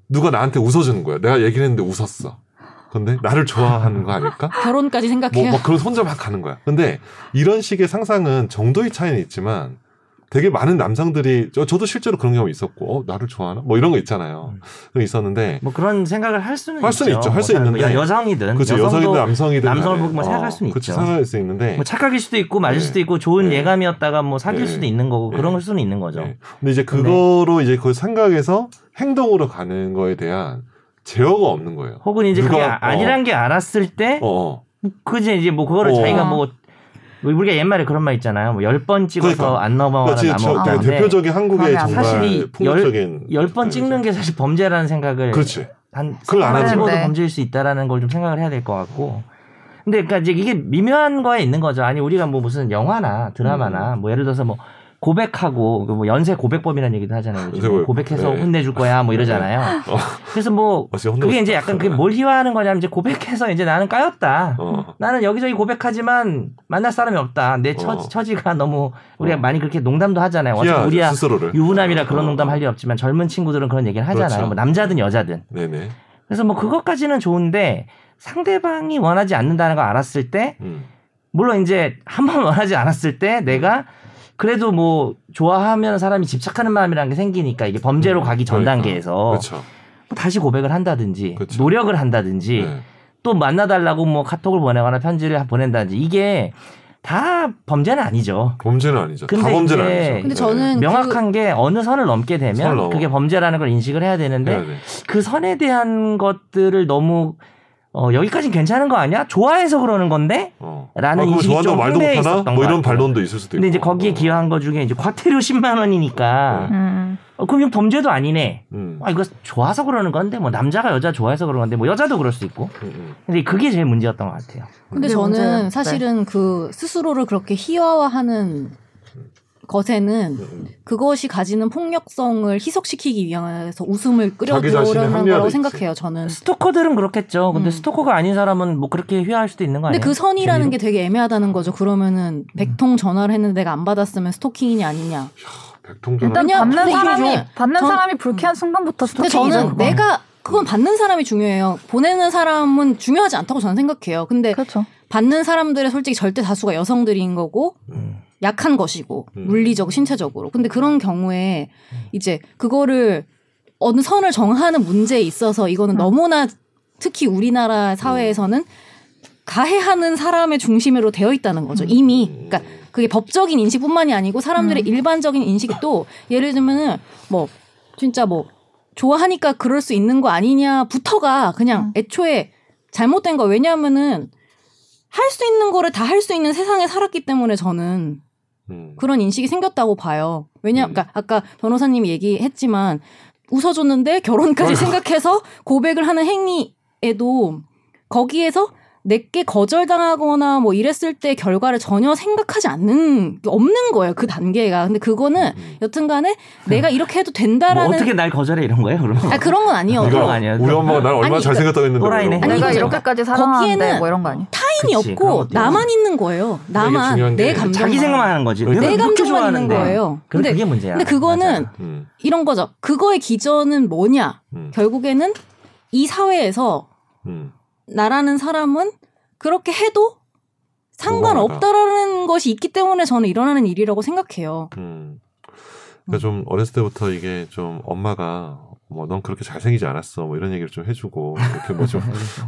[SPEAKER 4] 누가 나한테 웃어주는 거야. 내가 얘기를 했는데 웃었어. 근데 나를 좋아하는 거 아닐까?
[SPEAKER 3] 결혼까지
[SPEAKER 4] 뭐,
[SPEAKER 3] 생각해요.
[SPEAKER 4] 막 그런 혼자 막 가는 거야. 근데 이런 식의 상상은 정도의 차이는 있지만 되게 많은 남성들이 저, 저도 실제로 그런 경우 있었고 어, 나를 좋아하나? 뭐 이런 거 있잖아요.
[SPEAKER 2] 음.
[SPEAKER 4] 게 있었는데
[SPEAKER 2] 뭐 그런 생각을 할 수는
[SPEAKER 4] 할 수는 있죠. 할수
[SPEAKER 2] 뭐
[SPEAKER 4] 있는데.
[SPEAKER 2] 여- 여성이든
[SPEAKER 4] 그렇죠. 여성이든 남성이든
[SPEAKER 2] 남성을. 보고 뭐 생각할
[SPEAKER 4] 어,
[SPEAKER 2] 수는
[SPEAKER 4] 그렇죠.
[SPEAKER 2] 있죠.
[SPEAKER 4] 생각할 수 있는데
[SPEAKER 2] 뭐 착각일 수도 있고 맞을
[SPEAKER 4] 네.
[SPEAKER 2] 수도 있고 좋은
[SPEAKER 4] 네.
[SPEAKER 2] 예감이었다가 뭐 사귈
[SPEAKER 4] 네.
[SPEAKER 2] 수도 있는 거고
[SPEAKER 4] 네.
[SPEAKER 2] 그런 걸 수는 있는 거죠.
[SPEAKER 4] 네. 근데 이제 그거로 이제 그 생각에서 행동으로 가는 거에 대한 제어가 없는 거예요.
[SPEAKER 2] 혹은 이제 그게
[SPEAKER 4] 누가-
[SPEAKER 2] 아- 아니란 게 알았을 때
[SPEAKER 4] 어, 어.
[SPEAKER 2] 그지 이제 뭐 그거를
[SPEAKER 4] 어.
[SPEAKER 2] 자기가 뭐 우리가 옛말에 그런 말 있잖아요. 뭐열번 찍어서
[SPEAKER 4] 그러니까.
[SPEAKER 2] 안 넘어가는
[SPEAKER 4] 그러니까
[SPEAKER 2] 나무
[SPEAKER 4] 대표적인 한국의 정말
[SPEAKER 2] 사실이
[SPEAKER 4] 폭력적인
[SPEAKER 2] 열번 찍는 게 사실 범죄라는 생각을
[SPEAKER 4] 그렇지.
[SPEAKER 2] 한
[SPEAKER 4] 그걸 안.
[SPEAKER 2] 찍어도
[SPEAKER 1] 네.
[SPEAKER 2] 범죄일 수 있다라는 걸 좀 생각을 해야 될 것 같고. 근데 그러니까 이제 이게 미묘한 거에 있는 거죠. 아니 우리가 뭐 무슨 영화나 드라마나
[SPEAKER 4] 음.
[SPEAKER 2] 뭐 예를 들어서 뭐 고백하고 그뭐 연쇄 고백범이라는 얘기도 하잖아요.
[SPEAKER 4] 고백.
[SPEAKER 2] 고백해서
[SPEAKER 4] 네.
[SPEAKER 2] 혼내줄 거야 뭐 이러잖아요.
[SPEAKER 4] 어,
[SPEAKER 2] 그래서 뭐 그게 이제. 약간 그게 뭘 희화하는 거냐면 이제 고백해서 이제 나는 까였다.
[SPEAKER 4] 어.
[SPEAKER 2] 나는 여기저기 고백하지만 만날 사람이 없다. 내 처,
[SPEAKER 4] 어.
[SPEAKER 2] 처지가 너무 우리가
[SPEAKER 4] 어.
[SPEAKER 2] 많이 그렇게 농담도 하잖아요. 어차피 우리야
[SPEAKER 4] 스스로를
[SPEAKER 2] 유부남이라 그런
[SPEAKER 4] 어.
[SPEAKER 2] 농담 할 일 없지만 젊은 친구들은 그런 얘기를 하잖아요.
[SPEAKER 4] 그렇죠.
[SPEAKER 2] 뭐 남자든 여자든.
[SPEAKER 4] 네네.
[SPEAKER 2] 그래서 뭐 그것까지는 좋은데 상대방이 원하지 않는다는 걸 알았을 때
[SPEAKER 4] 음.
[SPEAKER 2] 물론 이제 한 번 원하지 않았을 때 내가 그래도 뭐 좋아하면 사람이 집착하는 마음이라는 게 생기니까 이게 범죄로
[SPEAKER 4] 음,
[SPEAKER 2] 가기 전
[SPEAKER 4] 그러니까.
[SPEAKER 2] 단계에서
[SPEAKER 4] 그렇죠.
[SPEAKER 2] 뭐 다시 고백을 한다든지
[SPEAKER 4] 그렇죠.
[SPEAKER 2] 노력을 한다든지
[SPEAKER 4] 네.
[SPEAKER 2] 또 만나달라고 뭐 카톡을 보내거나 편지를 보낸다든지 이게 다 범죄는 아니죠.
[SPEAKER 4] 범죄는 아니죠. 다
[SPEAKER 2] 근데
[SPEAKER 4] 범죄는
[SPEAKER 2] 이제
[SPEAKER 4] 아니죠.
[SPEAKER 3] 근데 저는
[SPEAKER 2] 명확한 게 어느 선을 넘게 되면. 그게 범죄라는 걸 인식을 해야 되는데
[SPEAKER 4] 해야 돼.
[SPEAKER 2] 그 선에 대한 것들을 너무 어, 여기까지는 괜찮은 거 아니야? 좋아해서 그러는 건데?
[SPEAKER 4] 어.
[SPEAKER 2] 라는
[SPEAKER 4] 그거
[SPEAKER 2] 인식이 좀
[SPEAKER 4] 말도 못하나?
[SPEAKER 2] 뭐것
[SPEAKER 4] 이런. 반론도 있을 수도 있고.
[SPEAKER 2] 근데 이제 거기에
[SPEAKER 4] 어.
[SPEAKER 2] 기여한 거 중에 이제 과태료 10만 원이니까
[SPEAKER 1] 음.
[SPEAKER 2] 어, 그럼 이건 범죄도 아니네.
[SPEAKER 4] 음.
[SPEAKER 2] 아 이거 좋아서 그러는 건데 뭐 남자가 여자 좋아해서 그러는 건데 뭐 여자도 그럴 수 있고.
[SPEAKER 4] 음, 음.
[SPEAKER 2] 근데 그게 제일 문제였던 것 같아요.
[SPEAKER 3] 근데
[SPEAKER 1] 그게
[SPEAKER 3] 저는
[SPEAKER 1] 문제예요.
[SPEAKER 3] 사실은 그 스스로를 그렇게 희화화하는 것에는
[SPEAKER 4] 음.
[SPEAKER 3] 그것이 가지는 폭력성을 희석시키기 위해서 웃음을 끌어들여오려는 거라고. 생각해요. 저는.
[SPEAKER 2] 스토커들은 그렇겠죠. 근데
[SPEAKER 3] 음.
[SPEAKER 2] 스토커가 아닌 사람은 뭐 그렇게 휘할 수도 있는 거
[SPEAKER 3] 근데
[SPEAKER 2] 아니에요?
[SPEAKER 3] 그 선이라는
[SPEAKER 2] 재미로?
[SPEAKER 3] 게 되게 애매하다는 거죠. 그러면은 백통 전화를 했는데 내가 안 받았으면 스토킹이냐 아니냐.
[SPEAKER 4] 백통전
[SPEAKER 1] 일단
[SPEAKER 3] 왜냐-
[SPEAKER 1] 받는
[SPEAKER 3] 근데
[SPEAKER 1] 사람이 받는
[SPEAKER 3] 전-
[SPEAKER 1] 사람이 불쾌한 순간부터
[SPEAKER 3] 근데
[SPEAKER 1] 스토킹이죠.
[SPEAKER 3] 저는. 내가 그건 받는 사람이 중요해요. 보내는 사람은 중요하지 않다고 저는 생각해요. 근데
[SPEAKER 1] 그렇죠.
[SPEAKER 3] 받는 사람들의 솔직히 절대 다수가 여성들인 거고
[SPEAKER 2] 음.
[SPEAKER 3] 약한 것이고
[SPEAKER 4] 음.
[SPEAKER 3] 물리적 신체적으로 근데 그런 경우에 이제 그거를 어느 선을 정하는 문제에 있어서 이거는
[SPEAKER 1] 음.
[SPEAKER 3] 너무나 특히 우리나라 사회에서는 가해하는 사람의 중심으로 되어 있다는 거죠
[SPEAKER 1] 음.
[SPEAKER 3] 이미 그러니까 그게 법적인 인식뿐만이 아니고 사람들의
[SPEAKER 1] 음.
[SPEAKER 3] 일반적인 인식도 예를 들면은 뭐 진짜 뭐 좋아하니까 그럴 수 있는 거 아니냐부터가 그냥
[SPEAKER 1] 음.
[SPEAKER 3] 애초에 잘못된 거 왜냐하면은 할 수 있는 거를 다 할 수 있는 세상에 살았기 때문에 저는
[SPEAKER 4] 음.
[SPEAKER 3] 그런 인식이 생겼다고 봐요. 왜냐,
[SPEAKER 4] 음.
[SPEAKER 3] 그러니까 아까 변호사님이 얘기했지만 웃어줬는데 결혼까지. 생각해서 고백을 하는 행위에도 거기에서 내게 거절당하거나 뭐 이랬을 때 결과를 전혀 생각하지 않는 게 없는 거예요. 그 단계가. 근데 그거는
[SPEAKER 4] 음.
[SPEAKER 3] 여튼간에 내가 이렇게 해도
[SPEAKER 2] 뭐
[SPEAKER 3] 된다라는
[SPEAKER 2] 어떻게 날 거절해 이런 거예요? 그럼
[SPEAKER 3] 아 그런 건 아니에요.
[SPEAKER 2] 그런 거 아니에요?
[SPEAKER 4] 우리 엄마가 날 얼마나
[SPEAKER 3] 아니,
[SPEAKER 4] 잘생겼다 고 했는데
[SPEAKER 2] 또라이네.
[SPEAKER 4] 뭐 이런 거.
[SPEAKER 1] 내가
[SPEAKER 3] 아니,
[SPEAKER 1] 이렇게까지 사랑하는데 뭐 이런 거 아니?
[SPEAKER 3] 타인이
[SPEAKER 2] 그치,
[SPEAKER 3] 없고 나만 있는 거예요. 나만
[SPEAKER 4] 내게
[SPEAKER 3] 감정
[SPEAKER 2] 자기 생각만 하는 거지.
[SPEAKER 4] 내
[SPEAKER 2] 내가
[SPEAKER 3] 내 감정만 있는. 거예요. 근데
[SPEAKER 2] 그게 문제야.
[SPEAKER 3] 근데 그거는.
[SPEAKER 4] 음.
[SPEAKER 3] 이런 거죠. 그거의 기전은 뭐냐?
[SPEAKER 4] 음.
[SPEAKER 3] 결국에는 이 사회에서
[SPEAKER 4] 음.
[SPEAKER 3] 나라는 사람은 그렇게 해도 상관없다라는 것이 있기 때문에 저는 일어나는 일이라고 생각해요.
[SPEAKER 4] 음. 그러니까 좀 어렸을 때부터 이게 좀 엄마가 뭐 넌 그렇게 잘생기지 않았어 뭐 이런 얘기를 좀 해주고 이렇게 뭐좀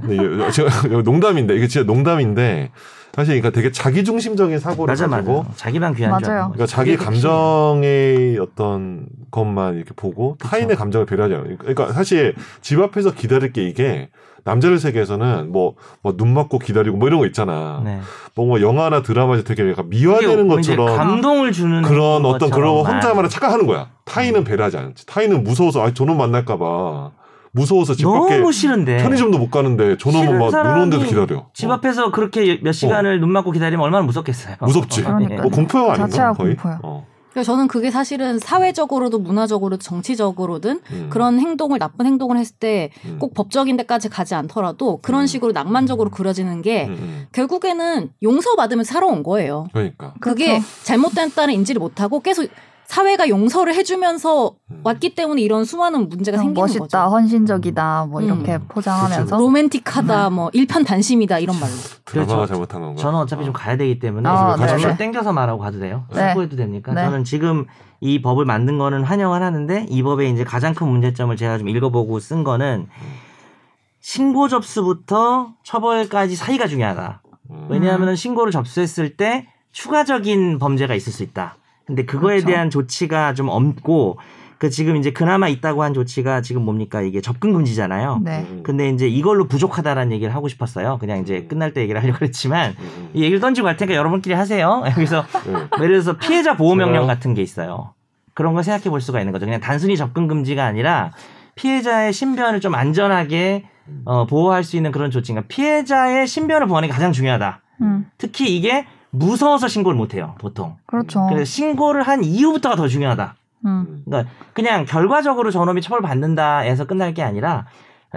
[SPEAKER 4] 제가 농담인데 이게 진짜 농담인데 사실 그러니까 되게 자기 중심적인 사고를
[SPEAKER 2] 맞아
[SPEAKER 4] 가지고
[SPEAKER 2] 맞아. 자기만 귀한 줄.
[SPEAKER 4] 그러니까 자기. 감정의 어떤 것만 이렇게 보고 타인의 감정을 배려하지 않아요. 그러니까 사실 집 앞에서 기다릴 게 이게 남자들 세계에서는 뭐 뭐 눈 맞고 기다리고 뭐 이런 거 있잖아.
[SPEAKER 2] 네.
[SPEAKER 4] 뭐, 뭐 영화나 드라마에서 되게 약간 미화되는 것처럼
[SPEAKER 2] 감동을 주는
[SPEAKER 4] 그런 어떤 그런
[SPEAKER 2] 것처럼
[SPEAKER 4] 혼자만의 착각하는 거야. 타인은 배려하지 않지. 타인은 무서워서 아 저놈 만날까 봐 무서워서 집 밖에
[SPEAKER 2] 너무 싫은데
[SPEAKER 4] 편의점도 못 가는데 저놈은
[SPEAKER 2] 싫은
[SPEAKER 4] 막눈 오는 데서
[SPEAKER 2] 사람이
[SPEAKER 4] 기다려.
[SPEAKER 2] 집
[SPEAKER 4] 어.
[SPEAKER 2] 앞에서 그렇게 몇 시간을 눈 맞고 기다리면 얼마나 무섭겠어요.
[SPEAKER 4] 무섭지.
[SPEAKER 1] 그러니까요.
[SPEAKER 4] 뭐 공포 영화 아닌가
[SPEAKER 1] 자체가
[SPEAKER 4] 거의.
[SPEAKER 1] 공포야.
[SPEAKER 4] 어.
[SPEAKER 3] 그래서 저는 그게 사실은 사회적으로도 문화적으로도 정치적으로든
[SPEAKER 4] 음.
[SPEAKER 3] 그런 행동을 나쁜 행동을 했을 때
[SPEAKER 4] 음.
[SPEAKER 3] 꼭 법적인 데까지 가지 않더라도 그런
[SPEAKER 4] 음.
[SPEAKER 3] 식으로 낭만적으로 그려지는 게
[SPEAKER 4] 음, 음.
[SPEAKER 3] 결국에는 용서받으면서 살아온 거예요.
[SPEAKER 4] 그러니까
[SPEAKER 3] 그게
[SPEAKER 1] 그렇죠.
[SPEAKER 3] 잘못됐다는 인지를 못하고 계속 사회가 용서를 해주면서
[SPEAKER 4] 음.
[SPEAKER 3] 왔기 때문에 이런 수많은 문제가 생기는
[SPEAKER 1] 멋있다,
[SPEAKER 3] 거죠.
[SPEAKER 1] 헌신적이다, 뭐 이렇게
[SPEAKER 2] 음.
[SPEAKER 1] 포장하면서
[SPEAKER 3] 로맨틱하다, 뭐 일편단심이다 이런 말로.
[SPEAKER 4] 드라마가
[SPEAKER 2] 그렇죠.
[SPEAKER 4] 잘못한 건가?
[SPEAKER 2] 저는 어차피 좀 가야 되기 때문에
[SPEAKER 1] 아,
[SPEAKER 2] 저는
[SPEAKER 1] 네네.
[SPEAKER 2] 땡겨서 말하고 가도 돼요.
[SPEAKER 1] 네.
[SPEAKER 2] 스포해도 됩니까?
[SPEAKER 1] 네.
[SPEAKER 2] 저는 지금 이 법을 만든 거는 환영을 하는데 이 법의 이제 가장 큰 문제점을 제가 좀 읽어보고 쓴 거는 신고 접수부터 처벌까지 사이가 중요하다.
[SPEAKER 4] 음.
[SPEAKER 2] 왜냐하면 신고를 접수했을 때 추가적인 범죄가 있을 수 있다. 근데 그거에
[SPEAKER 1] 그렇죠.
[SPEAKER 2] 대한 조치가 좀 없고 그 지금 이제 그나마 있다고 한 조치가 지금 뭡니까 이게 접근 금지잖아요.
[SPEAKER 1] 네.
[SPEAKER 4] 음.
[SPEAKER 2] 근데 이제 이걸로 부족하다라는 얘기를 하고 싶었어요. 그냥 이제 끝날 때 얘기를 하려고 했지만
[SPEAKER 4] 음,
[SPEAKER 2] 이 얘기를 던지고 갈 테니까 여러분끼리 하세요. 여기서
[SPEAKER 4] 음. 네.
[SPEAKER 2] 예를 들어서 피해자 보호 명령 같은 게 있어요. 그런 걸 생각해 볼 수가 있는 거죠. 그냥 단순히 접근 금지가 아니라 피해자의 신변을 좀 안전하게 어, 보호할 수 있는 그런 조치. 그러니까 피해자의 신변을 보호하는 게 가장 중요하다.
[SPEAKER 1] 음,
[SPEAKER 2] 특히 이게 무서워서 신고를 못 해요, 보통.
[SPEAKER 1] 그렇죠.
[SPEAKER 2] 그래서 신고를 한 이후부터가 더 중요하다.
[SPEAKER 1] 음,
[SPEAKER 4] 음.
[SPEAKER 2] 그러니까 그냥 결과적으로 저놈이 처벌받는다 해서 끝날 게 아니라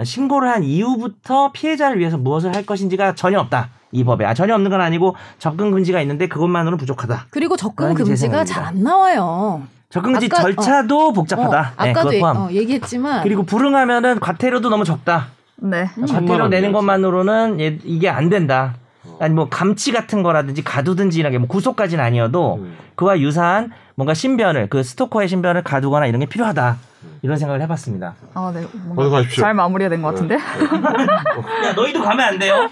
[SPEAKER 2] 신고를 한 이후부터 피해자를 위해서 무엇을 할 것인지가 전혀 없다. 이 법에. 아, 전혀 없는 건 아니고 접근 금지가 있는데 그것만으로는 부족하다.
[SPEAKER 3] 그리고 접근 금지가. 잘 안 나와요.
[SPEAKER 2] 접근 금지
[SPEAKER 3] 아까-
[SPEAKER 2] 절차도 복잡하다.
[SPEAKER 3] 어,
[SPEAKER 2] 네,
[SPEAKER 3] 아까도. 어, 얘기했지만
[SPEAKER 2] 그리고 불응하면은 과태료도 너무 적다.
[SPEAKER 1] 네.
[SPEAKER 3] 음.
[SPEAKER 2] 과태료 내는
[SPEAKER 4] 원이에요,
[SPEAKER 2] 것만으로는 얘- 이게 안 된다. 아니 뭐 감치 같은 거라든지 가두든지 이런 게 뭐 구속까지는 아니어도
[SPEAKER 4] 음.
[SPEAKER 2] 그와 유사한 뭔가 신변을 그 스토커의 신변을 가두거나 이런 게 필요하다.
[SPEAKER 4] 음.
[SPEAKER 2] 이런 생각을 해봤습니다.
[SPEAKER 1] 아, 네. 잘 마무리가 된 것 같은데?
[SPEAKER 2] 야 너희도 가면 안 돼요.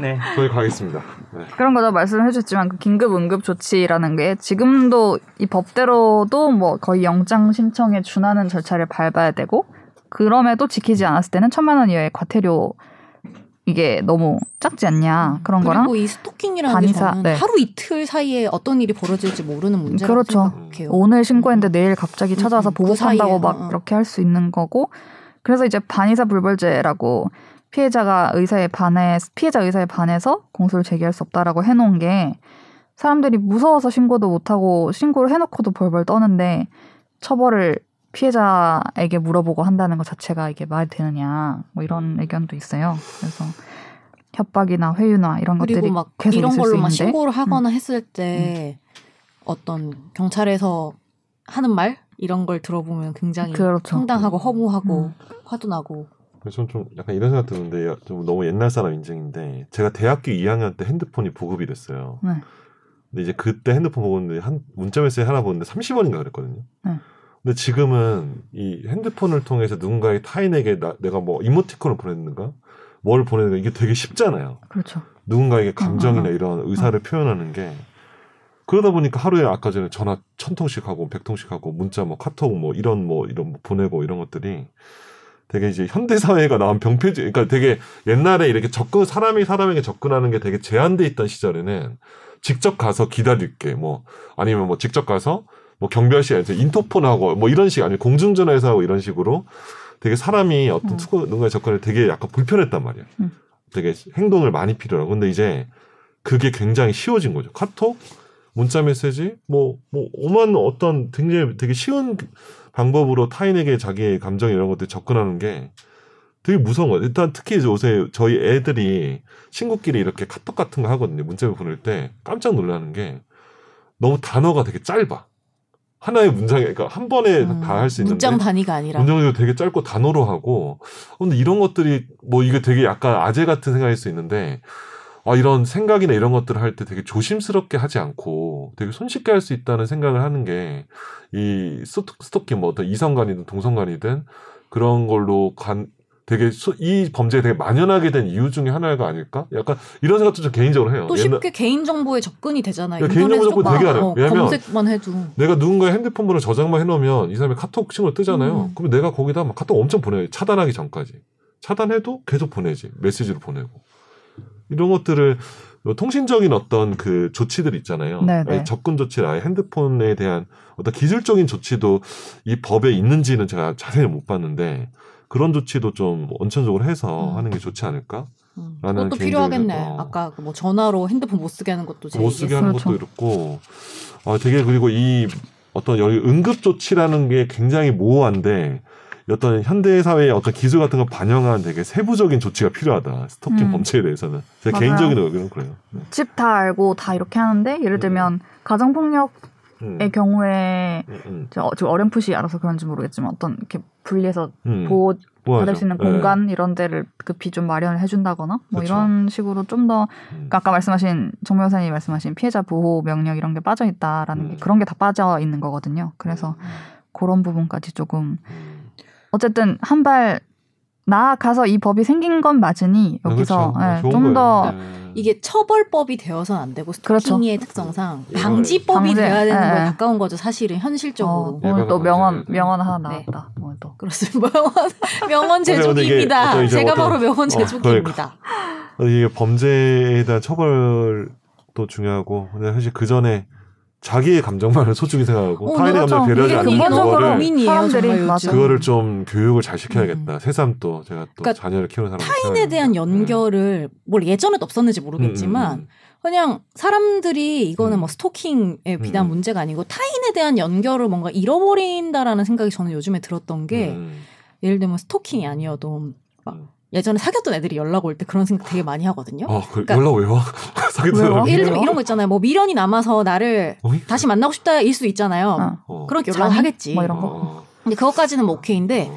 [SPEAKER 2] 네.
[SPEAKER 4] 저희 가겠습니다. 네.
[SPEAKER 1] 그런 거죠. 말씀해 주셨지만 그 긴급 응급 조치라는 게 지금도 이 법대로도 뭐 거의 영장 신청에 준하는 절차를 밟아야 되고 그럼에도 지키지 않았을 때는 천만 원 이하의 과태료 이게 너무 작지 않냐 그런 거랑
[SPEAKER 3] 그리고 이 스토킹이라는 게
[SPEAKER 1] 반의사,
[SPEAKER 3] 저는
[SPEAKER 1] 네.
[SPEAKER 3] 하루 이틀 사이에 어떤 일이 벌어질지 모르는 문제라고
[SPEAKER 1] 그렇죠.
[SPEAKER 3] 생각해요.
[SPEAKER 1] 오늘 신고했는데 내일 갑자기 찾아와서
[SPEAKER 3] 음, 그
[SPEAKER 1] 보복한다고
[SPEAKER 3] 사이에,
[SPEAKER 1] 막
[SPEAKER 3] 어, 어.
[SPEAKER 1] 이렇게 할 수 있는 거고 그래서 이제 반의사 불벌죄라고 피해자가 의사에 반해 피해자 의사에 반해서 공소를 제기할 수 없다라고 해놓은 게 사람들이 무서워서 신고도 못하고 신고를 해놓고도 벌벌 떠는데 처벌을 피해자에게 물어보고 한다는 것 자체가 이게 말이 되느냐 뭐 이런 의견도 있어요. 그래서 협박이나 회유나 이런
[SPEAKER 3] 그리고
[SPEAKER 1] 것들이
[SPEAKER 3] 막
[SPEAKER 1] 계속
[SPEAKER 3] 이런 걸로 막
[SPEAKER 1] 있는데
[SPEAKER 3] 신고를 하거나 했을 때 어떤 경찰에서 하는 말 이런 걸 들어보면 굉장히
[SPEAKER 1] 그렇죠.
[SPEAKER 3] 황당하고 허무하고
[SPEAKER 1] 음.
[SPEAKER 3] 화도 나고
[SPEAKER 4] 그래서 저는 좀 약간 이런 생각 드는데 야, 좀 너무 옛날 사람 인증인데 제가 대학교 2학년 때 핸드폰이 보급이 됐어요.
[SPEAKER 1] 네.
[SPEAKER 4] 근데 이제 그때 핸드폰 보는데 한 문자 메시지 하나 보는데 30원인가 그랬거든요.
[SPEAKER 1] 네.
[SPEAKER 4] 근데 지금은 이 핸드폰을 통해서 누군가의 타인에게 나, 내가 뭐 이모티콘을 보냈는가 뭘 보내는 가 이게 되게 쉽잖아요.
[SPEAKER 1] 그렇죠.
[SPEAKER 4] 누군가에게 감정이나
[SPEAKER 1] 음, 음,
[SPEAKER 4] 이런 의사를 표현하는 게 그러다 보니까 하루에 아까 전에 전화 천 통씩 하고 백 통씩 하고 문자 뭐 카톡 뭐 이런 뭐 이런 뭐 보내고 이런 것들이 되게 이제 현대 사회가 나온 병폐지 그러니까 되게 옛날에 이렇게 접근 사람이 사람에게 접근하는 게 되게 제한돼 있던 시절에는 직접 가서 기다릴게 뭐 아니면 뭐 직접 가서 뭐 경비실에서 인터폰하고 뭐 이런 식 아니면 공중전화에서 하고 이런 식으로 되게 사람이 어떤
[SPEAKER 1] 음.
[SPEAKER 4] 투 누군가의 접근을 되게 약간 불편했단 말이야.
[SPEAKER 1] 음.
[SPEAKER 4] 되게 행동을 많이 필요로 하고 근데 이제 그게 굉장히 쉬워진 거죠. 카톡, 문자 메시지, 뭐, 뭐, 오만 어떤 굉장히 되게 쉬운 방법으로 타인에게 자기의 감정 이런 것들 접근하는 게 되게 무서운 거예요. 일단 특히 이제 요새 저희 애들이 친구끼리 이렇게 카톡 같은 거 하거든요. 문자 보낼 때 깜짝 놀라는 게 너무 단어가 되게 짧아. 하나의 문장에, 그러니까 한 번에
[SPEAKER 3] 음,
[SPEAKER 4] 다할 수 있는데.
[SPEAKER 3] 문장 단위가 아니라
[SPEAKER 4] 문장도 되게 짧고 단어로 하고 어, 근데 이런 것들이 뭐 이게 되게 약간 아재 같은 생각일 수 있는데 아 이런 생각이나 이런 것들을 할 때 되게 조심스럽게 하지 않고 되게 손쉽게 할 수 있다는 생각을 하는 게 이 스토킹 뭐 어떤 이성간이든 동성간이든 그런 걸로 간 되게 수- 이 범죄에 되게 만연하게 된 이유 중에 하나가 아닐까? 약간 이런 생각도 좀 개인적으로 해요.
[SPEAKER 3] 또
[SPEAKER 4] 옛날-
[SPEAKER 3] 쉽게 개인 정보에 접근이 되잖아요.
[SPEAKER 4] 야, 개인 정보
[SPEAKER 3] 인터넷
[SPEAKER 4] 접근 되게 알아요.
[SPEAKER 3] 어,
[SPEAKER 4] 왜냐면
[SPEAKER 3] 검색만 해도
[SPEAKER 4] 내가 누군가의 핸드폰 번호 저장만 해놓으면 이 사람이 카톡 친구를 뜨잖아요.
[SPEAKER 3] 음.
[SPEAKER 4] 그러면 내가 거기다 막 카톡 엄청 보내요. 차단하기 전까지. 차단해도 계속 보내지. 메시지로 보내고. 이런 것들을 통신적인 어떤 그 조치들 있잖아요.
[SPEAKER 1] 네, 네.
[SPEAKER 4] 접근 조치, 아예 핸드폰에 대한 어떤 기술적인 조치도 이 법에 있는지는 제가 자세히 못 봤는데 그런 조치도 좀 원천적으로 해서
[SPEAKER 3] 음.
[SPEAKER 4] 하는 게 좋지 않을까?
[SPEAKER 3] 음,
[SPEAKER 4] 라는
[SPEAKER 3] 그것도 필요하겠네.
[SPEAKER 4] 어.
[SPEAKER 3] 아까 그뭐 전화로 핸드폰 못 쓰게 하는 것도
[SPEAKER 4] 제못 쓰게 하는. 것도 이렇고 아 되게 그리고 이 어떤 여기 응급 조치라는 게 굉장히 모호한데 어떤 현대 사회의 어떤 기술 같은 걸 반영한 되게 세부적인 조치가 필요하다. 스토킹
[SPEAKER 1] 음.
[SPEAKER 4] 범죄에 대해서는 제. 개인적인 의견은 그래요. 네.
[SPEAKER 1] 집다 알고 다 이렇게 하는데 예를 들면 가정 폭력 의
[SPEAKER 4] 음.
[SPEAKER 1] 경우에
[SPEAKER 4] 음, 음,
[SPEAKER 1] 저 어렴풋이 알아서 그런지 모르겠지만 어떤 이렇게 분리해서
[SPEAKER 4] 음.
[SPEAKER 1] 보호? 받을 수 있는
[SPEAKER 4] 네.
[SPEAKER 1] 공간 이런 데를 급히 좀 마련을 해준다거나 뭐
[SPEAKER 4] 그쵸.
[SPEAKER 1] 이런 식으로 좀더
[SPEAKER 4] 음.
[SPEAKER 1] 아까 말씀하신 정 변호사님이 말씀하신 피해자 보호 명령 이런 게 빠져 있다라는 게
[SPEAKER 4] 음.
[SPEAKER 1] 그런 게 다 빠져 있는 거거든요. 그래서 그런 부분까지 조금
[SPEAKER 4] 음.
[SPEAKER 1] 어쨌든 한 발 나아가서 이 법이 생긴 건 맞으니
[SPEAKER 4] 아,
[SPEAKER 1] 여기서
[SPEAKER 4] 그렇죠.
[SPEAKER 1] 예,
[SPEAKER 4] 좋은
[SPEAKER 1] 좀더
[SPEAKER 4] 거예요. 네.
[SPEAKER 3] 이게 처벌법이 되어서는 안 되고
[SPEAKER 1] 그렇죠.
[SPEAKER 3] 스토킹의 특성상
[SPEAKER 4] 이거를
[SPEAKER 3] 방지법이
[SPEAKER 1] 방지,
[SPEAKER 3] 돼야 되는
[SPEAKER 1] 예,
[SPEAKER 3] 거에
[SPEAKER 1] 예.
[SPEAKER 3] 가까운 거죠. 사실은
[SPEAKER 1] 어,
[SPEAKER 3] 현실적으로.
[SPEAKER 1] 오늘 또 명언 명언 하나
[SPEAKER 3] 네.
[SPEAKER 1] 나왔다. 오늘 또
[SPEAKER 3] 그렇습니다. 명언, 명언 제조기입니다. 제가
[SPEAKER 4] 어떤-
[SPEAKER 3] 바로 명언
[SPEAKER 4] 어,
[SPEAKER 3] 제조기입니다.
[SPEAKER 4] 어, 이게 범죄에 대한 처벌도 중요하고 근데 사실 그 전에 자기의 감정만을 소중히 생각하고
[SPEAKER 3] 어,
[SPEAKER 4] 타인의. 감정 배려하지 않는 그거를
[SPEAKER 1] 사람들이. 맞아.
[SPEAKER 4] 그거를 좀 교육을 잘 시켜야겠다. 새삼 또 제가 또
[SPEAKER 3] 그러니까
[SPEAKER 4] 자녀를 키우는 사람
[SPEAKER 3] 타인에 대한 연결을 뭘 예전에도 없었는지 모르겠지만 그냥 사람들이 이거는
[SPEAKER 4] 음.
[SPEAKER 3] 뭐 스토킹에 비단
[SPEAKER 4] 음.
[SPEAKER 3] 문제가 아니고 타인에 대한 연결을 뭔가 잃어버린다라는 생각이 저는 요즘에 들었던 게
[SPEAKER 4] 음.
[SPEAKER 3] 예를 들면 스토킹이 아니어도 막
[SPEAKER 4] 음.
[SPEAKER 3] 예전에 사귀었던 애들이 연락 올 때 그런 생각 되게 많이 하거든요.
[SPEAKER 4] 어, 그
[SPEAKER 3] 그러니까-
[SPEAKER 4] 연락 왜 와? 사귀던? 사람이
[SPEAKER 3] 예를 들면 이런 거 있잖아요. 뭐 미련이 남아서 나를
[SPEAKER 4] 어이?
[SPEAKER 3] 다시 만나고 싶다일 수 있잖아요.
[SPEAKER 1] 어.
[SPEAKER 4] 어.
[SPEAKER 3] 그렇게 연락을? 하겠지.
[SPEAKER 1] 뭐 이런 거?
[SPEAKER 4] 어,
[SPEAKER 3] 근데 그것까지는 뭐 오케이인데
[SPEAKER 4] 어,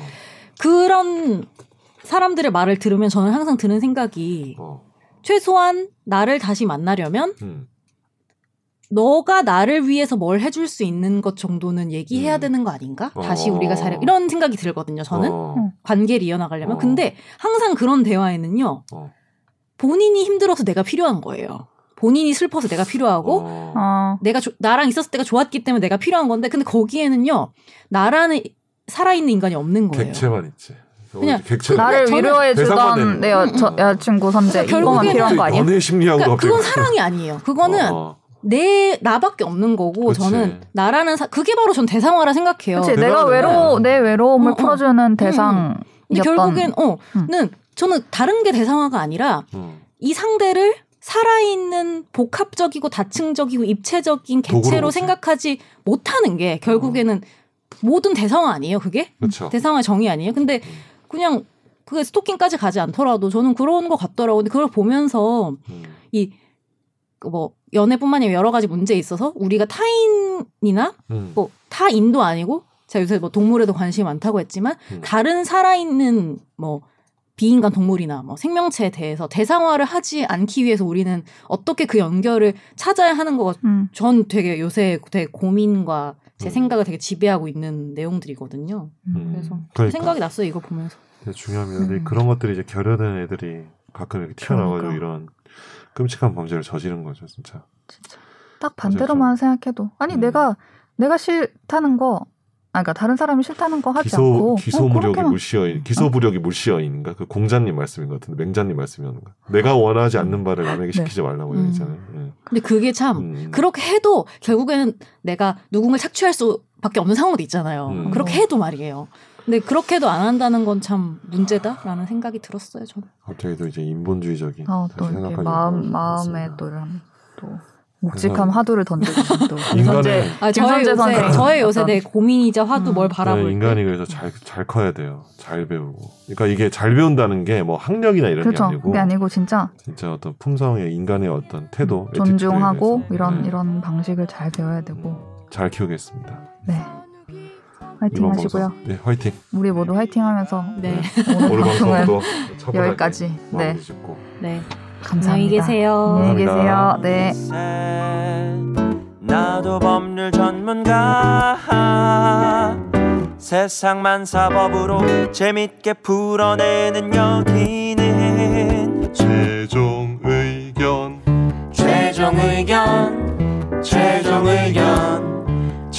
[SPEAKER 3] 그런 사람들의 말을 들으면 저는 항상 드는 생각이
[SPEAKER 4] 어,
[SPEAKER 3] 최소한 나를 다시 만나려면
[SPEAKER 4] 음.
[SPEAKER 3] 너가 나를 위해서 뭘 해줄 수 있는 것 정도는 얘기해야
[SPEAKER 4] 음.
[SPEAKER 3] 되는 거 아닌가? 다시
[SPEAKER 4] 어.
[SPEAKER 3] 우리가 사려 이런 생각이 들거든요. 저는
[SPEAKER 4] 어,
[SPEAKER 1] 응.
[SPEAKER 3] 관계를 이어나가려면
[SPEAKER 4] 어.
[SPEAKER 3] 근데 항상 그런 대화에는요
[SPEAKER 4] 어.
[SPEAKER 3] 본인이 힘들어서 내가 필요한 거예요. 본인이 슬퍼서 내가 필요하고
[SPEAKER 4] 어.
[SPEAKER 1] 어,
[SPEAKER 3] 내가 조- 나랑 있었을 때가 좋았기 때문에 내가 필요한 건데 근데 거기에는요 나라는 살아있는 인간이 없는 거예요.
[SPEAKER 4] 객체만 있지.
[SPEAKER 3] 그냥
[SPEAKER 4] 객체.
[SPEAKER 1] 나를 위로해 주던 내 여, 저, 여자친구 선재
[SPEAKER 3] 그러니까
[SPEAKER 1] 이거만
[SPEAKER 3] 결국에는
[SPEAKER 1] 필요한 거 아니야?
[SPEAKER 4] 연애 심리하고도
[SPEAKER 3] 그러니까 그건 사랑이 아니에요. 그거는
[SPEAKER 4] 어,
[SPEAKER 3] 내 나밖에 없는 거고
[SPEAKER 4] 그치.
[SPEAKER 3] 저는 나라는 사, 그게 바로 전 대상화라 생각해요.
[SPEAKER 1] 그치. 내가 외로 내 외로움을
[SPEAKER 3] 어, 어.
[SPEAKER 1] 풀어주는 대상이었던
[SPEAKER 3] 근데 결국엔
[SPEAKER 1] 음.
[SPEAKER 3] 어는 저는 다른 게 대상화가 아니라
[SPEAKER 4] 음.
[SPEAKER 3] 이 상대를 살아있는 복합적이고 다층적이고 입체적인
[SPEAKER 4] 보지.
[SPEAKER 3] 생각하지 못하는 게 결국에는 모든 대상화 아니에요 그게
[SPEAKER 4] 그렇죠.
[SPEAKER 3] 대상화 정의 아니에요 근데 그냥 그게 스토킹까지 가지 않더라도 저는 그런 것 같더라고요 근데 그걸 보면서
[SPEAKER 4] 음.
[SPEAKER 3] 이 뭐 연애뿐만 아니라 여러 가지 문제에 있어서 우리가 타인이나
[SPEAKER 4] 음.
[SPEAKER 3] 뭐 타인도 아니고 제가 요새 뭐 동물에도 관심이 많다고 했지만
[SPEAKER 4] 음.
[SPEAKER 3] 다른 살아있는 뭐 비인간 동물이나 뭐 생명체에 대해서 대상화를 하지 않기 위해서 우리는 어떻게 그 연결을 찾아야 하는 거가
[SPEAKER 1] 음.
[SPEAKER 3] 전 되게 요새 되게 고민과 제
[SPEAKER 4] 음.
[SPEAKER 3] 생각을 되게 지배하고 있는 내용들이거든요.
[SPEAKER 4] 음.
[SPEAKER 3] 그래서
[SPEAKER 4] 그러니까.
[SPEAKER 3] 생각이 났어요 이거 보면서.
[SPEAKER 4] 되게 중요합니다. 근데
[SPEAKER 1] 음.
[SPEAKER 4] 그런 것들이 이제 결여된 애들이 가끔 이렇게 튀어나와가지고
[SPEAKER 1] 그러니까.
[SPEAKER 4] 이런 끔찍한 범죄를 저지른 거죠, 진짜.
[SPEAKER 1] 딱 반대로만 생각해도 아니
[SPEAKER 4] 음.
[SPEAKER 1] 내가 내가 싫다는 거 아, 그러니까 다른 사람이 싫다는 거 하지
[SPEAKER 4] 기소
[SPEAKER 1] 않고
[SPEAKER 4] 기소
[SPEAKER 1] 어,
[SPEAKER 4] 무력이
[SPEAKER 1] 그렇게만-
[SPEAKER 4] 물시어 기소 부력이 물시어인가 그 공자님 말씀인 것 같은데 맹자님 말씀이었는가. 내가 원하지 않는 바를 남에게
[SPEAKER 1] 네.
[SPEAKER 4] 시키지 말라고
[SPEAKER 3] 음.
[SPEAKER 4] 얘기했잖아요. 예.
[SPEAKER 3] 근데 그게 참
[SPEAKER 4] 음.
[SPEAKER 3] 그렇게 해도 결국에는 내가 누군가를 착취할 수밖에 없는 상황도 있잖아요.
[SPEAKER 4] 음.
[SPEAKER 3] 그렇게 해도 말이에요. 근데 그렇게 해도 안 한다는 건 참 문제다라는 생각이 들었어요. 저는.
[SPEAKER 4] 갑자기 또 이제 인본주의적인
[SPEAKER 1] 어, 또 이렇게 마음 마음에. 또 이런 또 묵직한 화두를 던지고 또
[SPEAKER 4] 인간의-
[SPEAKER 3] 아, 저의 요새
[SPEAKER 1] 선생
[SPEAKER 3] 저의 요새 내 고민이자 화두
[SPEAKER 1] 음.
[SPEAKER 3] 뭘
[SPEAKER 4] 네,
[SPEAKER 3] 바라볼
[SPEAKER 4] 인간이
[SPEAKER 3] 때.
[SPEAKER 4] 그래서 잘잘 커야 돼요. 잘 배우고. 그러니까 이게 잘 배운다는 게 뭐 학력이나 이런
[SPEAKER 1] 그렇죠.
[SPEAKER 4] 게 아니고
[SPEAKER 1] 그게 아니고 진짜
[SPEAKER 4] 진짜 어떤 품성의 인간의 어떤 태도,
[SPEAKER 1] 존중하고 이런
[SPEAKER 4] 네,
[SPEAKER 1] 이런 방식을 잘 배워야 되고
[SPEAKER 4] 잘 키우겠습니다.
[SPEAKER 1] 네 화이팅 하시고요.
[SPEAKER 4] 방송. 네, 화이팅.
[SPEAKER 1] 우리 모두 화이팅 하면서
[SPEAKER 3] 네.
[SPEAKER 1] 오늘
[SPEAKER 4] 오늘
[SPEAKER 1] 방송은
[SPEAKER 4] 방송도
[SPEAKER 1] 여기까지. 네.
[SPEAKER 4] 짓고
[SPEAKER 3] 네.
[SPEAKER 1] 감사합니다.
[SPEAKER 3] 안녕히 계세요.
[SPEAKER 1] 안녕히. 계세요. 네.
[SPEAKER 5] 나도 법률 전문가 세상만 사법으로 재밌게 풀어내는 여기는
[SPEAKER 4] 최종 의견
[SPEAKER 5] 최종 의견 최종 의견